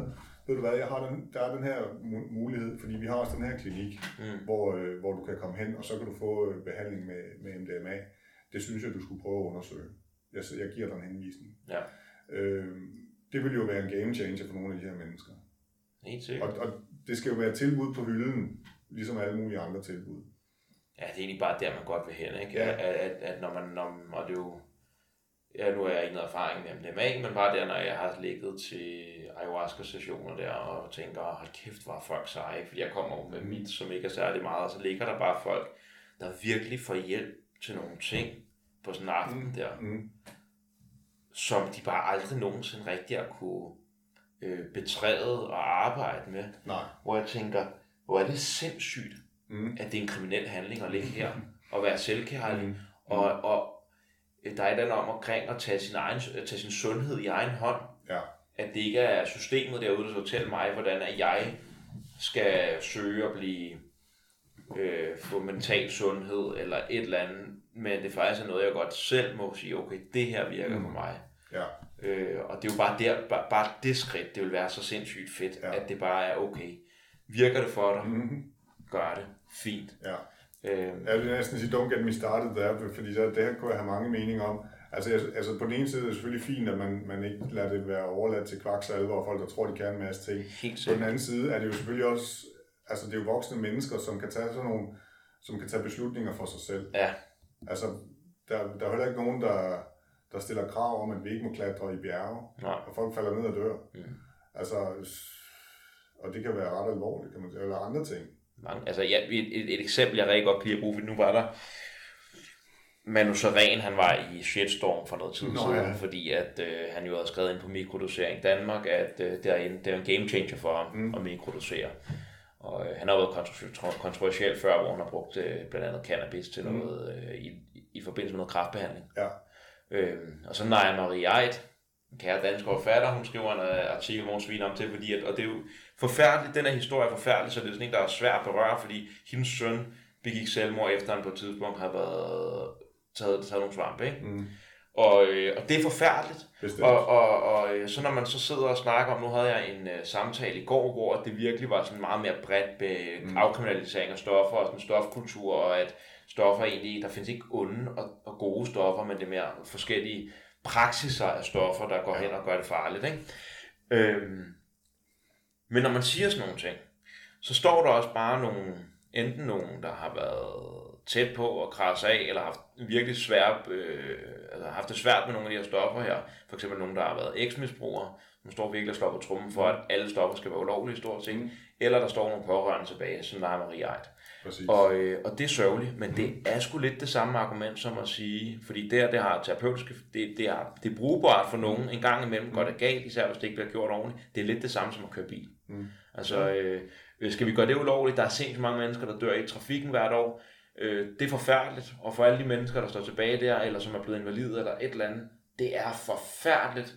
B: ved du hvad, jeg har den, der er den her mu- mulighed, fordi vi har også den her klinik,
A: Mm.
B: hvor, øh, hvor du kan komme hen, og så kan du få øh, behandling med, med MDMA. Det synes jeg, du skulle prøve at undersøge. Jeg, jeg giver dig en henvisning.
A: Ja,
B: Øh, det vil jo være en game changer for nogle af de her mennesker.
A: helt sikkert.
B: Og, og det skal jo være tilbud på hylden, ligesom alle mulige andre tilbud.
A: Ja, det er egentlig bare der, man godt vil hen, ikke?
B: Ja.
A: At, at, at når man, når, og det er jo, ja, nu har jeg ikke noget erfaring med MDMA, men bare der, når jeg har ligget til ayahuasca-sessioner der, og tænker, hold kæft, hvor er folk seje, ikke? fordi jeg kommer med mit, som ikke er særlig meget, og så ligger der bare folk, der virkelig får hjælp til nogle ting på sådan en aften der,
B: Mm.
A: som de bare aldrig nogensinde rigtig har kunne øh, betræde og arbejde med,
B: Nej.
A: hvor jeg tænker, hvor er det sindssygt,
B: Mm.
A: at det er en kriminel handling at ligge her og være selvkærlig.
B: Mm.
A: Og, og øh, der er et om omkring at tage sin, egen, tage sin sundhed i egen hånd.
B: Ja.
A: At det ikke er systemet derude, der skal fortælle mig, hvordan at jeg skal søge at blive øh, få mental sundhed eller et eller andet. Men det faktisk er noget, jeg godt selv må sige, okay, det her virker
B: Mm.
A: for mig.
B: Ja.
A: Øh, og det er jo bare, der, bare, bare det skridt, det vil være så sindssygt fedt,
B: ja.
A: at det bare er okay. Virker det for dig?
B: Mm.
A: Gør det. Fint.
B: Ja.
A: Øh,
B: Jeg vil næsten sige, don't get me started der, fordi så, det her kunne jeg have mange meninger om. Altså, altså på den ene side er det selvfølgelig fint, at man, man ikke lader det være overladt til kvaksalver og folk, der tror, de kan en masse ting.
A: helt
B: På den
A: sikkert.
B: anden side er det jo selvfølgelig også, altså det er jo voksne mennesker, som kan tage sådan nogle, som kan tage beslutninger for sig selv.
A: Ja.
B: Altså, der, der er heller ikke nogen, der, der stiller krav om, at vi ikke må klatre i bjerge,
A: Nej.
B: og folk falder ned og dør.
A: Mm.
B: Altså, og det kan være ret alvorligt, kan man sige, eller andre ting.
A: Mange, altså ja, et, et, et eksempel, jeg rigtig godt kan lide at bruge, nu var der Manu Seren, han var i Shitstorm for noget tid
B: Nå,
A: siden,
B: ja.
A: fordi at øh, han jo havde skrevet ind på mikrodosering Danmark, at øh, det, er en, det er en game changer for ham
B: Mm.
A: at mikrodosere. Og øh, han har været kontro- kontroversiel før, hvor han har brugt øh, blandt andet cannabis til
B: Mm.
A: noget øh, i, i forbindelse med noget kraftbehandling.
B: Ja.
A: Øhm, og så Naja Marie Eid, en kære dansk forfatter, hun skriver en øh, artikel, hvor hun sviner om til, fordi at, og det er jo forfærdeligt, den her historie er forfærdelig, så det er sådan en, der er svært at berøre, fordi hendes søn begik selvmord, efter han på et tidspunkt har været taget, taget nogle svampe, ikke?
B: Mm.
A: Og, øh, og det er forfærdeligt.
B: Bestemt.
A: Og, og, og øh, så når man så sidder og snakker om, nu havde jeg en uh, samtale i går, hvor det virkelig var sådan meget mere bredt med
B: mm.
A: afkriminalisering af stoffer og sådan stofkultur, og at stoffer egentlig, der findes ikke onde og, og gode stoffer, men det er mere forskellige praksiser af stoffer, der går hen og gør det farligt. Ikke? Øhm, men når man siger sådan nogle ting, så står der også bare nogle, enten nogen, der har været tæt på at krasse af, eller haft virkelig svært, øh, altså haft det svært med nogle af de her stoffer her. For eksempel nogen, der har været eksmisbrugere, som står virkelig og slår på trummen for, at alle stoffer skal være ulovlige stort set.
B: Mm.
A: Mm. Eller der står nogle pårørende tilbage, som Naja Marie Eid.
B: Præcis.
A: Og, øh, og det er sørgeligt, men det er sgu lidt det samme argument som at sige, fordi det her, det har terapeutiske, det, det, er, det er brugbart for nogen, en gang imellem går det galt, især hvis det ikke bliver gjort ordentligt. Det er lidt det samme som at køre bil.
B: Mm.
A: Altså, øh, skal vi gøre det ulovligt? Der er sindssygt mange mennesker, der dør i trafikken hvert år. Øh, det er forfærdeligt, og for alle de mennesker, der står tilbage der, eller som er blevet invalide, eller et eller andet, det er forfærdeligt.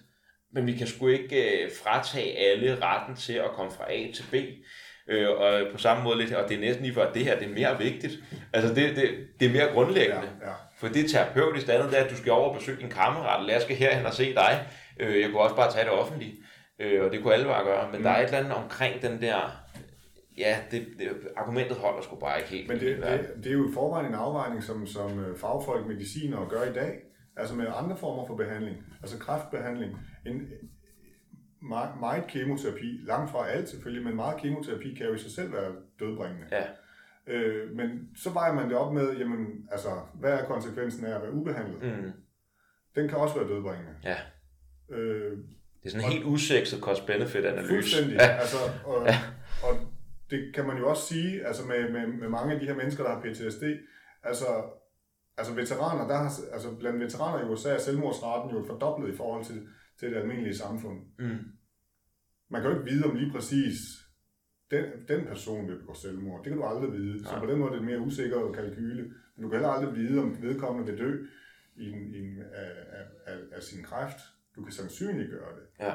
A: Men vi kan sgu ikke øh, fratage alle retten til at komme fra A til B. Øh, og på samme måde lidt, og det er næsten lige for, at det her det er mere vigtigt. Altså det, det, det er mere grundlæggende.
B: Ja, ja.
A: For det er terapeutisk. Det andet det er, at du skal over og besøge din kammerat, eller jeg skal herhen og se dig. Øh, jeg kunne også bare tage det offentlige. Øh, og det kunne alle bare gøre. Men mm. der er et eller andet omkring den der... Ja, det, det, argumentet holder sgu bare ikke helt.
B: Men det, det, det er jo i forvejen en afvejning, som, som øh, fagfolk, mediciner gør i dag. Altså med andre former for behandling. Altså kræftbehandling. En, meget, meget kemoterapi, langt fra alt selvfølgelig, men meget kemoterapi kan jo i sig selv være dødbringende.
A: Ja.
B: Øh, men så vejer man det op med, jamen, altså, hvad er konsekvensen af at være ubehandlet?
A: Mm.
B: Den kan også være dødbringende.
A: Ja.
B: Øh,
A: Det er sådan en helt usekset cost-benefit-analyse.
B: Fuldstændig. Ja. Altså, og, ja. og det kan man jo også sige, altså med, med, med mange af de her mennesker, der har PTSD, altså, altså veteraner, der har, altså blandt veteraner i USA er selvmordsraten jo fordoblet i forhold til, til det almindelige samfund. Mm. Man kan jo ikke vide om lige præcis den, den person vil begå selvmord. Det kan du aldrig vide. Ja. Så på den måde er det mere usikker kalkyle. Men du kan heller aldrig vide, om vedkommende vil dø i en, i en, af, af, af, af sin kræft. Du kan sandsynliggøre det. Ja.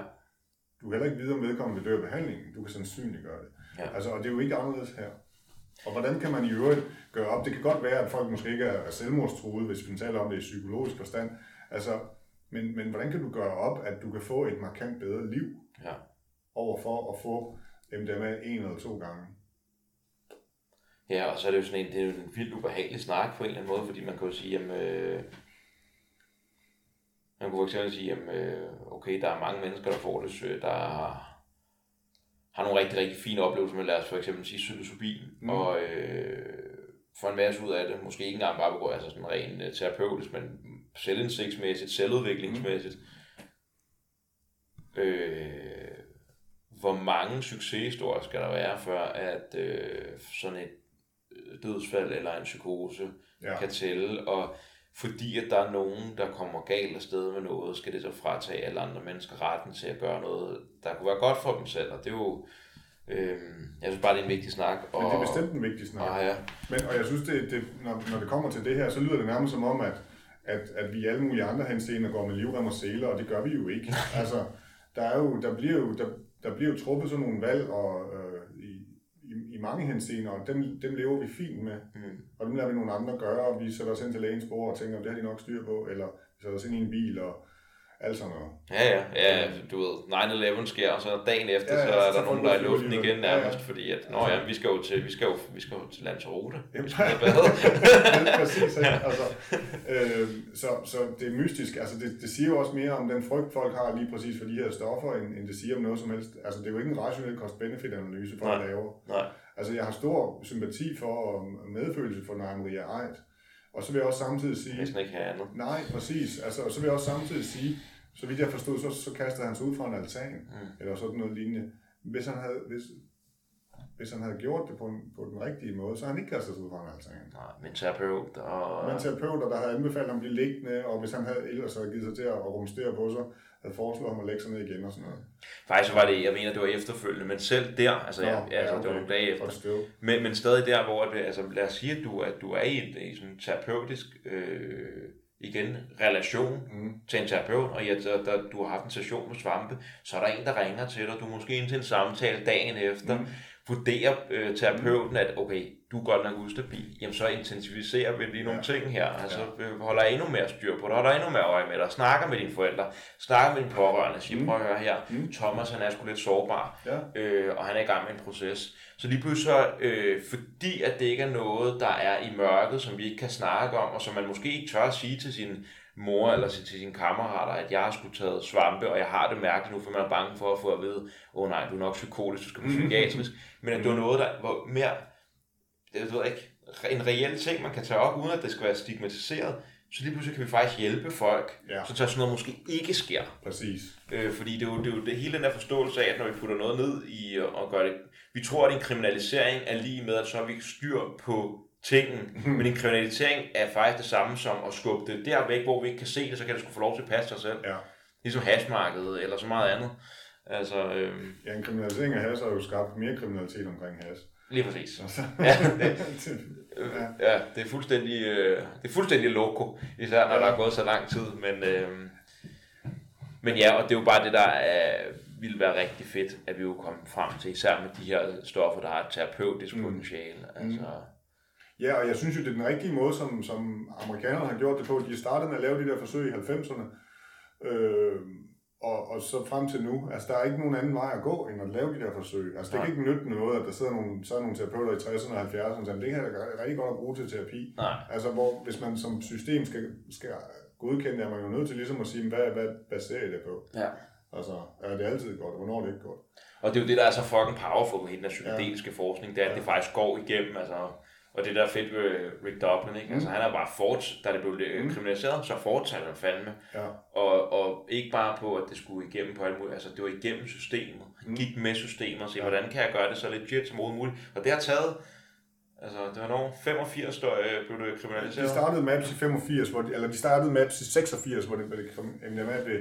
B: Du kan heller ikke vide, om vedkommende vil dø af behandlingen. Du kan sandsynliggøre det. Ja. Altså, og det er jo ikke anderledes her. Og hvordan kan man i øvrigt gøre op? Det kan godt være, at folk måske ikke er selvmordstruede, hvis vi taler om det i psykologisk forstand. Altså, men, men hvordan kan du gøre op, at du kan få et markant bedre liv ja. over for at få MDMA en eller to gange?
A: Ja, og så er det jo sådan en, det er jo en vildt ubehagelig snak på en eller anden måde, fordi man kan jo sige, at øh, man kunne eksempel sige, at øh, okay, der er mange mennesker, der får det, der har nogle rigtig, rigtig fine oplevelser med, lad os for eksempel sige psilocybi, mm. og øh, får en masse ud af det. Måske ikke engang bare på altså sådan rent uh, terapeutisk, men selvindsigtsmæssigt, selvudviklingsmæssigt. Mm. Øh, hvor mange succeshistorier skal der være, før at øh, sådan et øh, dødsfald eller en psykose ja. kan tælle, og fordi at der er nogen, der kommer galt afsted med noget, skal det så fratage alle andre mennesker retten til at gøre noget, der kunne være godt for dem selv, og det er jo, øh, jeg synes bare, det er en vigtig snak.
B: Og, Men det er bestemt en vigtig snak.
A: Og, ja.
B: Men, og jeg synes, det, det, når, når det kommer til det her, så lyder det nærmest som om, at, at, at vi i alle mulige andre henseender går med livrem og seler, og det gør vi jo ikke. altså, der, er jo, der, bliver jo, der, der bliver jo truffet sådan nogle valg, og øh, mange henseender, og dem, dem lever vi fint med. Mm. Og dem lader vi nogle andre gøre, og vi sætter os ind til lægens bord og tænker, det har de nok styr på, eller vi sætter os ind i en bil og alt sådan noget.
A: Ja, ja, ja, du ved, 9-11 sker, og så dagen efter, ja, ja, så er der nogen, der er i luften igen nærmest, ja, ja. fordi at, nå ja, vi skal jo til, vi skal jo, vi skal jo til Lanzarote. Jamen,
B: ja, præcis, ja. altså, øh, så, så det er mystisk, altså det, det siger jo også mere om den frygt, folk har lige præcis for de her stoffer, end, end det siger om noget som helst. Altså det er jo ikke en rationel cost-benefit-analyse, for at lave. Nej. Altså jeg har stor sympati for og medfølelse for Naja Maria Eid, og så vil jeg også samtidig sige...
A: Jeg ikke have andet.
B: Nej, præcis. Altså, og så vil jeg også samtidig sige, så vidt jeg forstod, så, så kastede han sig ud fra en altan, mm. eller sådan noget lignende. Hvis han havde, hvis, hvis han havde gjort det på, en, på den rigtige måde, så havde han ikke kastet sig ud fra en altan.
A: Nej, men terapeut og...
B: Men terapeuter, der havde anbefalet ham at blive liggende, og hvis han havde ellers havde givet sig til at rumstere på sig, havde foreslået ham at lægge sig ned igen og sådan noget.
A: Faktisk var det, jeg mener, det var efterfølgende, men selv der, altså, Nå, ja, altså ja, okay. det var nogle dage efter, men, men stadig der, hvor, det, altså, lad os sige, at du, at du er i en, i sådan terapeutisk øh, igen relation mm. til en terapeut, og ja, der, der, du har haft en session med svampe, så er der en, der ringer til dig, du er måske ind til en samtale dagen efter, mm. vurderer øh, terapeuten, at okay, du er godt nok ustabil, jamen så intensificerer vi lige nogle ja. ting her, altså ja. Holder endnu mere styr på det, holder endnu mere øje med dig, snakker med dine forældre, snakker med dine pårørende, siger, mm. prøv at høre her, mm. Thomas han er sgu lidt sårbar, ja. øh, og han er i gang med en proces. Så lige pludselig så, øh, fordi at det ikke er noget, der er i mørket, som vi ikke kan snakke om, og som man måske ikke tør at sige til sin mor eller til sine kammerater, at jeg har skulle taget svampe, og jeg har det mærkeligt nu, for man er bange for at få at vide, åh oh, nej, du er nok psykotisk, du skal på psykiatrisk, men at det var noget, der var mere det ved jeg ikke, en reel ting, man kan tage op, uden at det skal være stigmatiseret, så lige pludselig kan vi faktisk hjælpe folk, ja. så sådan noget måske ikke sker.
B: Præcis.
A: Øh, fordi det er, jo, det er jo det hele den her forståelse af, at når vi putter noget ned i og gør det, vi tror, at en kriminalisering er lige med, at så har vi styr på tingen, mm. men en kriminalisering er faktisk det samme som at skubbe det der væk, hvor vi ikke kan se det, så kan det sgu få lov til at passe sig selv. Ja. Ligesom hashmarkedet eller så meget andet. Altså, øh...
B: Ja, en kriminalisering af hash har jo skabt mere kriminalitet omkring hash.
A: Lige præcis. ja, det, ja, det er fuldstændig, øh, det er fuldstændig loco, især når ja. der er gået så lang tid. Men, øh, men ja, og det er jo bare det, der er, ville være rigtig fedt, at vi jo komme frem til, især med de her stoffer, der har et terapeutisk mm. potentiale. Mm. Altså,
B: Ja, og jeg synes jo, det er den rigtige måde, som, som amerikanerne har gjort det på. De startede med at lave de der forsøg i 90'erne. Øh, og, og så frem til nu, altså der er ikke nogen anden vej at gå, end at lave de der forsøg. Altså det kan ikke nytte noget, at der sidder nogle, så er nogle terapeuter i 60'erne og 70'erne, og siger, det her er rigtig godt at bruge til terapi. Nej. Altså hvor, hvis man som system skal, skal godkende det, er man jo nødt til ligesom at sige, hvad, hvad baserer I det på? Ja. Altså, er det altid godt, hvornår er det ikke godt?
A: Og det er jo det, der er så fucking powerful med den her psykedeliske ja. forskning, det er, at ja. det faktisk går igennem, altså Og det der er fedt ved Rick Dublin, ikke? Mm. Altså han er bare fort, da det blev mm. kriminaliseret, så fortsatte han fandme.
B: Ja.
A: Og, og ikke bare på, at det skulle igennem på alt muligt, altså det var igennem systemet. Mm. Gik med systemet og se, ja. hvordan kan jeg gøre det så legit som muligt. Og det har taget, altså det var nogen 85, der øh, blev det kriminaliseret.
B: De startede Maps i 85, hvor de, eller de startede Maps i 86, hvor det, det MDMA blev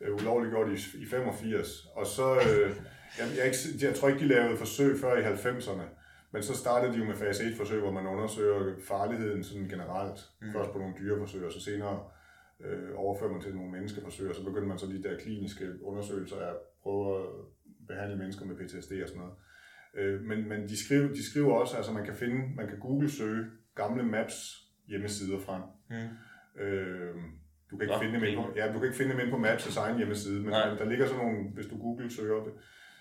B: øh, ulovligt gjort i, i 85. Og så, øh, jeg, jeg, ikke, jeg tror ikke, de lavede forsøg før i 90'erne. Men så startede de jo med fase 1-forsøg, hvor man undersøger farligheden sådan generelt. Mm. Først på nogle dyreforsøg, og så senere øh, overfører man til nogle menneskeforsøg, og så begynder man så de der kliniske undersøgelser af at prøve at behandle mennesker med PTSD og sådan noget. Øh, men men de, skriver, de skriver også, altså man kan finde, man kan Google-søge gamle Maps hjemmesider frem. Mm. Øh, du kan ikke Nå, finde dem på, ja, du kan ikke finde dem ind på Maps' egen hjemmeside, men, men der ligger sådan nogle, hvis du Google søger det,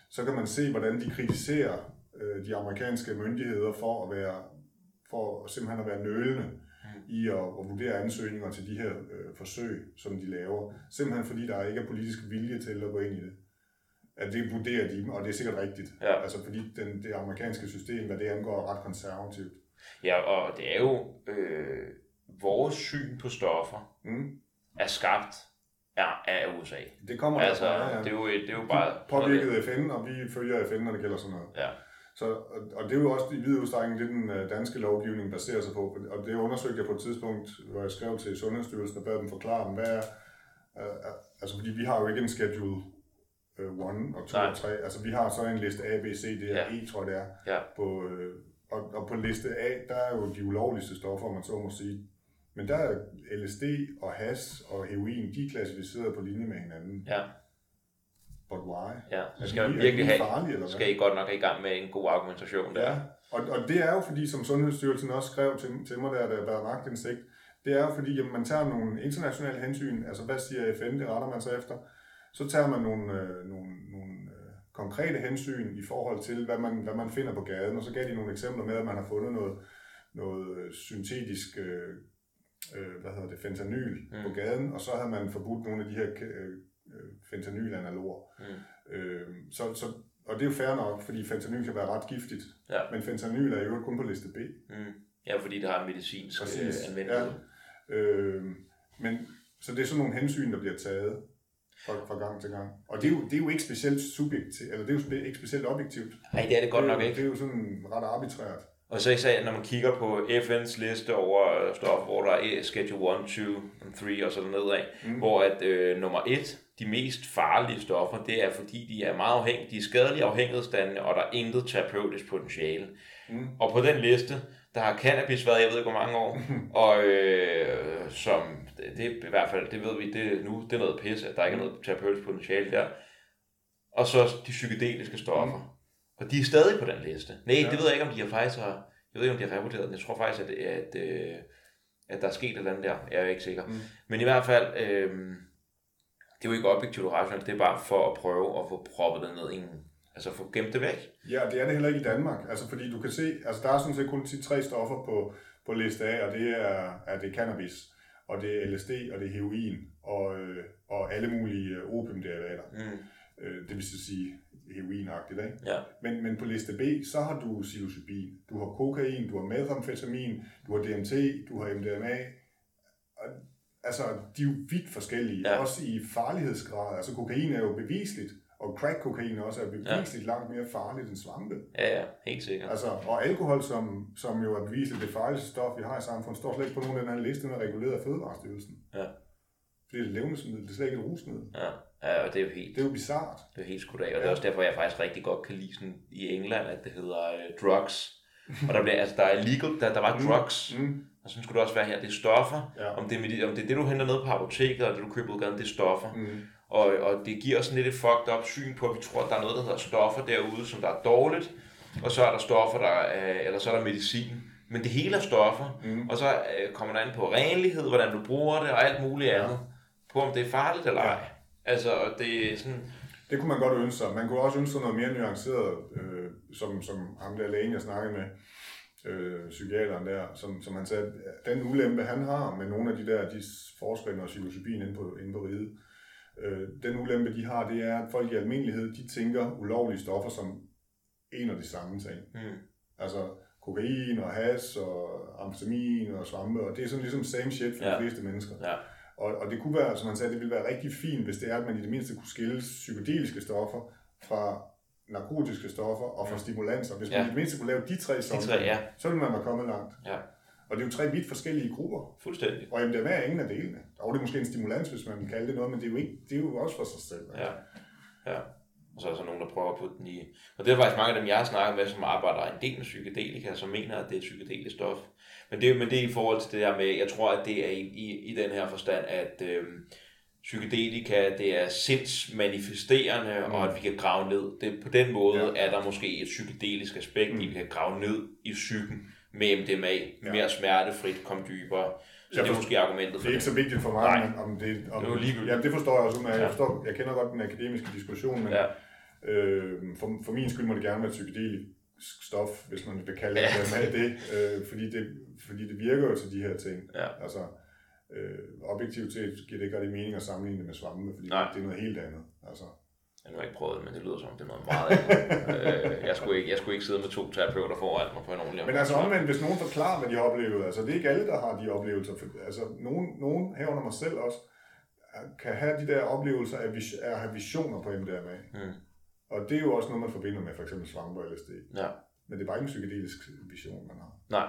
B: så kan man se, hvordan de kritiserer øh, de amerikanske myndigheder for at være for simpelthen at være nølende mm. i at, at vurdere ansøgninger til de her øh, forsøg, som de laver. Simpelthen fordi der ikke er politisk vilje til at gå ind i det. At det vurderer de, og det er sikkert rigtigt. Ja. Altså fordi den, det amerikanske system, hvad det angår, er ret konservativt.
A: Ja, og det er jo øh, vores syn på stoffer mm. er skabt af, af USA.
B: Det kommer
A: altså,
B: derfra, ja,
A: ja. Det, er jo, det er jo bare...
B: Påvirket FN, og vi følger FN, når det gælder sådan noget.
A: Ja.
B: Så, og det er jo også i vid udstrækning det, den øh, danske lovgivning baserer sig på. Og det undersøgte jeg på et tidspunkt, hvor jeg skrev til Sundhedsstyrelsen og bad dem forklare dem, hvad er... Uh, altså, fordi vi har jo ikke en schedule 1 uh, og 2 og 3. Altså, vi har så en liste A, B, C, D og ja. E, tror jeg det er.
A: Ja.
B: På, uh, og, og på liste A, der er jo de ulovligste stoffer, man så må sige. Men der er LSD og has og heroin, de er klassificeret på linje med hinanden.
A: Ja.
B: But why?
A: Ja, så skal man virkelig have, farlige, eller skal I godt nok i gang med en god argumentation der.
B: Ja, og, og det er jo fordi, som Sundhedsstyrelsen også skrev til, til mig, der der var magtindsigt, det er jo fordi, at man tager nogle internationale hensyn, altså hvad siger FN, det retter man sig efter, så tager man nogle, øh, nogle, nogle øh, konkrete hensyn i forhold til, hvad man, hvad man finder på gaden, og så gav de nogle eksempler med, at man har fundet noget, noget syntetisk øh, øh, hvad hedder det, fentanyl mm. på gaden, og så havde man forbudt nogle af de her øh, øh, fentanylanaloger. Mm. Øh, så, så, og det er jo fair nok, fordi fentanyl kan være ret giftigt.
A: Ja.
B: Men fentanyl er jo kun på liste B.
A: Mm. Ja, fordi det har en medicinsk øh, Præcis. anvendelighed.
B: Ja. Øh, men, så det er sådan nogle hensyn, der bliver taget fra, fra gang til gang. Og det er jo, det er jo ikke specielt subjektivt, eller det er jo ikke specielt objektivt.
A: Nej, det er det godt
B: det
A: nok ikke.
B: Det er jo sådan ret arbitrært.
A: Og så især, når man kigger på FN's liste over stoffer, hvor der er Schedule 1, 2 og 3 og sådan nedad, mm. hvor at øh, nummer 1 de mest farlige stoffer, det er fordi, de er meget afhængige, de er skadelige afhængighedsstande, og der er intet terapeutisk potentiale. Mm. Og på den liste, der har cannabis været, jeg ved ikke hvor mange år, og øh, som, det er i hvert fald, det ved vi det nu, det er noget pis, at der ikke er noget terapeutisk potentiale der. Og så de psykedeliske stoffer. Mm. Og de er stadig på den liste. Nej, ja. det ved jeg ikke, om de har faktisk har, jeg ved ikke, om de har revurderet den. Jeg tror faktisk, at, at, at, øh, at der er sket et eller andet der. Jeg er ikke sikker. Mm. Men i hvert fald, øh, det er jo ikke objektivt og rationelt, det er bare for at prøve at få proppet det ned i en, altså få gemt det væk.
B: Ja, det er det heller ikke i Danmark, altså fordi du kan se, altså der er sådan set kun tre stoffer på, på liste A, og det er, er det cannabis, og det er LSD, og det er heroin, og, øh, og alle mulige øh, opiumderivater. Mm. Øh, det vil sige heroinagtigt, ikke?
A: Ja.
B: Men, men på liste B, så har du psilocybin, du har kokain, du har methamfetamin, du har DMT, du har MDMA, og altså, de er jo vidt forskellige, ja. også i farlighedsgrad. Altså, kokain er jo bevisligt, og crack-kokain også er bevisligt ja. langt mere farligt end svampe.
A: Ja, ja, helt sikkert.
B: Altså, og alkohol, som, som jo er bevisligt det farligste stof, vi har i samfundet, står slet ikke på nogen af den her liste, der er reguleret af Fødevarestyrelsen.
A: Ja.
B: Fordi det er levnedsmiddel, det er slet ikke et rusmiddel.
A: Ja. Ja, og det er jo helt...
B: Det er jo bizart.
A: Det er helt skudt af, og ja. det er også derfor, jeg faktisk rigtig godt kan lide sådan i England, at det hedder uh, drugs. og der, bliver, altså, der er legal, der, der var mm. drugs, mm. Og sådan skulle det også være her. Det er stoffer. Ja. Om, det er, om det er det, du henter ned på apoteket, eller det, du køber ud det er stoffer. Mm. Og, og det giver sådan lidt et fucked up syn på, at vi tror, at der er noget, der hedder stoffer derude, som der er dårligt, og så er der stoffer, der er, eller så er der medicin. Men det hele er stoffer, mm. og så øh, kommer der an på renlighed, hvordan du bruger det, og alt muligt ja. andet. På om det er farligt eller ej. Altså, det er sådan...
B: Det kunne man godt ønske sig. Man kunne også ønske sig noget mere nuanceret, øh, som, som ham der lægen, jeg snakkede med, øh, psykiateren der, som, som han sagde, den ulempe, han har med nogle af de der, de forskere og psilocybin inde på, inde på riget, øh, den ulempe, de har, det er, at folk i almindelighed, de tænker ulovlige stoffer som en og de samme ting. Mm. Altså, kokain og has og amfetamin og svampe, og det er sådan ligesom same shit for ja. de fleste mennesker.
A: Ja.
B: Og, og det kunne være, som han sagde, det ville være rigtig fint, hvis det er, at man i det mindste kunne skille psykedeliske stoffer fra narkotiske stoffer og fra stimulanser. Hvis man
A: Ja.
B: i det mindste kunne lave de tre
A: De
B: sammen,
A: tre, ja.
B: så ville man være kommet langt.
A: Ja,
B: Og det er jo tre vidt forskellige grupper.
A: fuldstændig.
B: Og MDMA er ingen af delene. Og det er måske en stimulans, hvis man vil kalde det noget, men det er jo, ikke, det er jo også for sig selv.
A: Ja. ja. Og så er der så nogen, der prøver at putte den i... Og det er faktisk mange af dem, jeg har snakket med, som arbejder en del med psykedelika, som mener, at det er et psykedelisk stof. Men det, men det er i forhold til det der med, jeg tror, at det er i, i, i den her forstand, at øhm, psykedelika, det er sindsmanifesterende, mm. og at vi kan grave ned. Det, på den måde
B: Ja.
A: er der måske et psykedelisk aspekt, mm. i, vi kan grave ned i psyken med MDMA,
B: Ja.
A: mere smertefrit, komme dybere. Så
B: Jeg
A: det er måske argumentet
B: Det
A: for
B: er ikke så vigtigt for mig,
A: Nej.
B: men om det... Om,
A: Det er jo ligegyldigt.
B: Jamen, det forstår jeg også, men jeg,
A: Ja.
B: forstår, jeg kender godt den akademiske diskussion, men
A: Ja.
B: øh, for, for min skyld må det gerne være psykedelisk stof, hvis man vil kalde det,
A: ja.
B: det øh, fordi, det fordi det virker jo til de her ting.
A: Ja.
B: Altså, øh, objektivt set giver det ikke rigtig mening at sammenligne det med svampe, fordi
A: Nej.
B: det er noget helt andet. Altså,
A: Jeg har ikke prøvet det, men det lyder som, om det er noget meget andet. øh, jeg, skulle ikke, jeg skulle ikke sidde med to terapeuter foran mig på en ordentlig
B: Men altså omvendt, hvis nogen forklarer, hvad de har oplevet, altså det er ikke alle, der har de oplevelser. For, altså nogen, nogen herunder mig selv også, kan have de der oplevelser af at have visioner på MDMA.
A: Mm.
B: Og det er jo også noget, man forbinder med for eksempel svampe og LSD.
A: Ja.
B: Men det er bare ikke en psykedelisk vision, man har.
A: Nej.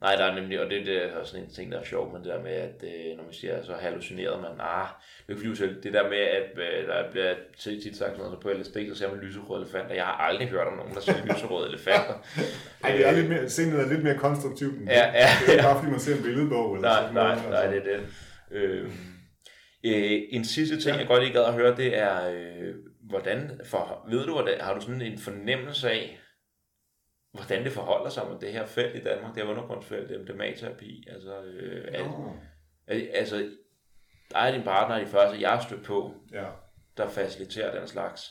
A: Nej, der er nemlig, og det, det er sådan en ting, der er sjov, men det der med, at øh, når man siger, så hallucineret man, ah, det er ikke fordi, det der med, at øh, der bliver tit tit sagt sådan noget, så på LSD, så ser man lyserøde elefanter. Jeg har aldrig hørt om nogen, der ser lyserøde elefanter.
B: Ej, det er lidt mere, sindet er lidt mere konstruktivt end det.
A: Ja, ja,
B: Det er ikke
A: ja.
B: bare fordi, man ser en billedbog. Eller
A: Nej,
B: sådan
A: nej,
B: noget,
A: nej,
B: altså.
A: det er det. Øh, øh, en sidste ting, jeg godt lige gad at høre, det er, øh, hvordan, for, ved du, hvordan, har du sådan en fornemmelse af, hvordan det forholder sig med det her felt i Danmark, det her undergrundsfelt, MDMA-terapi, altså, øh, altså, der er din partner de første, jeg har stødt på,
B: Ja,
A: der faciliterer den slags.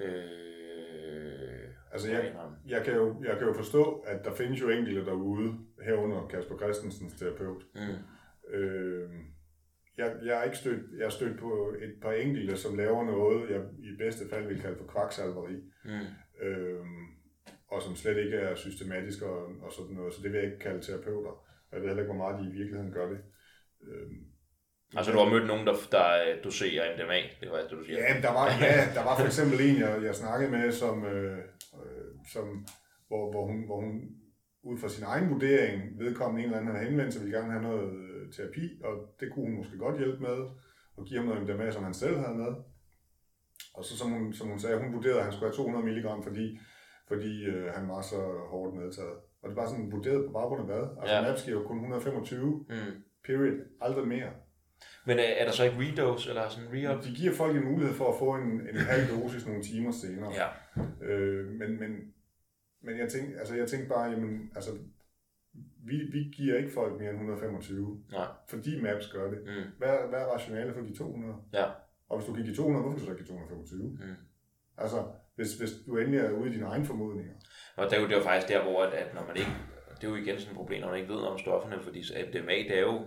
A: Øh,
B: altså jeg, jeg, kan jo, jeg kan jo forstå, at der findes jo enkelte derude, herunder Kasper Christensens terapeut.
A: Mm,
B: Øh, jeg, jeg, er ikke stødt, jeg har stødt på et par enkelte, som laver noget, jeg i bedste fald vil kalde for kvaksalveri.
A: mm,
B: øh, og som slet ikke er systematisk og, og sådan noget, så det vil jeg ikke kalde terapeuter. Og jeg ved heller ikke, hvor meget de i virkeligheden gør det. Øh,
A: altså, du har mødt nogen, der, der doserer MDMA, det var det, du siger.
B: Ja, der var, ja, der var for eksempel en, jeg, jeg snakkede med, som, øh, øh, som, hvor, hvor, hun, hvor hun ud fra sin egen vurdering, vedkommende en eller anden havde henvendt sig, ville gerne have noget øh, terapi, og det kunne hun måske godt hjælpe med, og give ham noget MDMA, som han selv havde med. Og så som hun, som hun sagde, hun vurderede, at han skulle have 200 mg, fordi, fordi øh, han var så hårdt medtaget. Og det var sådan vurderet på baggrund af hvad? Altså
A: Ja.
B: MAPS giver jo kun 125,
A: Mm.
B: period, aldrig mere.
A: Men er, er der så ikke redose, eller sådan re-up?
B: De giver folk en mulighed for at få en, en halv dosis nogle timer senere.
A: Ja.
B: Øh, men, men, men jeg tænkte, altså jeg tænkte bare, jamen, altså, vi, vi giver ikke folk mere end 125,
A: Nej.
B: fordi Maps gør det.
A: Mm.
B: Hvad, hvad er rationalet for at give 200?
A: Ja.
B: Og hvis du kan give 200, hvorfor skal du så give 225?
A: Mm.
B: Altså, hvis, hvis du endelig er ude i dine egne formodninger.
A: Og det er jo, det er jo faktisk der, hvor at, at når man ikke, det er jo igen sådan et problem, når man ikke ved om stofferne, fordi MDMA, det er jo,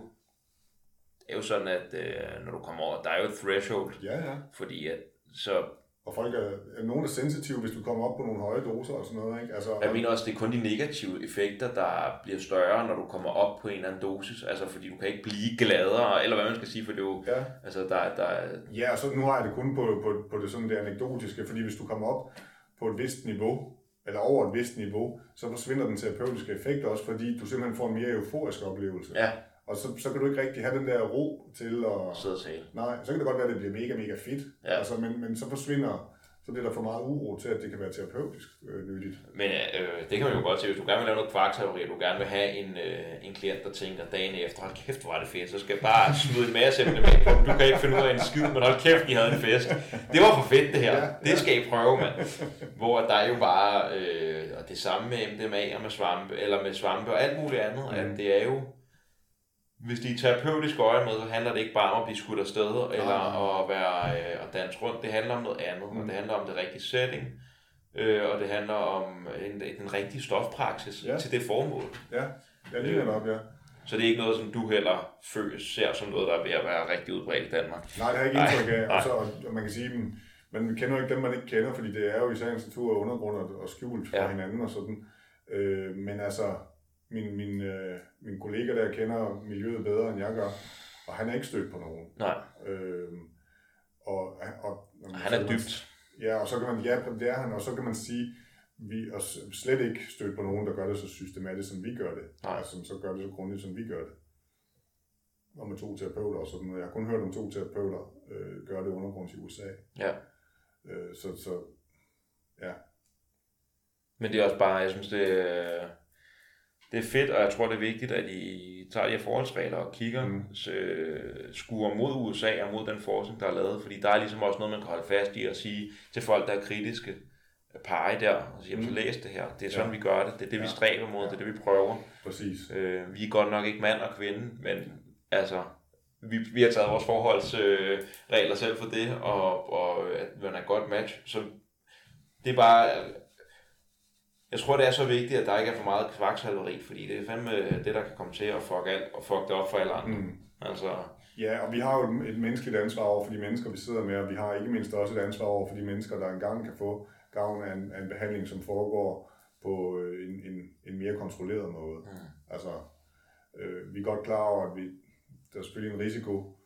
A: det er jo sådan, at øh, når du kommer over, der er jo et threshold,
B: Ja, ja.
A: fordi at, så
B: Og folk er, er nogen er sensitive, hvis du kommer op på nogle høje doser og sådan noget, ikke? Altså,
A: jeg mener også, det er kun de negative effekter, der bliver større, når du kommer op på en eller anden dosis, altså fordi du kan ikke blive gladere, eller hvad man skal sige, for det er jo,
B: ja.
A: altså der, der er,
B: Ja, og så nu har jeg det kun på, på, på det sådan det anekdotiske, fordi hvis du kommer op på et vist niveau, eller over et vist niveau, så forsvinder den terapeutiske effekt også, fordi du simpelthen får en mere euforisk oplevelse.
A: ja,
B: Og så, så kan du ikke rigtig have den der ro til at...
A: sidde og tale.
B: Nej, så kan det godt være, at det bliver mega, mega fedt.
A: Ja.
B: Altså, men, men så forsvinder, så bliver der for meget uro til, at det kan være terapeutisk øh, nyttigt.
A: Men øh, det kan man jo godt se, hvis du gerne vil lave noget kvarkteori, og du gerne vil have en, øh, en klient, der tænker dagen efter, hold kæft, hvor var det fedt, så skal jeg bare smide en masse MDMA på dem. Du kan ikke finde ud af en skid, men hold kæft, I havde en fest. Det var for fedt det her.
B: Ja.
A: Det skal I prøve, mand. Hvor der er jo bare, øh, og det samme med MDMA og med svampe, eller med svampe og alt muligt andet,
B: Mm.
A: at det er jo, hvis de er terapeutisk øje med, så handler det ikke bare om at blive skudt afsted, eller at være øh, at danse rundt. Det handler om noget andet,
B: Mm.
A: og det handler om det rigtige setting, øh, og det handler om en, en rigtig stofpraksis
B: Ja.
A: til det formål.
B: Ja, ja lige netop, ja.
A: Så det er ikke noget, som du heller føler, ser som noget, der er ved at være rigtig udbredt i Danmark.
B: Nej, det har jeg ikke indtryk af. Og, så, og man kan sige, men, vi kender jo ikke dem, man ikke kender, fordi det er jo i sagens natur undergrund og, og skjult fra
A: ja.
B: hinanden og sådan. Øh, men altså, min, min, øh, min kollega der kender miljøet bedre, end jeg gør, og han er ikke stødt på nogen.
A: Nej.
B: Øh, og, og, og,
A: han er dybt.
B: Ja, og så kan man, ja, det er han, og så kan man sige, vi er slet ikke stødt på nogen, der gør det så systematisk, som vi gør det. Nej. Altså, som så gør det så grundigt, som vi gør det. Og med to terapeuter og sådan noget. Jeg har kun hørt om to terapeuter øh, gøre det undergrunds i USA.
A: Ja.
B: Øh, så, så, ja.
A: Men det er også bare, jeg synes, det, det er fedt, og jeg tror, det er vigtigt, at I tager de her forholdsregler og kigger, mm. øh, skuer mod USA og mod den forskning, der er lavet, fordi der er ligesom også noget, man kan holde fast i og sige til folk, der er kritiske, pege der og sige, mm. så læs det her. Det er sådan, ja. vi gør det. Det er det, ja. vi stræber mod. Ja. Det er det, vi prøver.
B: Præcis.
A: Øh, vi er godt nok ikke mand og kvinde, men altså, vi, vi har taget vores forholdsregler øh, selv for det, og, og at man er et godt match. Så det er bare, jeg tror, det er så vigtigt, at der ikke er for meget kvaksalveri, fordi det er fandme det, der kan komme til at fuck, alt, og fuck det op for alle andre. Mm. Altså,
B: Ja, og vi har jo et menneskeligt ansvar over for de mennesker, vi sidder med, og vi har ikke mindst også et ansvar over for de mennesker, der engang kan få gavn af en, af en behandling, som foregår på øh, en, en, en mere kontrolleret måde. Mm. Altså, øh, vi er godt klar over, at vi, der er selvfølgelig en risiko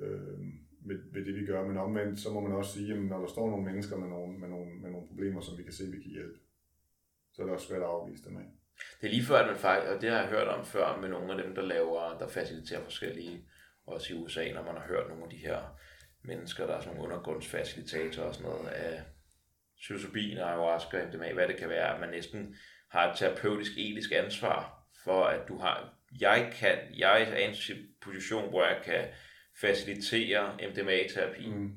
B: øh, med, ved det, vi gør, men omvendt, så må man også sige, at når der står nogle mennesker med nogle, med nogle, med nogle problemer, som vi kan se, vi kan hjælpe, så er det også svært at afvise dem af.
A: Det er lige før, at man faktisk, og det har jeg hørt om før med nogle af dem, der laver, der faciliterer forskellige, også i USA, når man har hørt nogle af de her mennesker, der er sådan nogle undergrundsfacilitatorer og sådan noget af psilocybin, ayahuasca, MDMA, hvad det kan være, at man næsten har et terapeutisk etisk ansvar for, at du har, jeg kan, jeg er i en position, hvor jeg kan facilitere MDMA-terapi. Mm.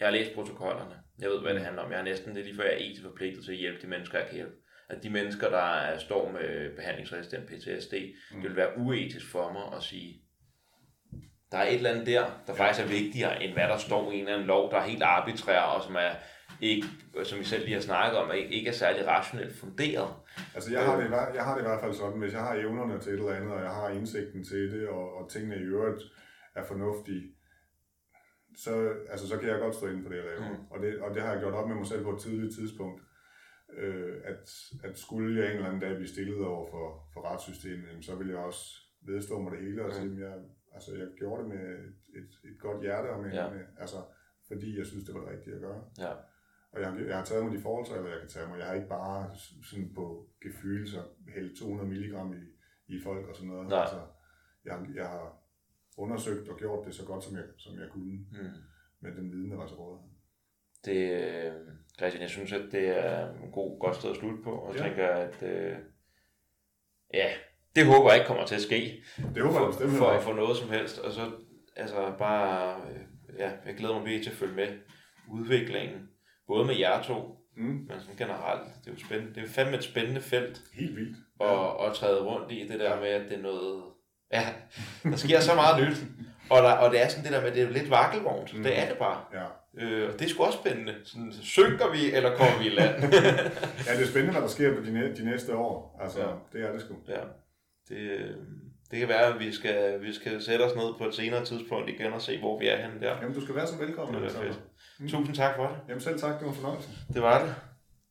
A: Jeg har læst protokollerne. Jeg ved, hvad det handler om. Jeg har næsten, det lige før jeg er etisk forpligtet til at hjælpe de mennesker, jeg kan hjælpe. At de mennesker, der står med behandlingsresistent PTSD, mm. det vil være uetisk for mig at sige, der er et eller andet der, der faktisk er vigtigere, end hvad der står i en eller anden lov, der er helt arbitrær, og som er ikke, som vi selv lige har snakket om, ikke er særlig rationelt funderet.
B: Altså jeg har, det, jeg har det i hvert fald sådan, hvis jeg har evnerne til et eller andet, og jeg har indsigten til det, og, og tingene i øvrigt er fornuftige, så, altså, så kan jeg godt stå inden for det, jeg laver. Mm. Og, det, og det har jeg gjort op med mig selv på et tidligt tidspunkt. Øh, at, at skulle jeg en eller anden dag blive stillet over for, for retssystemet, så vil jeg også vedstå mig det hele og sige, mm. jeg, altså, jeg gjorde det med et, et godt hjerte, og med, ja. med, altså, fordi jeg synes, det var det rigtige at gøre.
A: Ja.
B: Og jeg, jeg har taget mig de forholdsregler, jeg kan tage mig. Jeg har ikke bare sådan på gefylelser hældt 200 mg i, i folk og sådan noget.
A: Nej. Altså,
B: jeg, jeg har undersøgt og gjort det så godt, som jeg, som jeg kunne, mm. med den viden, der var til rådighed.
A: Det, øh, Christian, jeg synes, at det er en god, godt sted at slutte på, og ja. tænker, at øh, ja, det håber jeg ikke kommer til at ske.
B: Det håber jeg bestemt
A: for, for, for noget som helst, og så altså bare, øh, ja, jeg glæder mig virkelig til at følge med udviklingen, både med jer to, mm. men sådan generelt. Det er jo spændende. Det er fandme et spændende felt.
B: Helt vildt.
A: Ja. Og, og træde rundt i det der ja. med, at det er noget, Ja, der sker så meget nyt. Og, der, og det er sådan det der med, det er lidt vakkelvognt. Mm. Det er det bare.
B: Ja.
A: Øh, og det er sgu også spændende. Sådan, synker vi, eller kommer vi i land?
B: ja, det er spændende, hvad der sker på de, de næste år. Altså, ja. det er det sgu.
A: Ja. Det, det kan være, at vi skal, vi skal sætte os ned på et senere tidspunkt igen og se, hvor vi er henne der.
B: Jamen, du skal være så velkommen.
A: Det fedt. Mm. Tusind tak for det.
B: Jamen selv tak, det var en fornøjelse.
A: Det var det.